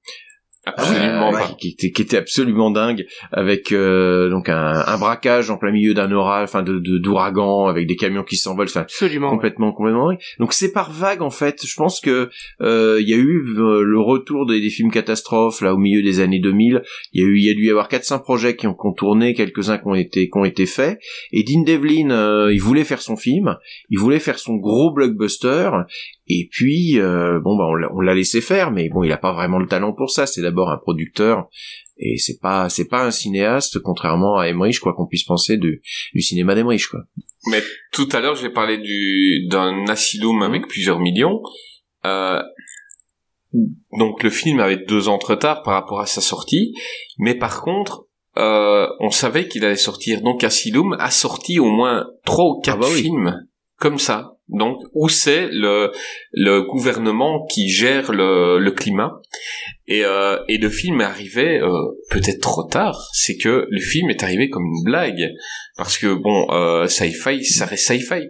Absolument euh, pas. qui, était, qui était absolument dingue avec euh, donc un, un braquage en plein milieu d'un orage enfin de de- d'ouragan avec des camions qui s'envolent enfin Absolument. complètement complètement dingue. donc c'est par vague en fait je pense que euh, il y a eu euh, le retour des, des films catastrophes là au milieu des années 2000 il y a eu il y a dû y avoir quatre cinq projets qui ont, qui ont tourné quelques-uns qui ont été qui ont été faits et Dean Devlin euh, il voulait faire son film il voulait faire son gros blockbuster et puis euh, bon bah on l'a- laissé faire mais bon il a pas vraiment le talent pour ça c'est d'abord un producteur et c'est pas c'est pas un cinéaste contrairement à Emmerich quoi qu'on puisse penser du, du cinéma d'Emmerich quoi Mais tout à l'heure, j'ai parlé du d'un asylum avec plusieurs millions. Euh, donc le film avait deux ans de retard par rapport à sa sortie, mais par contre, euh, on savait qu'il allait sortir. Donc Asylum a sorti au moins trois ou quatre Ah bah oui. films comme ça. Donc où c'est le le gouvernement qui gère le, le climat. Et euh, et le film est arrivé euh, peut-être trop tard. C'est que le film est arrivé comme une blague. Parce que bon euh, sci-fi ça reste sci-fi.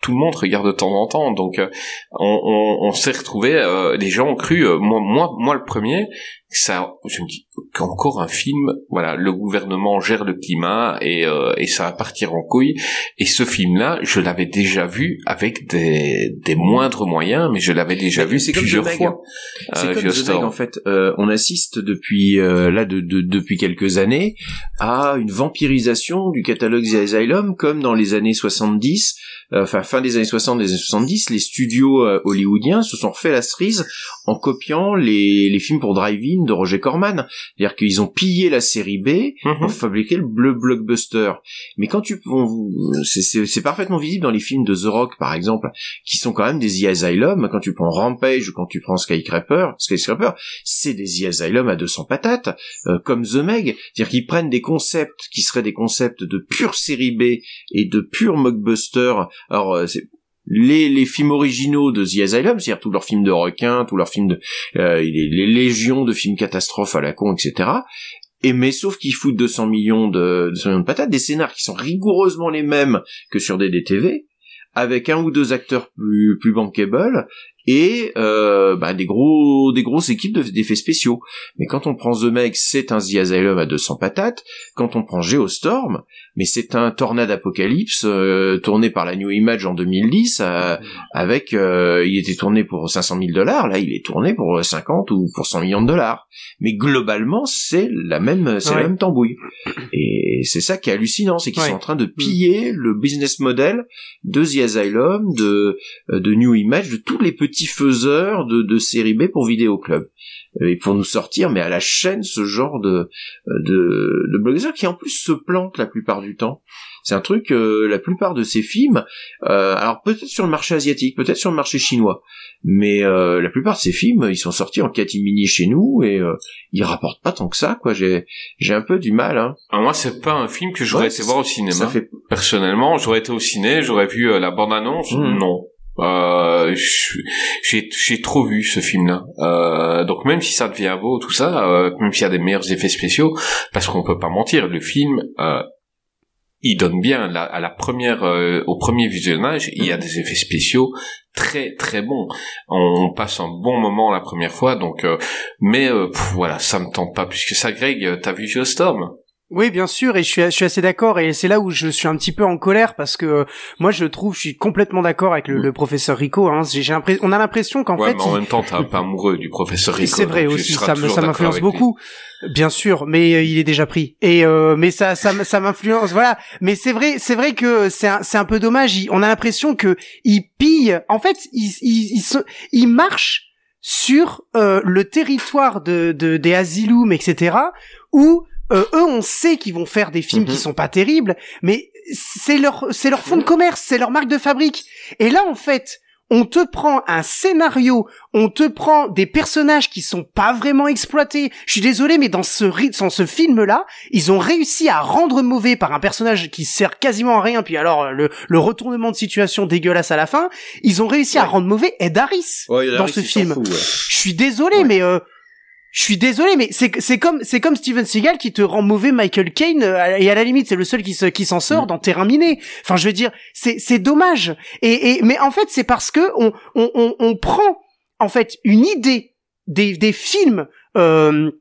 Tout le monde regarde de temps en temps. Donc euh, on, on, on s'est retrouvé euh, les gens ont cru euh, moi moi moi le premier ça je me dis qu'encore un film voilà le gouvernement gère le climat et euh, et ça va partir en couille. Et ce film là je l'avais déjà vu avec des des moindres moyens mais je l'avais déjà Mais vu comme plusieurs fois. C'est euh, comme The en fait. Euh, on assiste depuis euh, là de, de- depuis quelques années à une vampirisation du catalogue The Asylum, comme dans les années 70, euh, enfin fin des années 60, des années 70, les studios euh, hollywoodiens se sont refait la cerise en copiant les, les films pour drive-in de Roger Corman. C'est-à-dire qu'ils ont pillé la série B Mhm. pour fabriquer le bleu blockbuster. Mais quand tu, on- c'est- c'est c'est parfaitement visible dans les films de The Rock par exemple, qui sont quand même des The Asylum. Quand tu prends Rampage ou quand tu prends Skyscraper, Skyscraper, c'est des The Asylum à 200 patates, euh, comme The Meg. C'est-à-dire qu'ils prennent des concepts qui seraient des concepts de pure série B et de pure mockbuster. Alors euh, c'est les, les films originaux de The Asylum, c'est-à-dire tous leurs films de requins, tous leurs films de euh, les, les légions de films catastrophes à la con, etc. Et mais sauf qu'ils foutent 200 millions de, 200 millions de patates, des scénars qui sont rigoureusement les mêmes que sur des DTV, avec un ou deux acteurs plus plus bankable et euh, bah, des gros des grosses équipes de- d'effets spéciaux. Mais quand on prend The Meg, c'est un The Asylum à 200 patates. Quand on prend Geostorm, mais c'est un Tornade Apocalypse euh, tourné par la New Image en 2010 euh, avec euh, il était tourné pour 500 000 dollars, là il est tourné pour 50 ou pour 100 millions de dollars. Mais globalement, c'est la même c'est Ouais. la même tambouille. Et c'est ça qui est hallucinant, c'est qu'ils Ouais. sont en train de piller le business model de The Asylum, de euh, de New Image, de tous les petits faiseurs de, de série B pour Vidéo Club. Euh, Et pour nous sortir, mais à la chaîne, ce genre de de, de blockbusters qui en plus se plantent la plupart du temps. C'est un truc, euh, la plupart de ces films, euh, alors peut-être sur le marché asiatique, peut-être sur le marché chinois, mais euh, la plupart de ces films, ils sont sortis en catimini chez nous et euh, ils rapportent pas tant que ça, quoi. J'ai j'ai un peu du mal, hein. Alors moi, c'est pas un film que j'aurais Ouais, été voir au cinéma. Ça fait Personnellement, j'aurais été au ciné, j'aurais vu la bande-annonce. Mhm. Non. Euh, j'ai j'ai trop vu ce film-là. Euh, donc même si ça devient beau, tout ça, euh, même s'il y a des meilleurs effets spéciaux, parce qu'on peut pas mentir, le film, il donne bien la- à la première, euh, au premier visionnage, il y a des effets spéciaux très très bons. On, on passe un bon moment la première fois, donc euh, mais euh, pff, voilà, ça me tente pas plus que ça. Greg, euh, t'as vu Geostorm? Oui, bien sûr, et je suis, je suis assez d'accord, et c'est là où je suis un petit peu en colère parce que euh, moi je trouve, je suis complètement d'accord avec le, le professeur Rico. Hein, j'ai j'ai l'impression, on a l'impression qu'en Ouais, fait, mais en il- même temps, t'es un peu amoureux du professeur Rico. c'est vrai aussi, ça me- ça m'influence lui. beaucoup, bien sûr, mais euh, il est déjà pris. Et euh, mais ça, ça, ça m'influence, voilà. Mais c'est vrai, c'est vrai que c'est un, c'est un peu dommage. il- on a l'impression que il pille. En fait, il, il, il, se, il marche sur euh, le territoire de, de des Asylum, etc. Où euh, eux, on sait qu'ils vont faire des films Mhm. qui sont pas terribles, mais c'est leur, c'est leur fond de commerce, c'est leur marque de fabrique. Et là, en fait, on te prend un scénario, on te prend des personnages qui sont pas vraiment exploités. Je suis désolé, mais dans ce dans ce film-là, ils ont réussi à rendre mauvais par un personnage qui sert quasiment à rien. Puis alors le, le retournement de situation dégueulasse à la fin, ils ont réussi à rendre mauvais Ed Harris dans ce film. Je suis désolé, mais euh, je suis désolé, mais c'est c'est comme c'est comme Steven Seagal qui te rend mauvais Michael Caine euh, et à la limite c'est le seul qui se, qui s'en sort Mm. dans Terrain miné. Enfin, je veux dire, c'est c'est dommage. Et, et mais en fait, c'est parce que on on on, on prend en fait une idée des des films. Euh,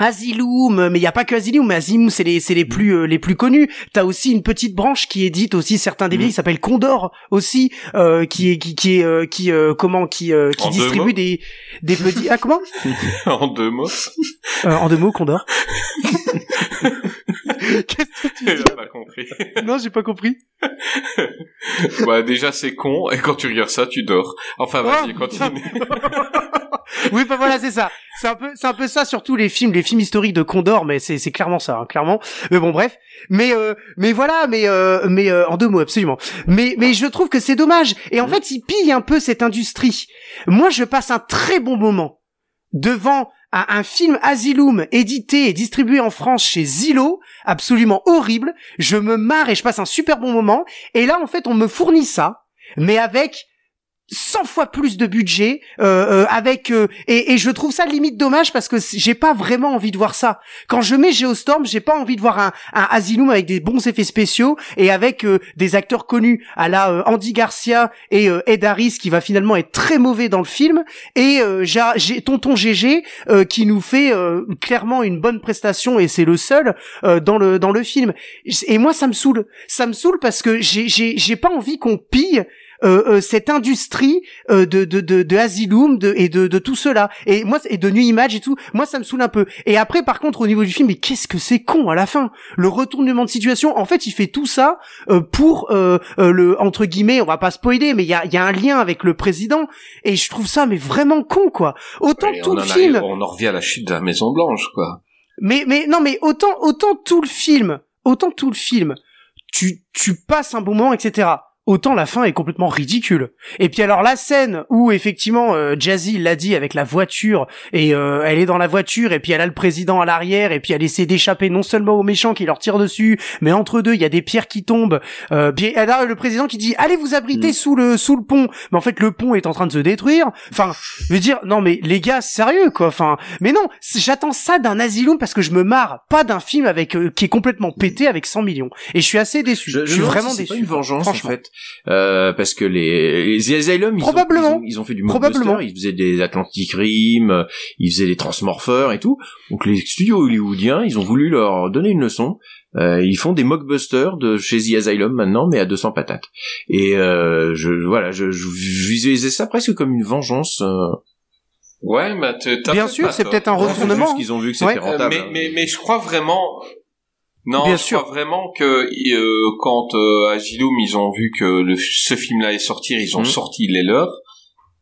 Asylum, mais il y a pas que Asylum, mais Asylum c'est les c'est les plus euh, les plus connus. T'as aussi une petite branche qui édite aussi certains DVD, Mm. qui s'appelle Condor aussi, euh, qui est qui qui est euh, qui euh, comment qui euh, qui distribue des des petits ah comment en deux mots. euh, en deux mots, Condor. Qu'est-ce que tu dis pas compris. Non, j'ai pas compris. bah déjà c'est con et quand tu regardes ça tu dors. Enfin vas-y Oh, continue. oui, bah voilà, c'est ça. C'est un peu, c'est un peu ça surtout les films, les films historiques de Condor, mais c'est, c'est clairement ça, hein, clairement. Mais bon, bref. Mais, euh, mais voilà, mais, euh, mais euh, en deux mots, absolument. Mais, mais je trouve que c'est dommage. Et en fait, ils pillent un peu cette industrie. Moi, je passe un très bon moment devant un, un film Asylum édité et distribué en France chez Zillow, absolument horrible. Je me marre et je passe un super bon moment. Et là, en fait, on me fournit ça, mais avec 100 fois plus de budget euh, euh, avec euh, et, et je trouve ça limite dommage parce que j'ai pas vraiment envie de voir ça. Quand je mets Geostorm j'ai pas envie de voir un, un Asylum avec des bons effets spéciaux et avec euh, des acteurs connus à la euh, Andy Garcia et euh, Ed Harris qui va finalement être très mauvais dans le film. Et j'ai tonton GG qui nous fait clairement une bonne prestation et c'est le seul dans le dans le film. Et moi ça me saoule. Ça me saoule parce que j'ai j'ai pas envie qu'on pille euh, euh, cette industrie euh, de, de, de, de Asylum de, et de, de tout cela. Et moi et de New Image et tout moi ça me saoule un peu. Et après par contre au niveau du film mais qu'est-ce que c'est con à la fin? Le retournement de situation en fait il fait tout ça euh, pour le entre guillemets on va pas spoiler mais il y a, il y a un lien avec le président. Et je trouve ça mais vraiment con quoi. Autant Et tout le film arrive- on en revient à la chute de la Maison Blanche quoi. mais mais non mais autant autant tout le film autant tout le film tu tu passes un bon moment etc autant la fin est complètement ridicule. Et puis alors la scène où effectivement euh, Jazzy l'a dit avec la voiture et euh, elle est dans la voiture et puis elle a le président à l'arrière et puis elle essaie d'échapper non seulement aux méchants qui leur tirent dessus mais entre deux il y a des pierres qui tombent. Euh, puis elle a le président qui dit allez vous abriter Mm. sous le sous le pont. Mais en fait le pont est en train de se détruire. Enfin je veux dire non mais les gars sérieux quoi. Enfin mais non j'attends ça d'un asylum parce que je me marre pas d'un film avec euh, qui est complètement pété avec 100 millions. Et je suis assez déçu. Je, suis vraiment c'est déçu. pas une vengeance en franchement. fait, euh, parce que les, les Asylum, ils, Probablement. Ont, ils, ont, ils ont fait du Probablement. mockbuster, ils faisaient des Atlantic Rim, euh, ils faisaient des Transmorphers et tout. Donc les studios hollywoodiens, ils ont voulu leur donner une leçon. Euh, ils font des mockbusters de chez The Asylum maintenant, mais à 200 patates. Et euh, je voilà, je, je visualisais ça presque comme une vengeance. euh, Ouais, mais t'as bien sûr pas c'est peut-être un retournement qu'ils ont vu que c'était Ouais. Rentable. mais, mais, mais je crois vraiment. Non, Bien je sûr. crois vraiment que euh, quand euh, Asylum ils ont vu que le, ce film-là allait sortir, ils ont Mhm. sorti les leurs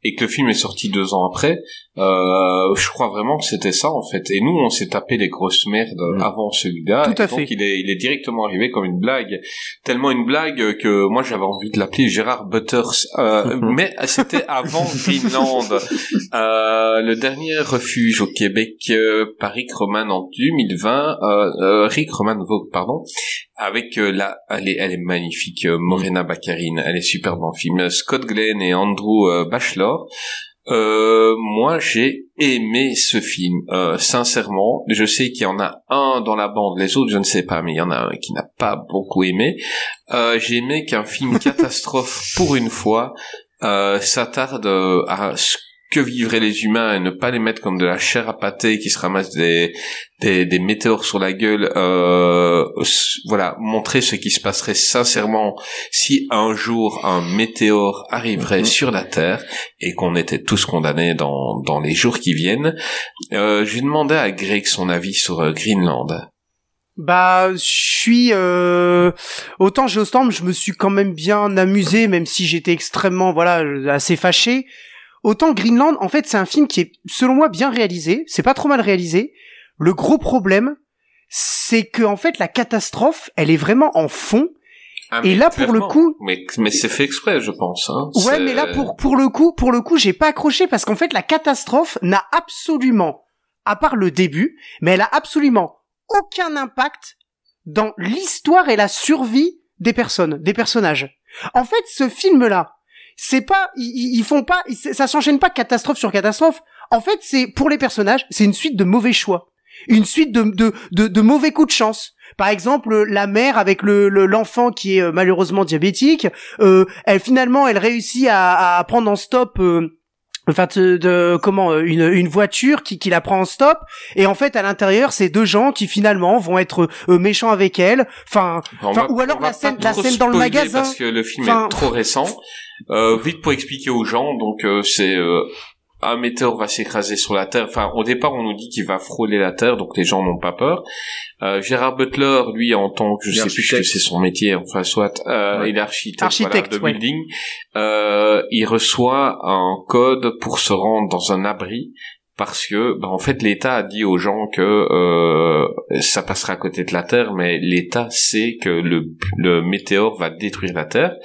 et que le film est sorti deux ans après. Euh, je crois vraiment que c'était ça en fait. Et nous, on s'est tapé les grosses merdes Mhm. avant celui-là. Tout à et donc, fait. Il est, il est directement arrivé comme une blague, tellement une blague que moi j'avais envie de l'appeler Gérard Butters. Euh, Mhm. mais c'était avant Greenland. Euh, le dernier refuge au Québec euh, par Rick Roman en 2020, euh, euh, Rick Roman Vogue, pardon, avec euh, la, elle est, elle est magnifique, euh, Morena Baccarin, elle est superbe en film, Scott Glenn et Andrew euh, Bachelor. Euh, moi, j'ai aimé ce film. Euh, sincèrement, je sais qu'il y en a un dans la bande, les autres, je ne sais pas, mais il y en a un qui n'a pas beaucoup aimé. Euh, j'ai aimé qu'un film catastrophe, pour une fois, s'attarde à ce que vivraient les humains et ne pas les mettre comme de la chair à pâté qui se ramasse des, des, des météores sur la gueule. Euh, voilà, montrer ce qui se passerait sincèrement si un jour un météore arriverait Mhm. sur la Terre et qu'on était tous condamnés dans, dans les jours qui viennent. Euh, J'ai demandé à Greg son avis sur euh, Greenland. Bah, je suis euh... autant Geostorm, je me suis quand même bien amusé, même si j'étais extrêmement voilà assez fâché. Autant Greenland, en fait, c'est un film qui est selon moi bien réalisé. C'est pas trop mal réalisé. Le gros problème, c'est que en fait la catastrophe, elle est vraiment en fond. Ah, Et là, pour le coup- mais, mais c'est fait exprès, je pense. Hein. Ouais, mais là pour pour le coup, pour le coup, j'ai pas accroché parce qu'en fait la catastrophe n'a absolument, à part le début, mais elle a absolument aucun impact dans l'histoire et la survie des personnes, des personnages. En fait, ce film-là, c'est pas, ils, ils- font pas, ça s'enchaîne pas catastrophe sur catastrophe. en fait, c'est pour les personnages, c'est une suite de mauvais choix, une suite de de de, de mauvais coups de chance. Par exemple, la mère avec le l'enfant qui est euh, malheureusement diabétique, euh, elle finalement elle réussit à, à prendre en stop. Euh, enfin de, comment euh, une, une voiture qui, qui la prend en stop. Et en fait à l'intérieur c'est deux gens qui finalement vont être méchants avec elle. Enfin ou alors la scène la scène dans le magasin. parce que le film est trop récent. Euh, vite pour expliquer aux gens donc c'est un météore va s'écraser sur la Terre. Enfin, au départ, on nous dit qu'il va frôler la Terre, donc les gens n'ont pas peur. Euh, Gérard Butler, lui, en tant que, je sais plus que c'est son métier, enfin, soit, euh, il est architecte, architecte de building, euh, il reçoit un code pour se rendre dans un abri parce que ben, en fait l'État a dit aux gens que euh, ça passera à côté de la Terre, mais l'État sait que le, le météore va détruire la Terre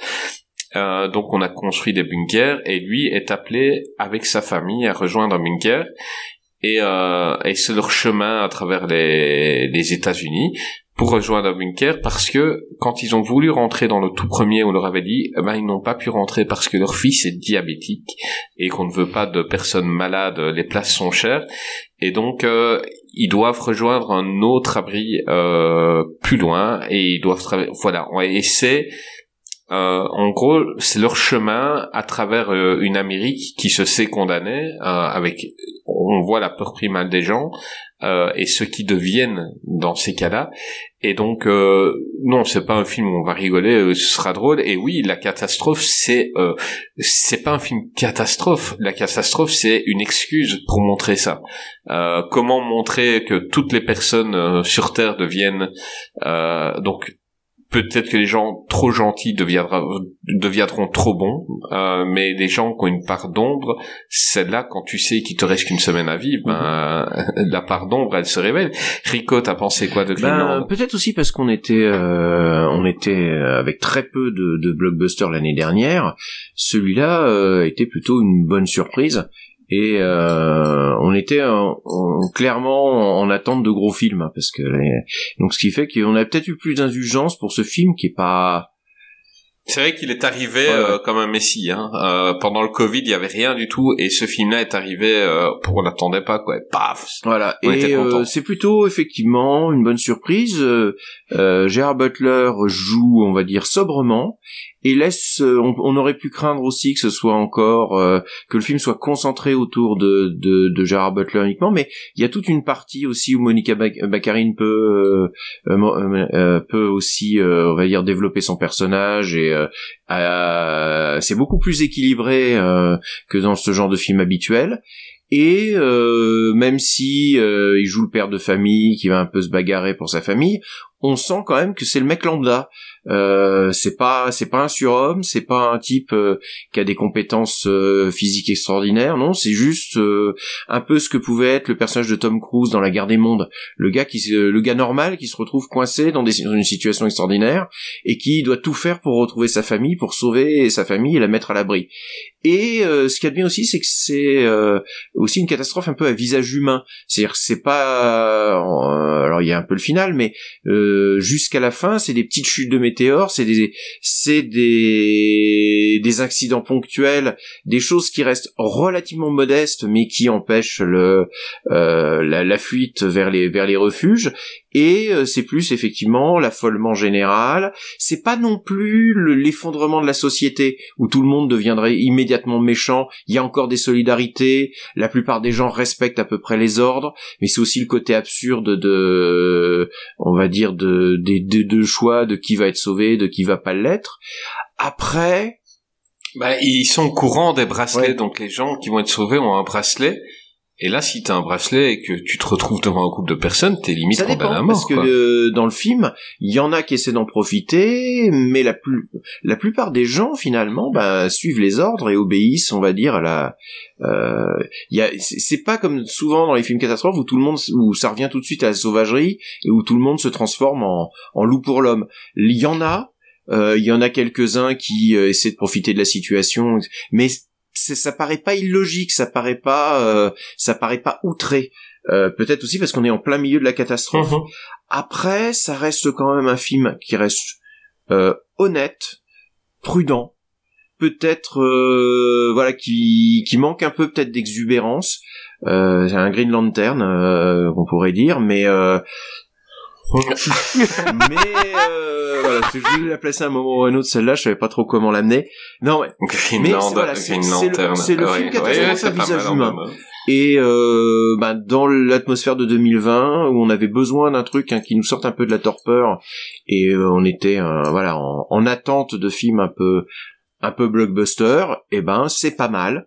euh, donc on a construit des bunkers et lui est appelé avec sa famille à rejoindre un bunker. Et, euh, et c'est leur chemin à travers les, les États-Unis pour rejoindre un bunker parce que quand ils ont voulu rentrer dans le tout premier, on leur avait dit, eh ben ils n'ont pas pu rentrer parce que leur fils est diabétique et qu'on ne veut pas de personnes malades, les places sont chères. Et donc euh, ils doivent rejoindre un autre abri euh, plus loin et ils doivent travailler. Voilà, et c'est euh, en gros, c'est leur chemin à travers euh, une Amérique qui se sait condamnée, euh, avec, on voit la peur primale des gens, et ceux qui deviennent dans ces cas-là. Et donc, non, c'est pas un film où on va rigoler, ce sera drôle. Et oui, la catastrophe, c'est, c'est pas un film catastrophe. La catastrophe, c'est une excuse pour montrer ça. comment montrer que toutes les personnes sur Terre deviennent, donc peut-être que les gens trop gentils deviendront trop bons, euh, mais les gens qui ont une part d'ombre, celle-là, quand tu sais qu'il te reste qu'une semaine à vivre, ben, mhm. la part d'ombre, elle se révèle. Rico, t'as pensé quoi de ben, Peut-être aussi parce qu'on était, euh, on était avec très peu de, de blockbusters l'année dernière. Celui-là euh, était plutôt une bonne surprise et euh, on était clairement en, attente de gros films hein, parce que donc ce qui fait qu'on a peut-être eu plus d'indulgence pour ce film qui est pas c'est vrai qu'il est arrivé euh, comme un messie. Hein. Euh, pendant le Covid, il y avait rien du tout, et ce film-là est arrivé euh, pour on n'attendait pas quoi. Paf. Voilà. et euh, c'est plutôt effectivement une bonne surprise. Euh, Gérard Butler joue, on va dire, sobrement et laisse. On, on, aurait pu craindre aussi que ce soit encore que le film soit concentré autour de, de, Gérard Butler uniquement, mais il y a toute une partie aussi où Monica Baccarin peut peut aussi, on va dire, développer son personnage et euh, c'est beaucoup plus équilibré euh, que dans ce genre de film habituel. Et euh, même si il joue le père de famille qui va un peu se bagarrer pour sa famille, on sent quand même que c'est le mec lambda. Euh, c'est pas c'est pas un surhomme, c'est pas un type euh, qui a des compétences euh, physiques extraordinaires, non, c'est juste un peu ce que pouvait être le personnage de Tom Cruise dans La Guerre des Mondes, le gars qui le gars normal qui se retrouve coincé dans, des, une situation extraordinaire et qui doit tout faire pour retrouver sa famille, pour sauver sa famille et la mettre à l'abri. Et ce qu'il y a de bien aussi, c'est que c'est aussi une catastrophe un peu à visage humain, c'est-à-dire c'est pas alors il y a un peu le final, mais jusqu'à la fin, c'est des petites chutes de météores, c'est des, c'est des, des accidents ponctuels, des choses qui restent relativement modestes, mais qui empêchent le, euh, la, la, fuite vers les, vers les refuges et euh, c'est plus effectivement l'affolement général. C'est pas non plus l'effondrement de la société où tout le monde deviendrait immédiatement méchant. Il y a encore des solidarités. La plupart des gens respectent à peu près les ordres, mais c'est aussi le côté absurde de, on va dire, de des deux choix de qui va être sauvé, de qui va pas l'être. Après, bah, ils sont courants des bracelets, donc les gens qui vont être sauvés ont un bracelet. Et là, si t'as un bracelet et que tu te retrouves devant un groupe de personnes, t'es limite ça condamné à mort. Parce que dans le film, il y en a qui essaient d'en profiter, mais la plus la plupart des gens finalement bah, suivent les ordres et obéissent, on va dire à la. Euh, y a, c'est pas comme souvent dans les films catastrophes où tout le monde où ça revient tout de suite à la sauvagerie et où tout le monde se transforme en, en loup pour l'homme. Il y en a, euh, il y en a quelques-uns qui euh, essaient de profiter de la situation, mais ça paraît pas illogique, ça paraît pas, euh, ça paraît pas outré. Euh, peut-être aussi parce qu'on est en plein milieu de la catastrophe. Mhm. Après, ça reste quand même un film qui reste euh, honnête, prudent, peut-être euh, voilà qui qui manque un peu peut-être d'exubérance. Euh, c'est un Green Lantern, euh, on pourrait dire, mais euh, mais euh, voilà, je voulais la placer à un moment ou à un autre. Celle-là, je savais pas trop comment l'amener. Non, mais, mais c'est- voilà, c'est- le- c'est le Ouais, film catastrophe à visage humain. Et euh, bah, dans l'atmosphère de 2020, où on avait besoin d'un truc hein, qui nous sorte un peu de la torpeur, et euh, on était euh, voilà en, en attente de films un peu un peu blockbuster, et ben c'est pas mal.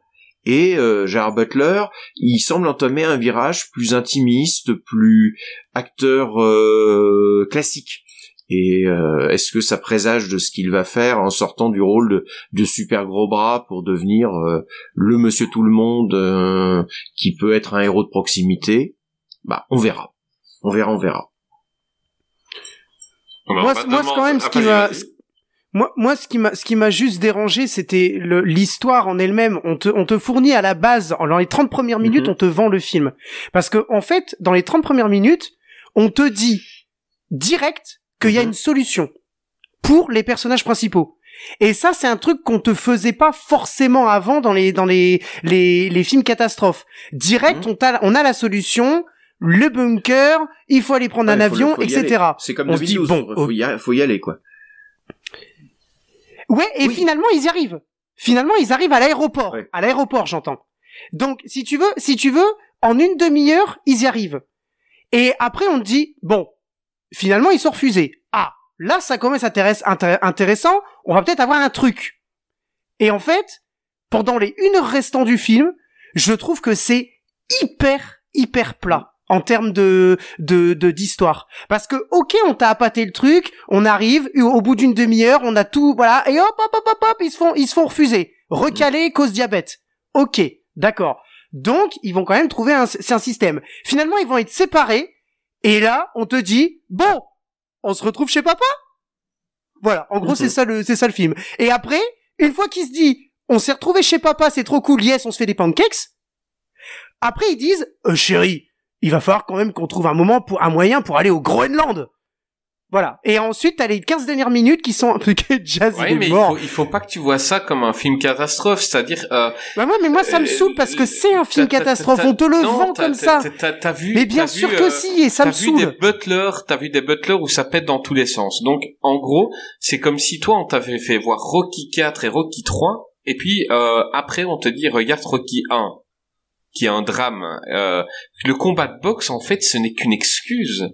Et euh, Gérard Butler, il semble entamer un virage plus intimiste, plus acteur euh, classique. Et euh, est-ce que ça présage de ce qu'il va faire en sortant du rôle de, de super gros bras pour devenir euh, le Monsieur Tout le Monde euh, qui peut être un héros de proximité? Bah, on verra. On verra, on verra. On va Moi, moi, c'est quand même ce qui vas-y. Moi, moi, ce qui m'a, ce qui m'a juste dérangé, c'était l'histoire en elle-même. On te, on te fournit à la base, dans les 30 premières minutes, Mhm. on te vend le film. Parce que, en fait, dans les 30 premières minutes, on te dit direct qu'il y a Mhm. une solution pour les personnages principaux. Et ça, c'est un truc qu'on te faisait pas forcément avant dans les, dans les, les, les films catastrophes. Direct, Mhm. on, t'a- on a la solution, le bunker, il faut aller prendre un Ouais, avion, etc. aller. C'est comme On se dit, 2012, bon, faut, y a- faut y aller, quoi. Ouais, et Oui. finalement ils y arrivent. Finalement ils arrivent à l'aéroport. À l'aéroport, j'entends. Donc si tu veux, si tu veux, en une demi-heure ils y arrivent. Et après on te dit bon, finalement ils sont refusés. Ah, là ça commence à intér- intéressant. On va peut-être avoir un truc. Et en fait, pendant les une heure restant du film, je trouve que c'est hyper hyper plat en termes de de de- d'histoire. Parce que ok on t'a appâté le truc on arrive au bout d'une demi-heure on a tout voilà et hop hop hop hop hop ils se font ils se font refuser. Recaler cause diabète. Ok d'accord. Donc ils vont quand même trouver un c'est un système. Finalement ils vont être séparés et là on te dit bon on se retrouve chez papa? Voilà en gros c'est ça le c'est ça le film. Et après une fois qu'il se dit on s'est retrouvé chez papa c'est trop cool yes on se fait des pancakes après, ils disent, euh, chérie, il va falloir quand même qu'on trouve un moment pour, un moyen pour aller au Groenland. Voilà. Et ensuite, t'as les 15 dernières minutes qui sont un peu jazz, Ouais, il est mais il mort. faut, il faut pas que tu vois ça comme un film catastrophe, c'est-à-dire. Euh, Bah ouais, mais moi, ça me euh, saoule parce que c'est un film t'as- t'as- catastrophe. t'as- On te le non, vend t'as- comme t'as- ça. T'as, t'as vu. Mais bien t'as sûr vu, que euh, si, et ça t'as me vu des saoule. butlers, t'as vu des butlers où ça pète dans tous les sens. Donc, en gros, c'est comme si toi, on t'avait fait voir Rocky 4 et Rocky 3, et puis euh, après, on te dit, regarde Rocky 1, qui est un drame. Euh, le combat de boxe, en fait, ce n'est qu'une excuse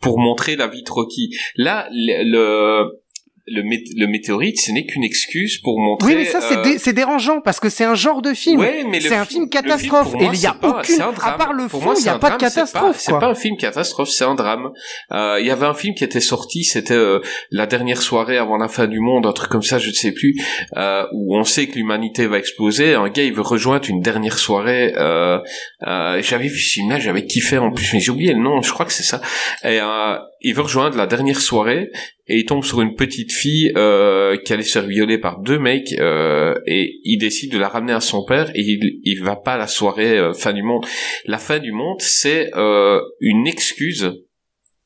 pour montrer la vie de Rocky. Là, le, le, le, mét- le météorite, ce n'est qu'une excuse pour montrer... Oui, mais ça, c'est euh, dé- dérangeant parce que c'est un genre de film. Ouais, mais le c'est un film- catastrophe. moi, et il y a pas- aucune, à part le fond, il n'y a pas de drame, catastrophe, C'est pas un film catastrophe, c'est un drame. Euh, Il y avait un film qui était sorti, c'était euh, la dernière soirée avant la fin du monde, un truc comme ça, je ne sais plus, euh, où on sait que l'humanité va exploser. Un gars, il veut rejoindre une dernière soirée. Euh, euh, j'avais vu ce film-là, j'avais kiffé en plus, mais j'ai oublié le nom. Je crois que c'est ça. Et euh, il veut rejoindre la dernière soirée et il tombe sur une petite fille euh, qui allait se faire violer par deux mecs euh, et il décide de la ramener à son père et il il va pas à la soirée euh, fin du monde. La fin du monde, c'est euh, une excuse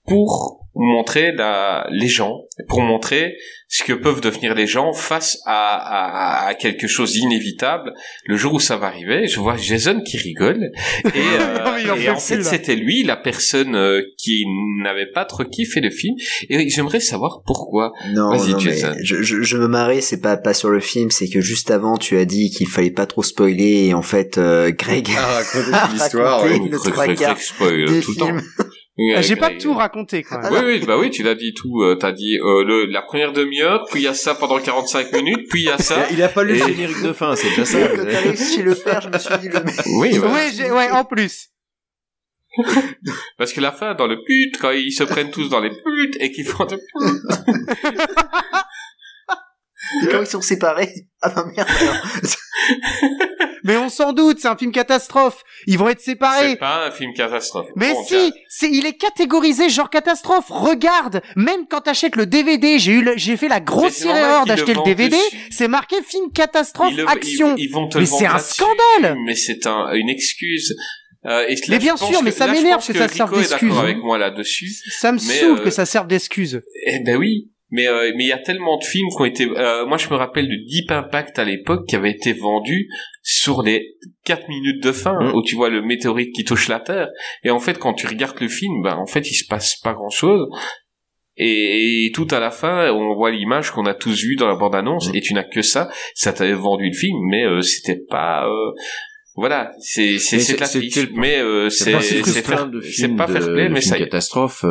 pour montrer la, les gens, pour montrer ce que peuvent devenir les gens face à, à, à quelque chose d'inévitable. Le jour où ça va arriver, je vois Jason qui rigole. Et, euh, il en et fait, c'était lui, la personne euh, qui n'avait pas trop kiffé le film. Et j'aimerais savoir pourquoi. Non, Vas-y, non, mais je, je, je me marrais, c'est pas pas sur le film, c'est que juste avant tu as dit qu'il fallait pas trop spoiler et en fait euh, Greg Ah, a l'histoire. raconté ouais. le Greg- spoil tout le temps. Ah, J'ai pas tout raconté, quand même. Oui, oui, bah oui, tu l'as dit tout. Euh, T'as dit euh, le, la première demi-heure, puis il y a ça pendant 45 minutes, puis il y a ça. Il a pas lu Et- le générique de fin, c'est déjà ça. Quand t'as réussi à le faire, je me suis dit le mec. Oui, bah, Ouais, j'ai- ouais, en plus. parce que la fin, dans le pute, quand ils se prennent tous dans les putes et qu'ils font de Et quand ils sont séparés, ah ben merde alors. Mais on s'en doute, c'est un film catastrophe. Ils vont être séparés. C'est pas un film catastrophe. Mais Bon, si, c'est, il est catégorisé genre catastrophe. Regarde, même quand t'achètes le DVD, j'ai eu, le- j'ai fait la normal erreur le d'acheter le DVD. dessus. C'est marqué film catastrophe ils action. Ils, ils vont te Mais c'est un scandale. Mais c'est un, une excuse. Euh, et là, Mais bien sûr, mais que- ça m'énerve que ça serve d'excuse. d'accord avec moi là-dessus. Ça me saoule euh, que ça serve d'excuse. Eh ben oui. Mais euh, mais il y a tellement de films qui ont été. euh, moi, je me rappelle de Deep Impact à l'époque qui avait été vendu sur les 4 minutes de fin Mm. où tu vois le météorite qui touche la Terre. Et en fait, quand tu regardes le film, ben en fait, il se passe pas grand chose. Et, et tout à la fin, on voit l'image qu'on a tous vue dans la bande-annonce, Mm. et tu n'as que ça. Ça t'avait vendu le film, mais euh, c'était pas. euh, voilà, c'est c'est c'est mais euh, C'est c'est pas fair- play, mais ça catastrophe.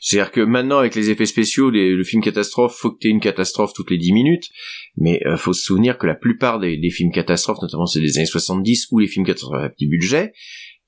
C'est-à-dire que maintenant, avec les effets spéciaux, le film catastrophe, faut que t'aies une catastrophe toutes les 10 minutes. Mais euh, faut se souvenir que la plupart des, films catastrophes, notamment ceux des années 70 ou les films catastrophes à petit budget,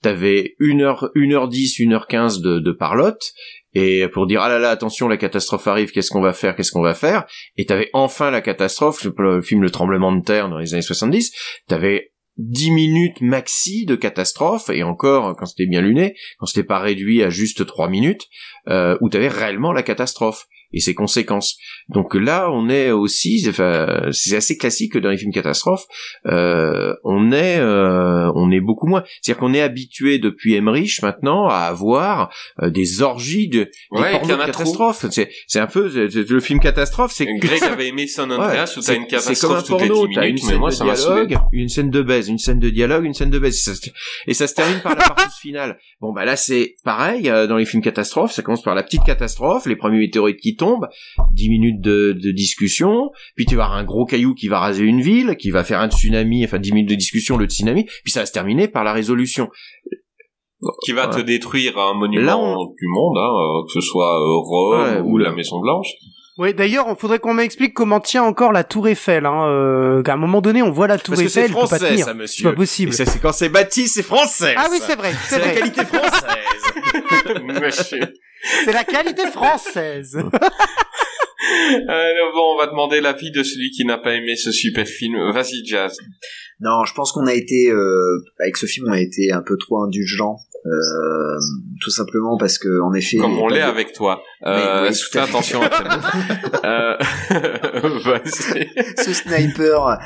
t'avais 1h, 1h10, 1h15 de, de parlotte, et pour dire, ah là là, attention, la catastrophe arrive, qu'est-ce qu'on va faire, qu'est-ce qu'on va faire, et t'avais enfin la catastrophe, le film Le Tremblement de Terre dans les années 70, t'avais 10 minutes maxi de catastrophe, et encore, quand c'était bien luné, quand c'était pas réduit à juste 3 minutes, euh, où t'avais réellement la catastrophe et ses conséquences. Donc là, on est aussi, enfin, c'est assez classique que dans les films catastrophes, euh, on est, euh, on est beaucoup moins. C'est-à-dire qu'on est habitué depuis Emmerich maintenant à avoir euh, des orgies de des Ouais, pornos qu'il y en de a trop. catastrophes. C'est, c'est un peu le film catastrophe, c'est Greg avait aimé San Andreas où t'as une c'est comme un catastrophe toutes les porno, 10 t'as une minutes, mais scène moi de dialogue, une scène de baise, une scène de dialogue, une scène de baise, et ça, se- et ça se termine par la partie finale. Bon bah là c'est pareil euh, dans les films catastrophes, ça commence par la petite catastrophe, les premiers météorites qui tombent, 10 minutes de, de discussion, puis tu vas avoir un gros caillou qui va raser une ville, qui va faire un tsunami, enfin 10 minutes de discussion, le tsunami, puis ça va se terminer par la résolution. Qui va te détruire un monument Là, on- du monde, hein, euh, que ce soit euh, Rome Ouais, ou la- Maison Blanche. Oui, d'ailleurs, il faudrait qu'on m'explique comment tient encore la Tour Eiffel. Hein. Euh, à un moment donné, on voit la Tour Parce que c'est Eiffel, elle peut pas français tenir. ça C'est monsieur. pas possible. Et ça c'est quand c'est bâti, c'est français. Ah oui, c'est vrai, c'est C'est la qualité française. C'est la qualité française. Alors bon, on va demander l'avis de celui qui n'a pas aimé ce super film. Vas-y, Jazz. Non, je pense qu'on a été euh, avec ce film, on a été un peu trop indulgent, euh, tout simplement parce que en effet, Comme on l'est de- avec toi. Euh, Oui, fais attention à euh, Vas-y. ce sniper.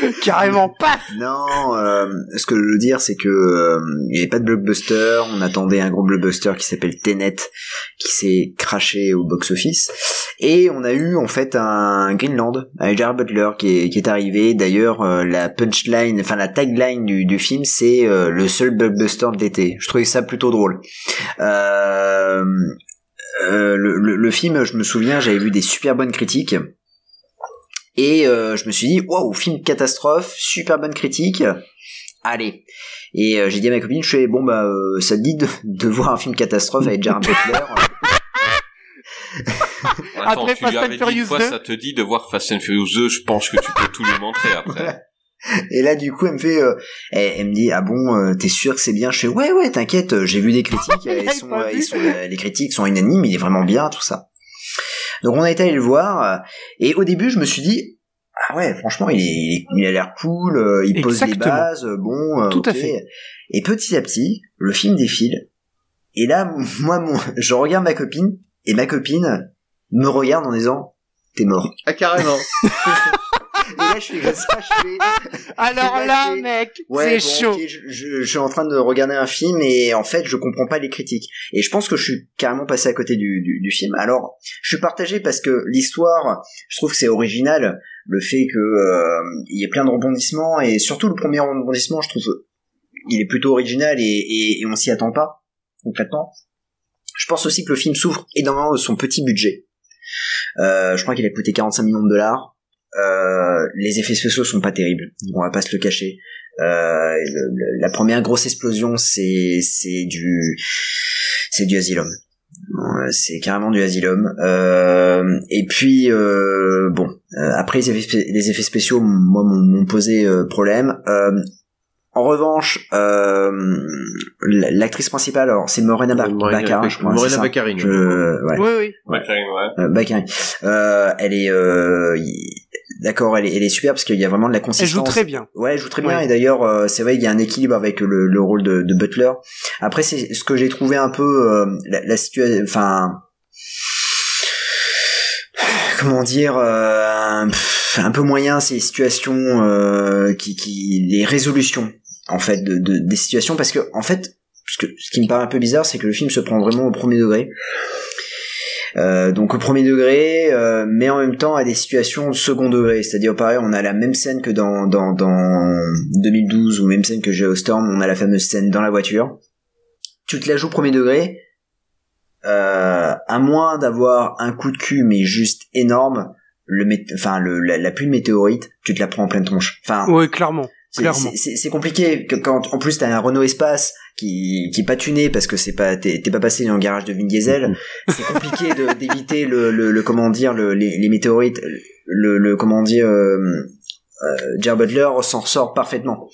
Carrément, paf Non, euh, ce que je veux dire, c'est que euh, il n'y avait pas de blockbuster. On attendait un gros blockbuster qui s'appelle Tenet, qui s'est craché au box-office. Et on a eu en fait un Greenland avec Jared Butler qui est, qui est arrivé. D'ailleurs, euh, la punchline, enfin la tagline du, du film, c'est euh, le seul blockbuster de l'été. Je trouvais ça plutôt drôle. Euh, euh, le, le- le film, je me souviens, j'avais vu des super bonnes critiques. Et euh, je me suis dit, waouh, film catastrophe, super bonne critique. Allez. Et euh, j'ai dit à ma copine, je fais, bon bah, euh, ça te dit de, de voir un film catastrophe avec Jared Butler? Attends, Après tu Fast lui and avais dit Furious une fois, 2. ça te dit de voir Fast and Furious 2, je pense que tu peux tout lui montrer après. Et là, du coup, elle me fait, euh, elle, elle me dit, ah bon, euh, t'es sûr que c'est bien? Je fais, ouais, ouais, t'inquiète, j'ai vu des critiques, elles sont, euh, ils sont, les critiques sont unanimes, il est vraiment bien, tout ça. Donc on a été allé le voir, euh, et au début, je me suis dit, ah ouais, franchement, il, est, il, est- il a l'air cool, euh, il pose les Exactement. bases, euh, bon, euh, Tout à fait. Et petit à petit, le film défile, et là, moi, mon, je regarde ma copine, et ma copine me regarde en disant, t'es mort. Ah carrément. Et là, je fais comme ça, je fais, Alors là, mec, Ouais, c'est bon, chaud. je, je- je suis en train de regarder un film et en fait je comprends pas les critiques. Et je pense que je suis carrément passé à côté du, du, du film. Alors, je suis partagé parce que l'histoire, je trouve que c'est original, le fait que euh, il y ait plein de rebondissements et surtout le premier rebondissement, je trouve, il est plutôt original et, et, et on s'y attend pas concrètement. Je pense aussi que le film souffre énormément de son petit budget. Euh, je crois qu'il a coûté 45 millions de dollars. Euh, les effets spéciaux sont pas terribles, on va pas se le cacher. Euh, le- le- la première grosse explosion, c'est c'est du c'est du Asylum. Ouais, C'est carrément du Asylum. Euh, et puis euh, bon, euh, après les effets, les effets spéciaux, moi m'ont m'ont posé euh, problème. Euh, en revanche, euh, l'actrice principale, alors c'est Morena Morena Baccarin, Bac- je crois. Morena Baccarin. Je- ouais. Oui, oui. Ouais, Karim, ouais. Euh, Baccarin. Euh, elle est, euh, y- d'accord, elle est, elle est super parce qu'il y a vraiment de la Elle consistance. joue très bien. Ouais, elle joue très bien et d'ailleurs euh, c'est vrai il y a un équilibre avec le, le rôle de, de Butler. Après c'est ce que j'ai trouvé un peu euh, la, la situation, enfin comment dire, euh, un peu moyen ces situations euh, qui, qui les résolutions en fait de, de- des situations parce que en fait ce, que, ce qui me paraît un peu bizarre c'est que le film se prend vraiment au premier degré. Euh, donc au premier degré, euh, mais en même temps à des situations second degré. C'est-à-dire pareil, on a la même scène que dans, dans, dans 2012 ou même scène que Geostorm, on a la fameuse scène dans la voiture. Tu te la joues premier degré, euh, à moins d'avoir un coup de cul mais juste énorme, le enfin le, la, la pluie météorite, tu te la prends en pleine tronche. Enfin, oui, clairement. C'est- compliqué que quand en plus t'as un Renault Espace qui qui est pas tuné parce que c'est pas t'es pas passé dans le garage de Vin Diesel c'est compliqué d'éviter le, le le comment dire le, les, les météorites le le comment dire euh, euh, Jared Butler s'en sort parfaitement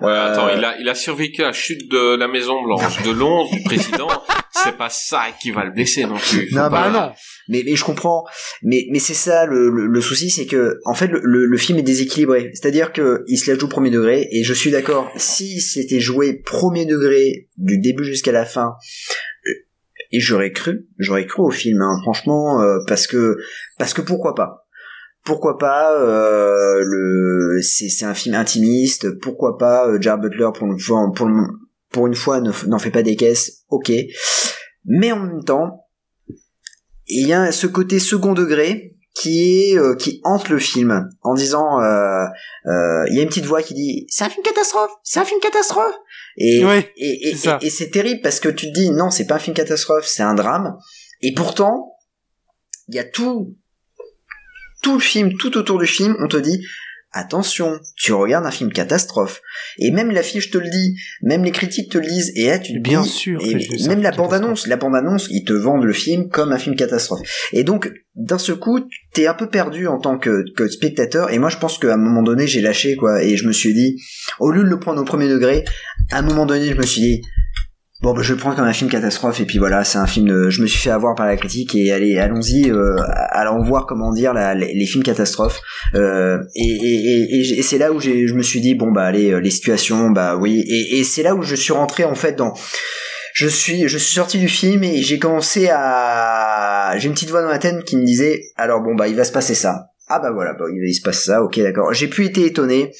Ouais, attends, Euh, il a, il a survécu à la chute de la Maison Blanche, de Londres, du président. C'est pas ça qui va le blesser non plus. Non, pas- Ah non. mais mais je comprends mais mais c'est ça le, le, le souci c'est que en fait le, le, le film est déséquilibré c'est-à-dire que il se la joue premier degré et je suis d'accord si c'était joué premier degré du début jusqu'à la fin euh, et j'aurais cru j'aurais cru au film hein, franchement euh, parce que parce que pourquoi pas pourquoi pas euh, le c'est c'est un film intimiste pourquoi pas euh, Jared Butler pour une fois pour le- pour une fois n'en fait pas des caisses ok. Mais en même temps il y a ce côté second degré qui est euh, qui hante le film en disant euh, euh, il y a une petite voix qui dit c'est un film catastrophe c'est un film catastrophe. Et et, et- et c'est terrible parce que tu te dis non c'est pas un film catastrophe c'est un drame. Et pourtant il y a tout tout le film tout autour du film on te dit attention tu regardes un film catastrophe. Et même l'affiche te le dit même les critiques te le disent et là tu te Bien dis sûr et même la film bande annonce la bande annonce ils te vendent le film comme un film catastrophe. Et donc d'un seul coup t'es un peu perdu en tant que, que spectateur et moi je pense qu'à un moment donné j'ai lâché quoi et je me suis dit au lieu de le prendre au premier degré à un moment donné je me suis dit bon bah, je le prends comme un film catastrophe et puis voilà c'est un film de- je me suis fait avoir par la critique et allez allons-y euh, allons voir comment dire la- les, films catastrophes. Euh, et, et, et, et c'est là où je me suis dit bon bah allez euh, les situations bah oui et, et c'est là où je suis rentré en fait dans je suis je suis sorti du film et j'ai commencé à j'ai une petite voix dans ma tête qui me disait alors bon bah il va se passer ça. Ah bah voilà bah, il se passe ça ok d'accord. J'ai plus été étonné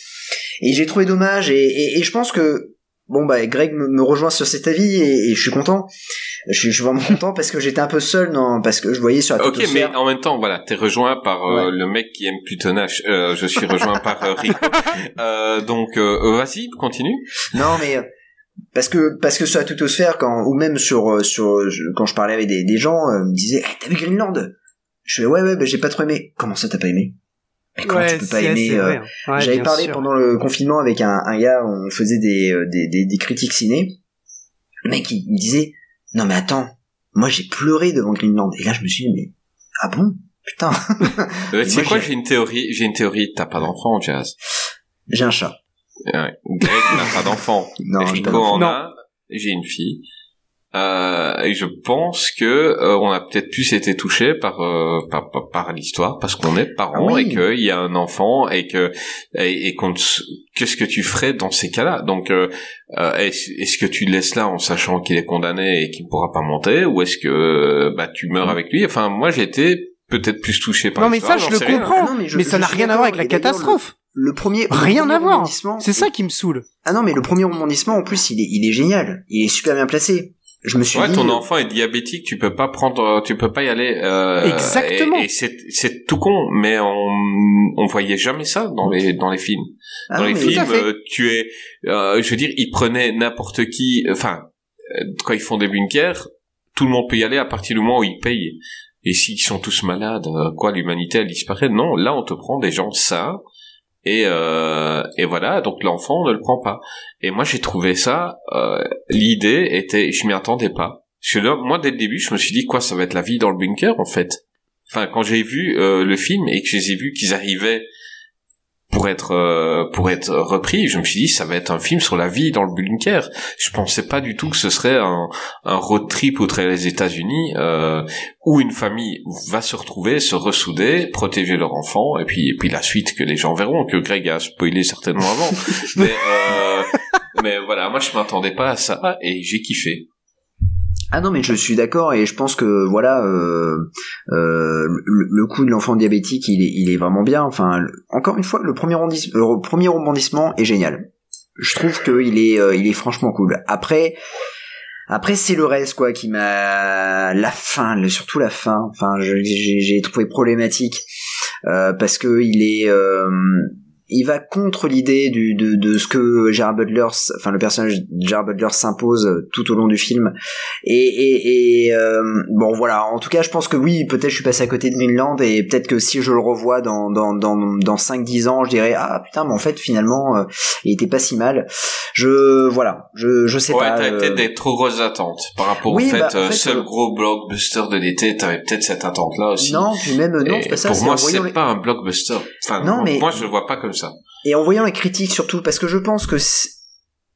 et j'ai trouvé dommage et, et je pense que bon bah Greg me, me rejoint sur cet avis et, et je suis content je suis, je suis vraiment content parce que j'étais un peu seul dans parce que je voyais sur la Ok, mais en même temps, voilà, t'es rejoint par euh, Ouais. le mec qui aime Plutonage. Euh, je suis rejoint par euh, Rico. Euh, donc, vas-y, continue. Non, mais parce que parce que sur la tutosphère, quand ou même sur sur quand je parlais avec des, des gens, ils me disaient hey, t'as vu Greenland? Je fais ouais ouais bah, j'ai pas trop aimé. Comment ça t'as pas aimé? Mais comment Ouais, tu peux pas c'est- aimer c'est euh, hein. Ouais, J'avais parlé sûr. pendant le confinement avec un, un gars, on faisait des, euh, des, des, des critiques ciné. Le mec il me disait non mais attends, moi j'ai pleuré devant Greenland et là je me suis dit mais ah bon? Putain Euh, tu sais Moi, quoi, j'ai- une théorie. J'ai une théorie. T'as pas d'enfant, Jazz. j'ai un chat. Ouais. Greg n'a pas d'enfant. Non, Rico en Non. a. J'ai une fille. Euh, et je pense que euh, on a peut-être plus été touché par euh, par, par, par l'histoire parce qu'on est parents Ah oui. et qu'il y a un enfant et que et, et qu'on qu'est-ce que tu ferais dans ces cas-là? Donc euh, euh, est-ce, est-ce que tu le laisses là en sachant qu'il est condamné et qu'il ne pourra pas monter ou est-ce que bah tu meurs avec lui? Enfin moi j'ai été peut-être plus touché par Non mais ça je le comprends, Ah non, mais je- mais ça n'a rien à voir avec la catastrophe. Le premier le Rien premier à voir. C'est ça qui me saoule. Ah non, mais le premier rebondissement, en plus, il est, il est génial. Il est super bien placé. Je me suis Ouais, dit. ton enfant est diabétique, tu peux pas prendre, tu peux pas y aller. Euh, Exactement. Et, et c'est, c'est tout con, mais on, on voyait jamais ça dans les, dans les films. Ah dans non, les films, euh, tu es, euh, je veux dire, ils prenaient n'importe qui. Enfin, euh, quand ils font des bunkers, tout le monde peut y aller à partir du moment où ils payent. Et s'ils sont tous malades, euh, quoi, l'humanité elle disparaît. Non, là on te prend des gens sains. Et, euh, et voilà, donc l'enfant on ne le prend pas. Et moi j'ai trouvé ça, euh, l'idée était, je m'y attendais pas. Parce que là, moi dès le début, je me suis dit quoi, ça va être la vie dans le bunker en fait. Enfin, quand j'ai vu euh, le film et que je les ai vus qu'ils arrivaient pour être euh, pour être repris, je me suis dit ça va être un film sur la vie dans le bunker. Je pensais pas du tout que ce serait un, un road trip outre les États-Unis euh, où une famille va se retrouver, se ressouder, protéger leur enfant et puis et puis la suite que les gens verront que Greg a spoilé certainement avant. mais euh, mais voilà, moi je m'attendais pas à ça et j'ai kiffé. Ah non, mais je suis d'accord et je pense que voilà, euh, euh, le, le coup de l'enfant diabétique, il est, il est vraiment bien. Enfin, encore une fois, le premier, le premier rebondissement est génial. Je trouve que il est, euh, il est franchement cool. Après, Après, c'est le reste quoi qui m'a la fin, surtout la fin. Enfin, j'ai trouvé problématique euh, parce que il est, euh, il va contre l'idée du de, de ce que Gerard Butler, enfin le personnage de Gerard Butler s'impose tout au long du film. Et, et, et euh, bon voilà. En tout cas, je pense que oui, peut-être je suis passé à côté de Greenland et peut-être que si je le revois dans dans dans dans 5-10 ans, je dirais ah putain, mais en fait finalement, euh, il était pas si mal. Je voilà, je je sais ouais, pas. t'avais euh, peut-être des trop grosses attentes par rapport Oui, au fait, bah, en euh, fait, seul gros blockbuster de l'été, t'avais peut-être cette attente-là aussi. Non, puis même non, c'est pas ça. pour moi, en c'est pas un blockbuster. Enfin, Non, mais- moi, je le vois pas comme ça. Et en voyant les critiques surtout, parce que je pense que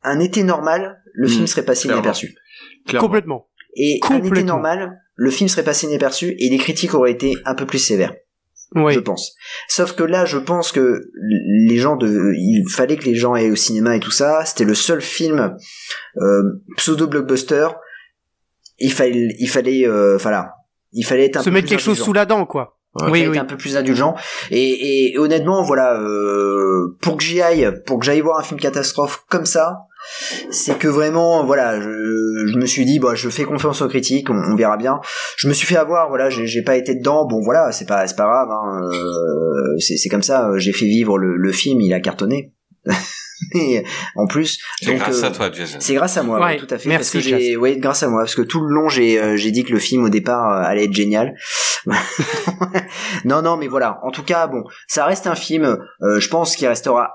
un été normal, le Mm, film serait passé inaperçu. Complètement. Et un été normal, le film serait passé inaperçu et les critiques auraient été un peu plus sévères, Oui. je pense. Sauf que là, je pense que les gens de, il fallait que les gens aient au cinéma et tout ça. C'était le seul film euh, pseudo blockbuster. Il fallait, il fallait, euh, voilà, il fallait être un Se peu mettre plus quelque chose sous la dent, quoi. Oui, oui. être un peu plus indulgent. Et, et honnêtement, voilà, euh, pour que j'y aille, pour que j'aille voir un film catastrophe comme ça, c'est que vraiment, voilà, je, je me suis dit, bah, je fais confiance aux critiques, on, on verra bien. Je me suis fait avoir, voilà, j'ai j'ai pas été dedans. Bon, voilà, c'est pas, c'est pas grave. Hein, euh, c'est c'est comme ça. J'ai fait vivre le, le film, il a cartonné. Mais en plus, C'est grâce euh, à toi, Jason. c'est grâce à moi, Ouais, ouais, tout à fait. merci, parce que j'ai, ouais, grâce à moi, parce que tout le long j'ai euh, j'ai dit que le film au départ euh, allait être génial. non, non, mais voilà. En tout cas, bon, ça reste un film. euh, je pense qu'il restera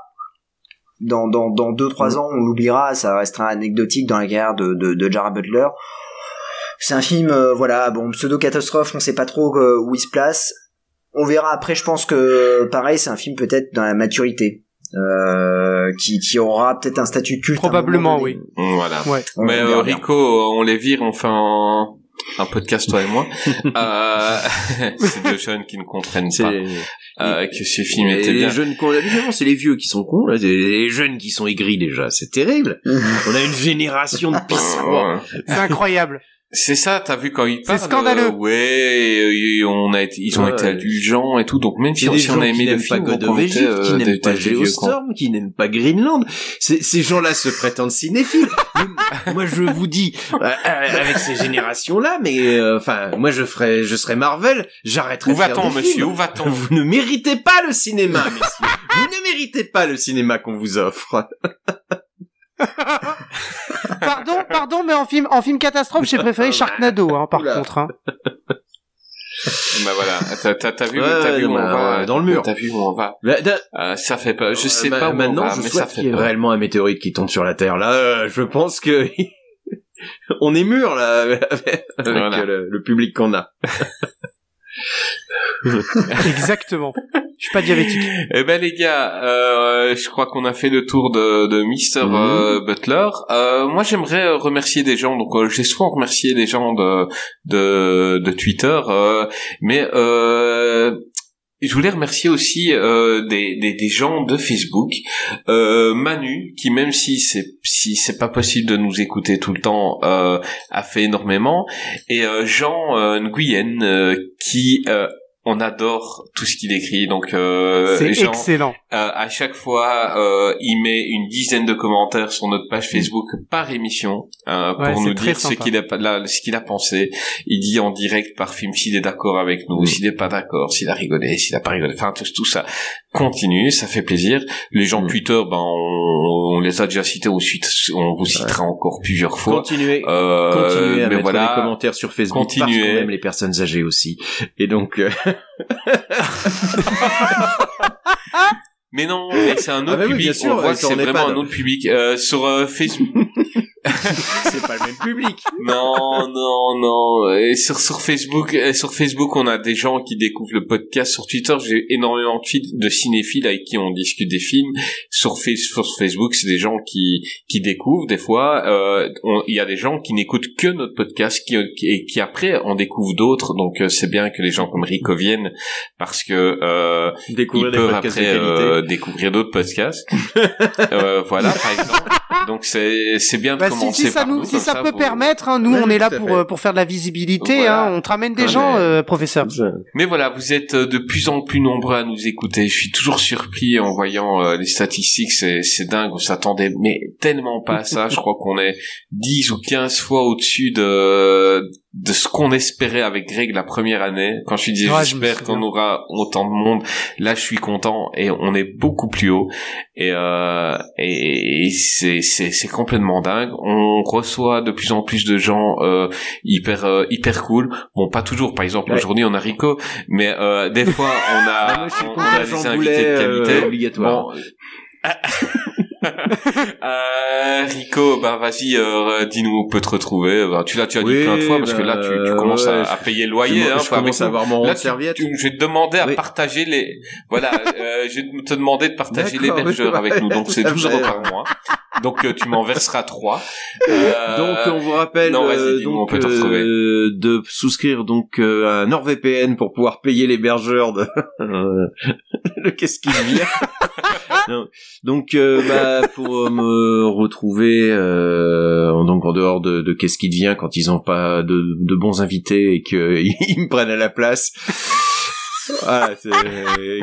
dans dans dans deux trois ans, on l'oubliera. Ça restera anecdotique dans la carrière de de, de Jared Butler. C'est un film, euh, voilà, bon, pseudo catastrophe. On sait pas trop euh, où il se place. On verra après. Je pense que pareil, c'est un film peut-être dans la maturité. Euh, qui, qui aura peut-être un statut culte. Probablement, moment donné. Voilà. Ouais. Mais euh. Rico, on les vire, on fait un, un podcast toi et moi. euh, c'est deux jeunes qui ne comprennent pas euh, que ce film Et était les bien. jeunes qu'on c'est les vieux qui sont cons, là, les jeunes qui sont aigris déjà, c'est terrible. On a une génération de. Ouais. C'est incroyable. C'est ça, t'as vu quand ils C'est parlent. scandaleux. euh, ouais, on a été, ils ont Ouais. été indulgents et tout. Donc même si, C'est on a aimé le n'aiment pas film, God on of Egypt, euh, qui n'aiment pas. Geostorm, qui n'aiment pas Greenland. Ces, gens-là se prétendent cinéphiles. Moi, je vous dis, euh, euh, avec ces générations-là, mais euh, enfin, moi, je ferais, je serais Marvel, j'arrêterais Où de faire va-t-on, monsieur. Où va-t-on? Vous ne méritez pas le cinéma, messieurs. Vous ne méritez pas le cinéma qu'on vous offre. Pardon, pardon, mais en film, en film catastrophe, j'ai préféré Sharknado, hein, par Oula. contre. Hein. Bah voilà, t'as, t'as, t'as vu, Ouais, t'as vu où on bah, va ouais, dans le mur. T'as vu où on va Euh, Ça fait pas. Je sais euh, pas où maintenant, on va, je mais ça fait peur. réellement un météorite qui tombe sur la Terre. Là, euh, je pense que on est mûr là avec, avec Voilà. le, le public qu'on a. Exactement. Je suis pas diabétique. Eh ben les gars, euh, je crois qu'on a fait le tour de, de Mr. Mhm. euh, Butler. Euh, moi, j'aimerais euh, remercier des gens. Donc, euh, j'ai souvent remercié les gens de de, de Twitter, euh, mais euh, je voulais remercier aussi euh, des, des, des gens de Facebook, euh, Manu, qui même si c'est si c'est pas possible de nous écouter tout le temps, euh, a fait énormément, et euh, Jean euh, Nguyen, euh, qui on adore tout ce qu'il écrit. Donc euh, C'est excellent. euh, à chaque fois, euh, il met une dizaine de commentaires sur notre page Facebook par émission euh, Ouais, pour nous dire ce qu'il a, là, ce qu'il a pensé. Il dit en direct par film s'il est d'accord avec nous, Mm. s'il n'est pas d'accord, s'il a rigolé, s'il a pas rigolé. Enfin, tout, tout ça continue, ça fait plaisir. Les gens de Mm. Twitter, ben, on, on les a déjà cités, on, suite, on vous citera encore plusieurs fois. Continuez. Euh, Continuez à mais mettre voilà. des commentaires sur Facebook parce Continuez. qu'on aime les personnes âgées aussi. Et donc, euh, Mais non, c'est un autre Ah bah oui, public. sûr, on voit que c'est en vraiment un autre public. Euh, sur euh, Facebook, c'est pas le même public. non, non, non. Et sur sur Facebook, sur Facebook, on a des gens qui découvrent le podcast. Sur Twitter, j'ai énormément de, fil- de cinéphiles avec qui on discute des films. Sur, Face- sur Facebook, c'est des gens qui qui découvrent. Des fois, euh, on- il y a des gens qui n'écoutent que notre podcast, qui, qui et qui après en découvrent d'autres. Donc euh, c'est bien que les gens comme Rico viennent parce que euh, ils Découvrir peuvent après euh, découvrir d'autres podcasts. euh, voilà, par exemple. Donc c'est c'est bien de Bah, si, si ça nous, nous, si ça peut vous- permettre, hein, nous on est là pour euh, pour faire de la visibilité. Voilà. Hein, on te ramène des Ouais, gens, mais- euh, professeur. Mais voilà, vous êtes euh, de plus en plus nombreux à nous écouter. Je suis toujours surpris en voyant euh, les statistiques, c'est, c'est dingue, on s'attendait mais tellement pas à ça. Je crois qu'on est 10 ou 15 fois au-dessus de, de ce qu'on espérait avec Greg la première année. Quand je disais Ouais, j'espère qu'on aura autant de monde, là je suis content et on est beaucoup plus haut. Et, euh, et, et c'est, c'est, c'est complètement dingue. On reçoit de plus en plus de gens euh, hyper euh, hyper cool. Bon, pas toujours. Par exemple, Ouais. aujourd'hui on a Rico, mais euh, des fois on a, Ah, suis on, on a des invités de euh, qualité. obligatoire. Bon. Euh, Rico, bah vas-y, euh, dis-nous où on peut te retrouver. Bah, tu l'as, tu as dit plein de fois parce que là, tu, tu bah, commences à, ouais, à payer le loyer. je, hein, je commence à avoir mon Là, de tu- serviette. tu- je vais te demander à Oui. partager les. Voilà, euh, je vais te demander de partager l'hébergeur oui, avec nous. Donc c'est à 12 fait. euros par mois. Donc euh, tu m'en verseras 3 Euh, Donc on vous rappelle non, vas-y, euh, dis-nous, on donc peut te retrouver. euh, de souscrire donc euh, à un NordVPN pour pouvoir payer l'hébergeur de le qu'est-ce qu'il vient. Donc euh, bah pour euh, me retrouver euh, donc en dehors de, de qu'est-ce qui devient quand ils ont pas de, de bons invités et qu'ils me prennent à la place. Voilà, c'est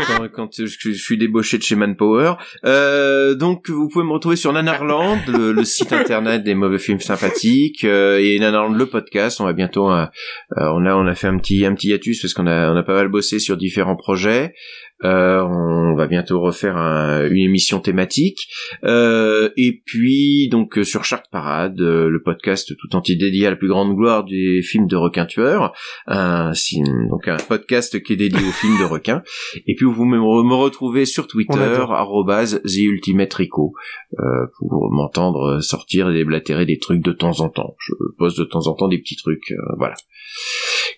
quand, quand je, je suis débauché de chez Manpower. Euh, donc vous pouvez me retrouver sur Nanarland, le, le site internet des mauvais films sympathiques, euh, et Nanarland le podcast. On va bientôt, euh, euh, on a on a fait un petit un petit hiatus parce qu'on a on a pas mal bossé sur différents projets. Euh, on va bientôt refaire un- une émission thématique. Euh, et puis donc euh, sur Shark Parade, euh, le podcast tout entier dédié à la plus grande gloire des films de requins tueurs. Un, donc un podcast qui est dédié aux films de requins. Et puis vous me, me retrouvez sur Twitter, TheUltimateRico, euh, pour m'entendre sortir et déblatérer des trucs de temps en temps. Je poste de temps en temps des petits trucs, euh, voilà.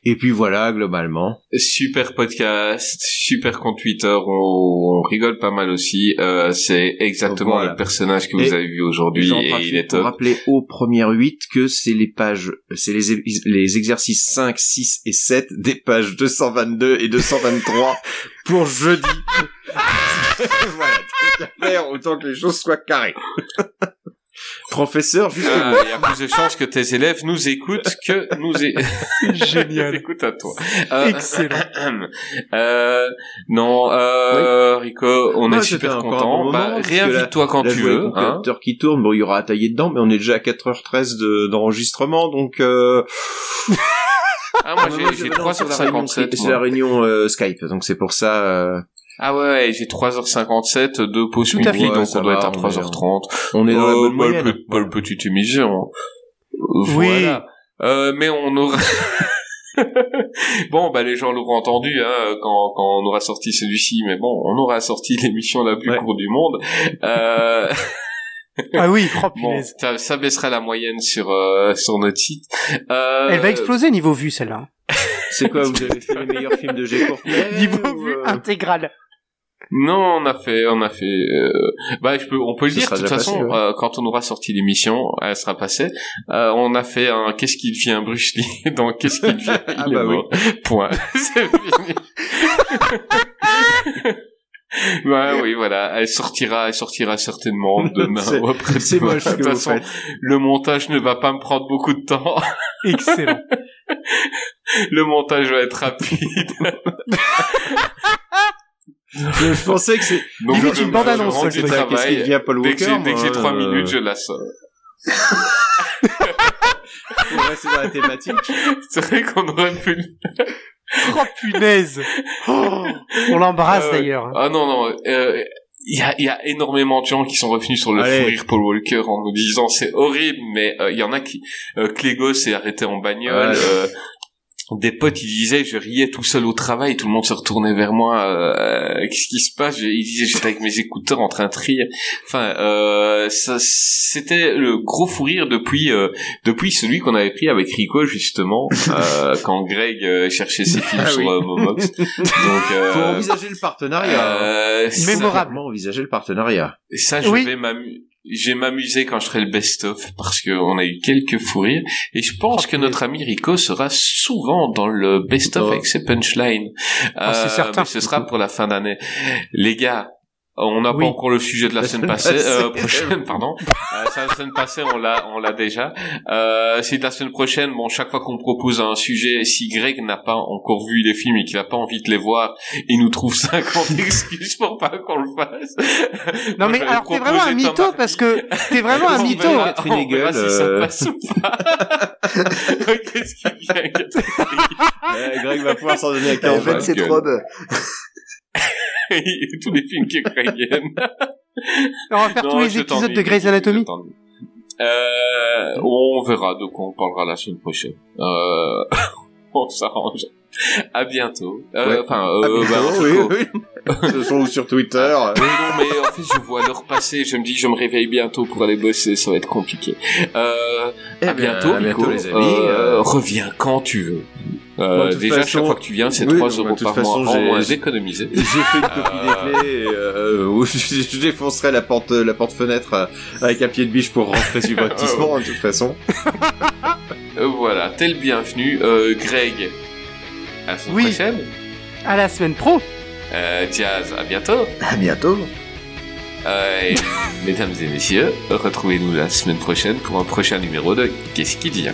Et puis voilà, globalement. Super podcast, super compte On, on rigole pas mal aussi. Euh, c'est exactement Voilà. le personnage que vous avez vu aujourd'hui et il est top. rappeler aux premières 8 que c'est les pages, c'est les, les exercices 5, 6 et 7 des pages 222 et 223 pour jeudi. voilà, faire, autant que les choses soient carrées. Professeur, juste Ah, Il y a plus de chances que tes élèves nous écoutent que nous é... Génial. écoutent à toi. Euh, Excellent. euh, non, euh, Rico, on Ouais, est super content. bon moment, bah, réinvite-toi quand tu veux. Hein. qui tourne, bon, il y aura à tailler dedans, mais on est déjà à 4h13 de- d'enregistrement, donc euh... Ah, moi, moi, j'ai, je j'ai vais dans- sur la réunion, 3h57. C'est la réunion euh, Skype, donc c'est pour ça... Ah ouais, j'ai 3h57, deux pauses Tout à midi, fait. donc ça on doit va, être à on est- 3h30. On est dans la Euh, bonne moyenne. le pe- bah, le petite émission. Euh, Oui. Euh, mais on aura... bon, bah les gens l'auront entendu hein, quand, quand on aura sorti celui-ci, mais bon, on aura sorti l'émission la plus Ouais. courte du monde. Euh, Ah oui, oh, bon, punaise. ça, ça baissera la moyenne sur euh, sur notre site. Euh, Elle va exploser niveau vue celle-là. C'est quoi, vous avez fait les meilleurs films de G. Courtney Niveau ou, vue euh, intégral. Non, on a fait, on a fait. euh, Bah, je peux, on peut le dire. De toute façon, passé, ouais. euh, quand on aura sorti l'émission, elle sera passée. Euh, on a fait un qu'est-ce qu'il devient Bruce Lee dans qu'est-ce qu'il devient. Ah il est bah oui. mort. Point. C'est fini. Ouais, oui, voilà. Elle sortira, elle sortira certainement demain ou après. C'est moche De toute façon, le montage ne va pas me prendre beaucoup de temps. Excellent. le montage va être rapide. Je, je pensais que c'est... Donc, Limite je- une bande-annonce, je rends ça, Paul Walker que j'ai, dès que j'ai trois euh, minutes, je la sors. Pour rester dans la thématique. C'est vrai qu'on aurait pu. Oh punaise. Oh, on l'embrasse ouais. d'ailleurs. Ah non non. euh, Il y, a, il y a énormément de gens qui sont revenus sur le fou rire Paul Walker en nous disant c'est horrible, mais euh, il y en a qui euh, Clégo s'est arrêté en bagnole. Euh, des potes, ils disaient, je riais tout seul au travail, tout le monde se retournait vers moi. euh, Qu'est-ce qui se passe? Ils disaient, j'étais avec mes écouteurs en train de rire. Enfin, euh, ça, c'était le gros fou rire depuis euh, depuis celui qu'on avait pris avec Rico justement euh, quand Greg euh, cherchait ses films Ah sur oui. euh, Momox. Donc, Faut euh, envisager le partenariat. euh, ça- Mémorable. Clairement envisager le partenariat. Et ça, je Oui. vais m'amuser. Quand je ferai le best-of parce qu'on a eu quelques fous rires et je pense que notre ami Rico sera souvent dans le best-of Oh. avec ses punchlines. Ah, c'est certain. mais ce sera pour la fin d'année. Les gars, On n'a Oui. pas encore le sujet de la, La semaine semaine passée, passée. euh, prochaine, pardon. Euh, ça, la semaine passée, on l'a, on l'a déjà. Euh, c'est la semaine prochaine. Bon, chaque fois qu'on propose un sujet, si Greg n'a pas encore vu les films et qu'il n'a pas envie de les voir, il nous trouve 50 excuses pour pas qu'on le fasse. Non Moi, mais alors t'es vraiment un mytho Hardy. parce que t'es vraiment un On mytho. verra- Catherine on verra si ça euh. passe ou pas. Qu'est-ce qu'il vient Euh, Greg va pouvoir s'en donner à En cœur. fait, ma cette gueule. robe. Tous les films qui aime. On va faire Non, tous les épisodes de Grey's Anatomy. Euh, on verra de quoi on parlera la semaine prochaine. Euh, on s'arrange. À bientôt. Euh, Ouais. Enfin, Ah, euh, bah, oui, oui. Ce sont sur Twitter. Oui, non, mais en fait, je vois l'heure passer. Je me dis, je me réveille bientôt pour aller bosser. Ça va être compliqué. Euh, Eh à bien, bientôt, à bientôt, Nico. les amis. Reviens quand tu veux. Euh, déjà, façon- chaque fois que tu viens, c'est oui, 3 bah, euros de toute par façon, mois en j'ai- moins économisés. J'ai fait une copie des clés, euh, où je, je défoncerai la porte, la porte-fenêtre euh, avec un pied de biche pour rentrer subrepticement, de toute façon. Euh, voilà, t'es le bienvenu. Euh, Greg, à la semaine Oui. prochaine. À la semaine pro. Euh, Diaz, à bientôt. À bientôt. Euh, et, mesdames et messieurs, retrouvez-nous la semaine prochaine pour un prochain numéro de Qu'est-ce qui dit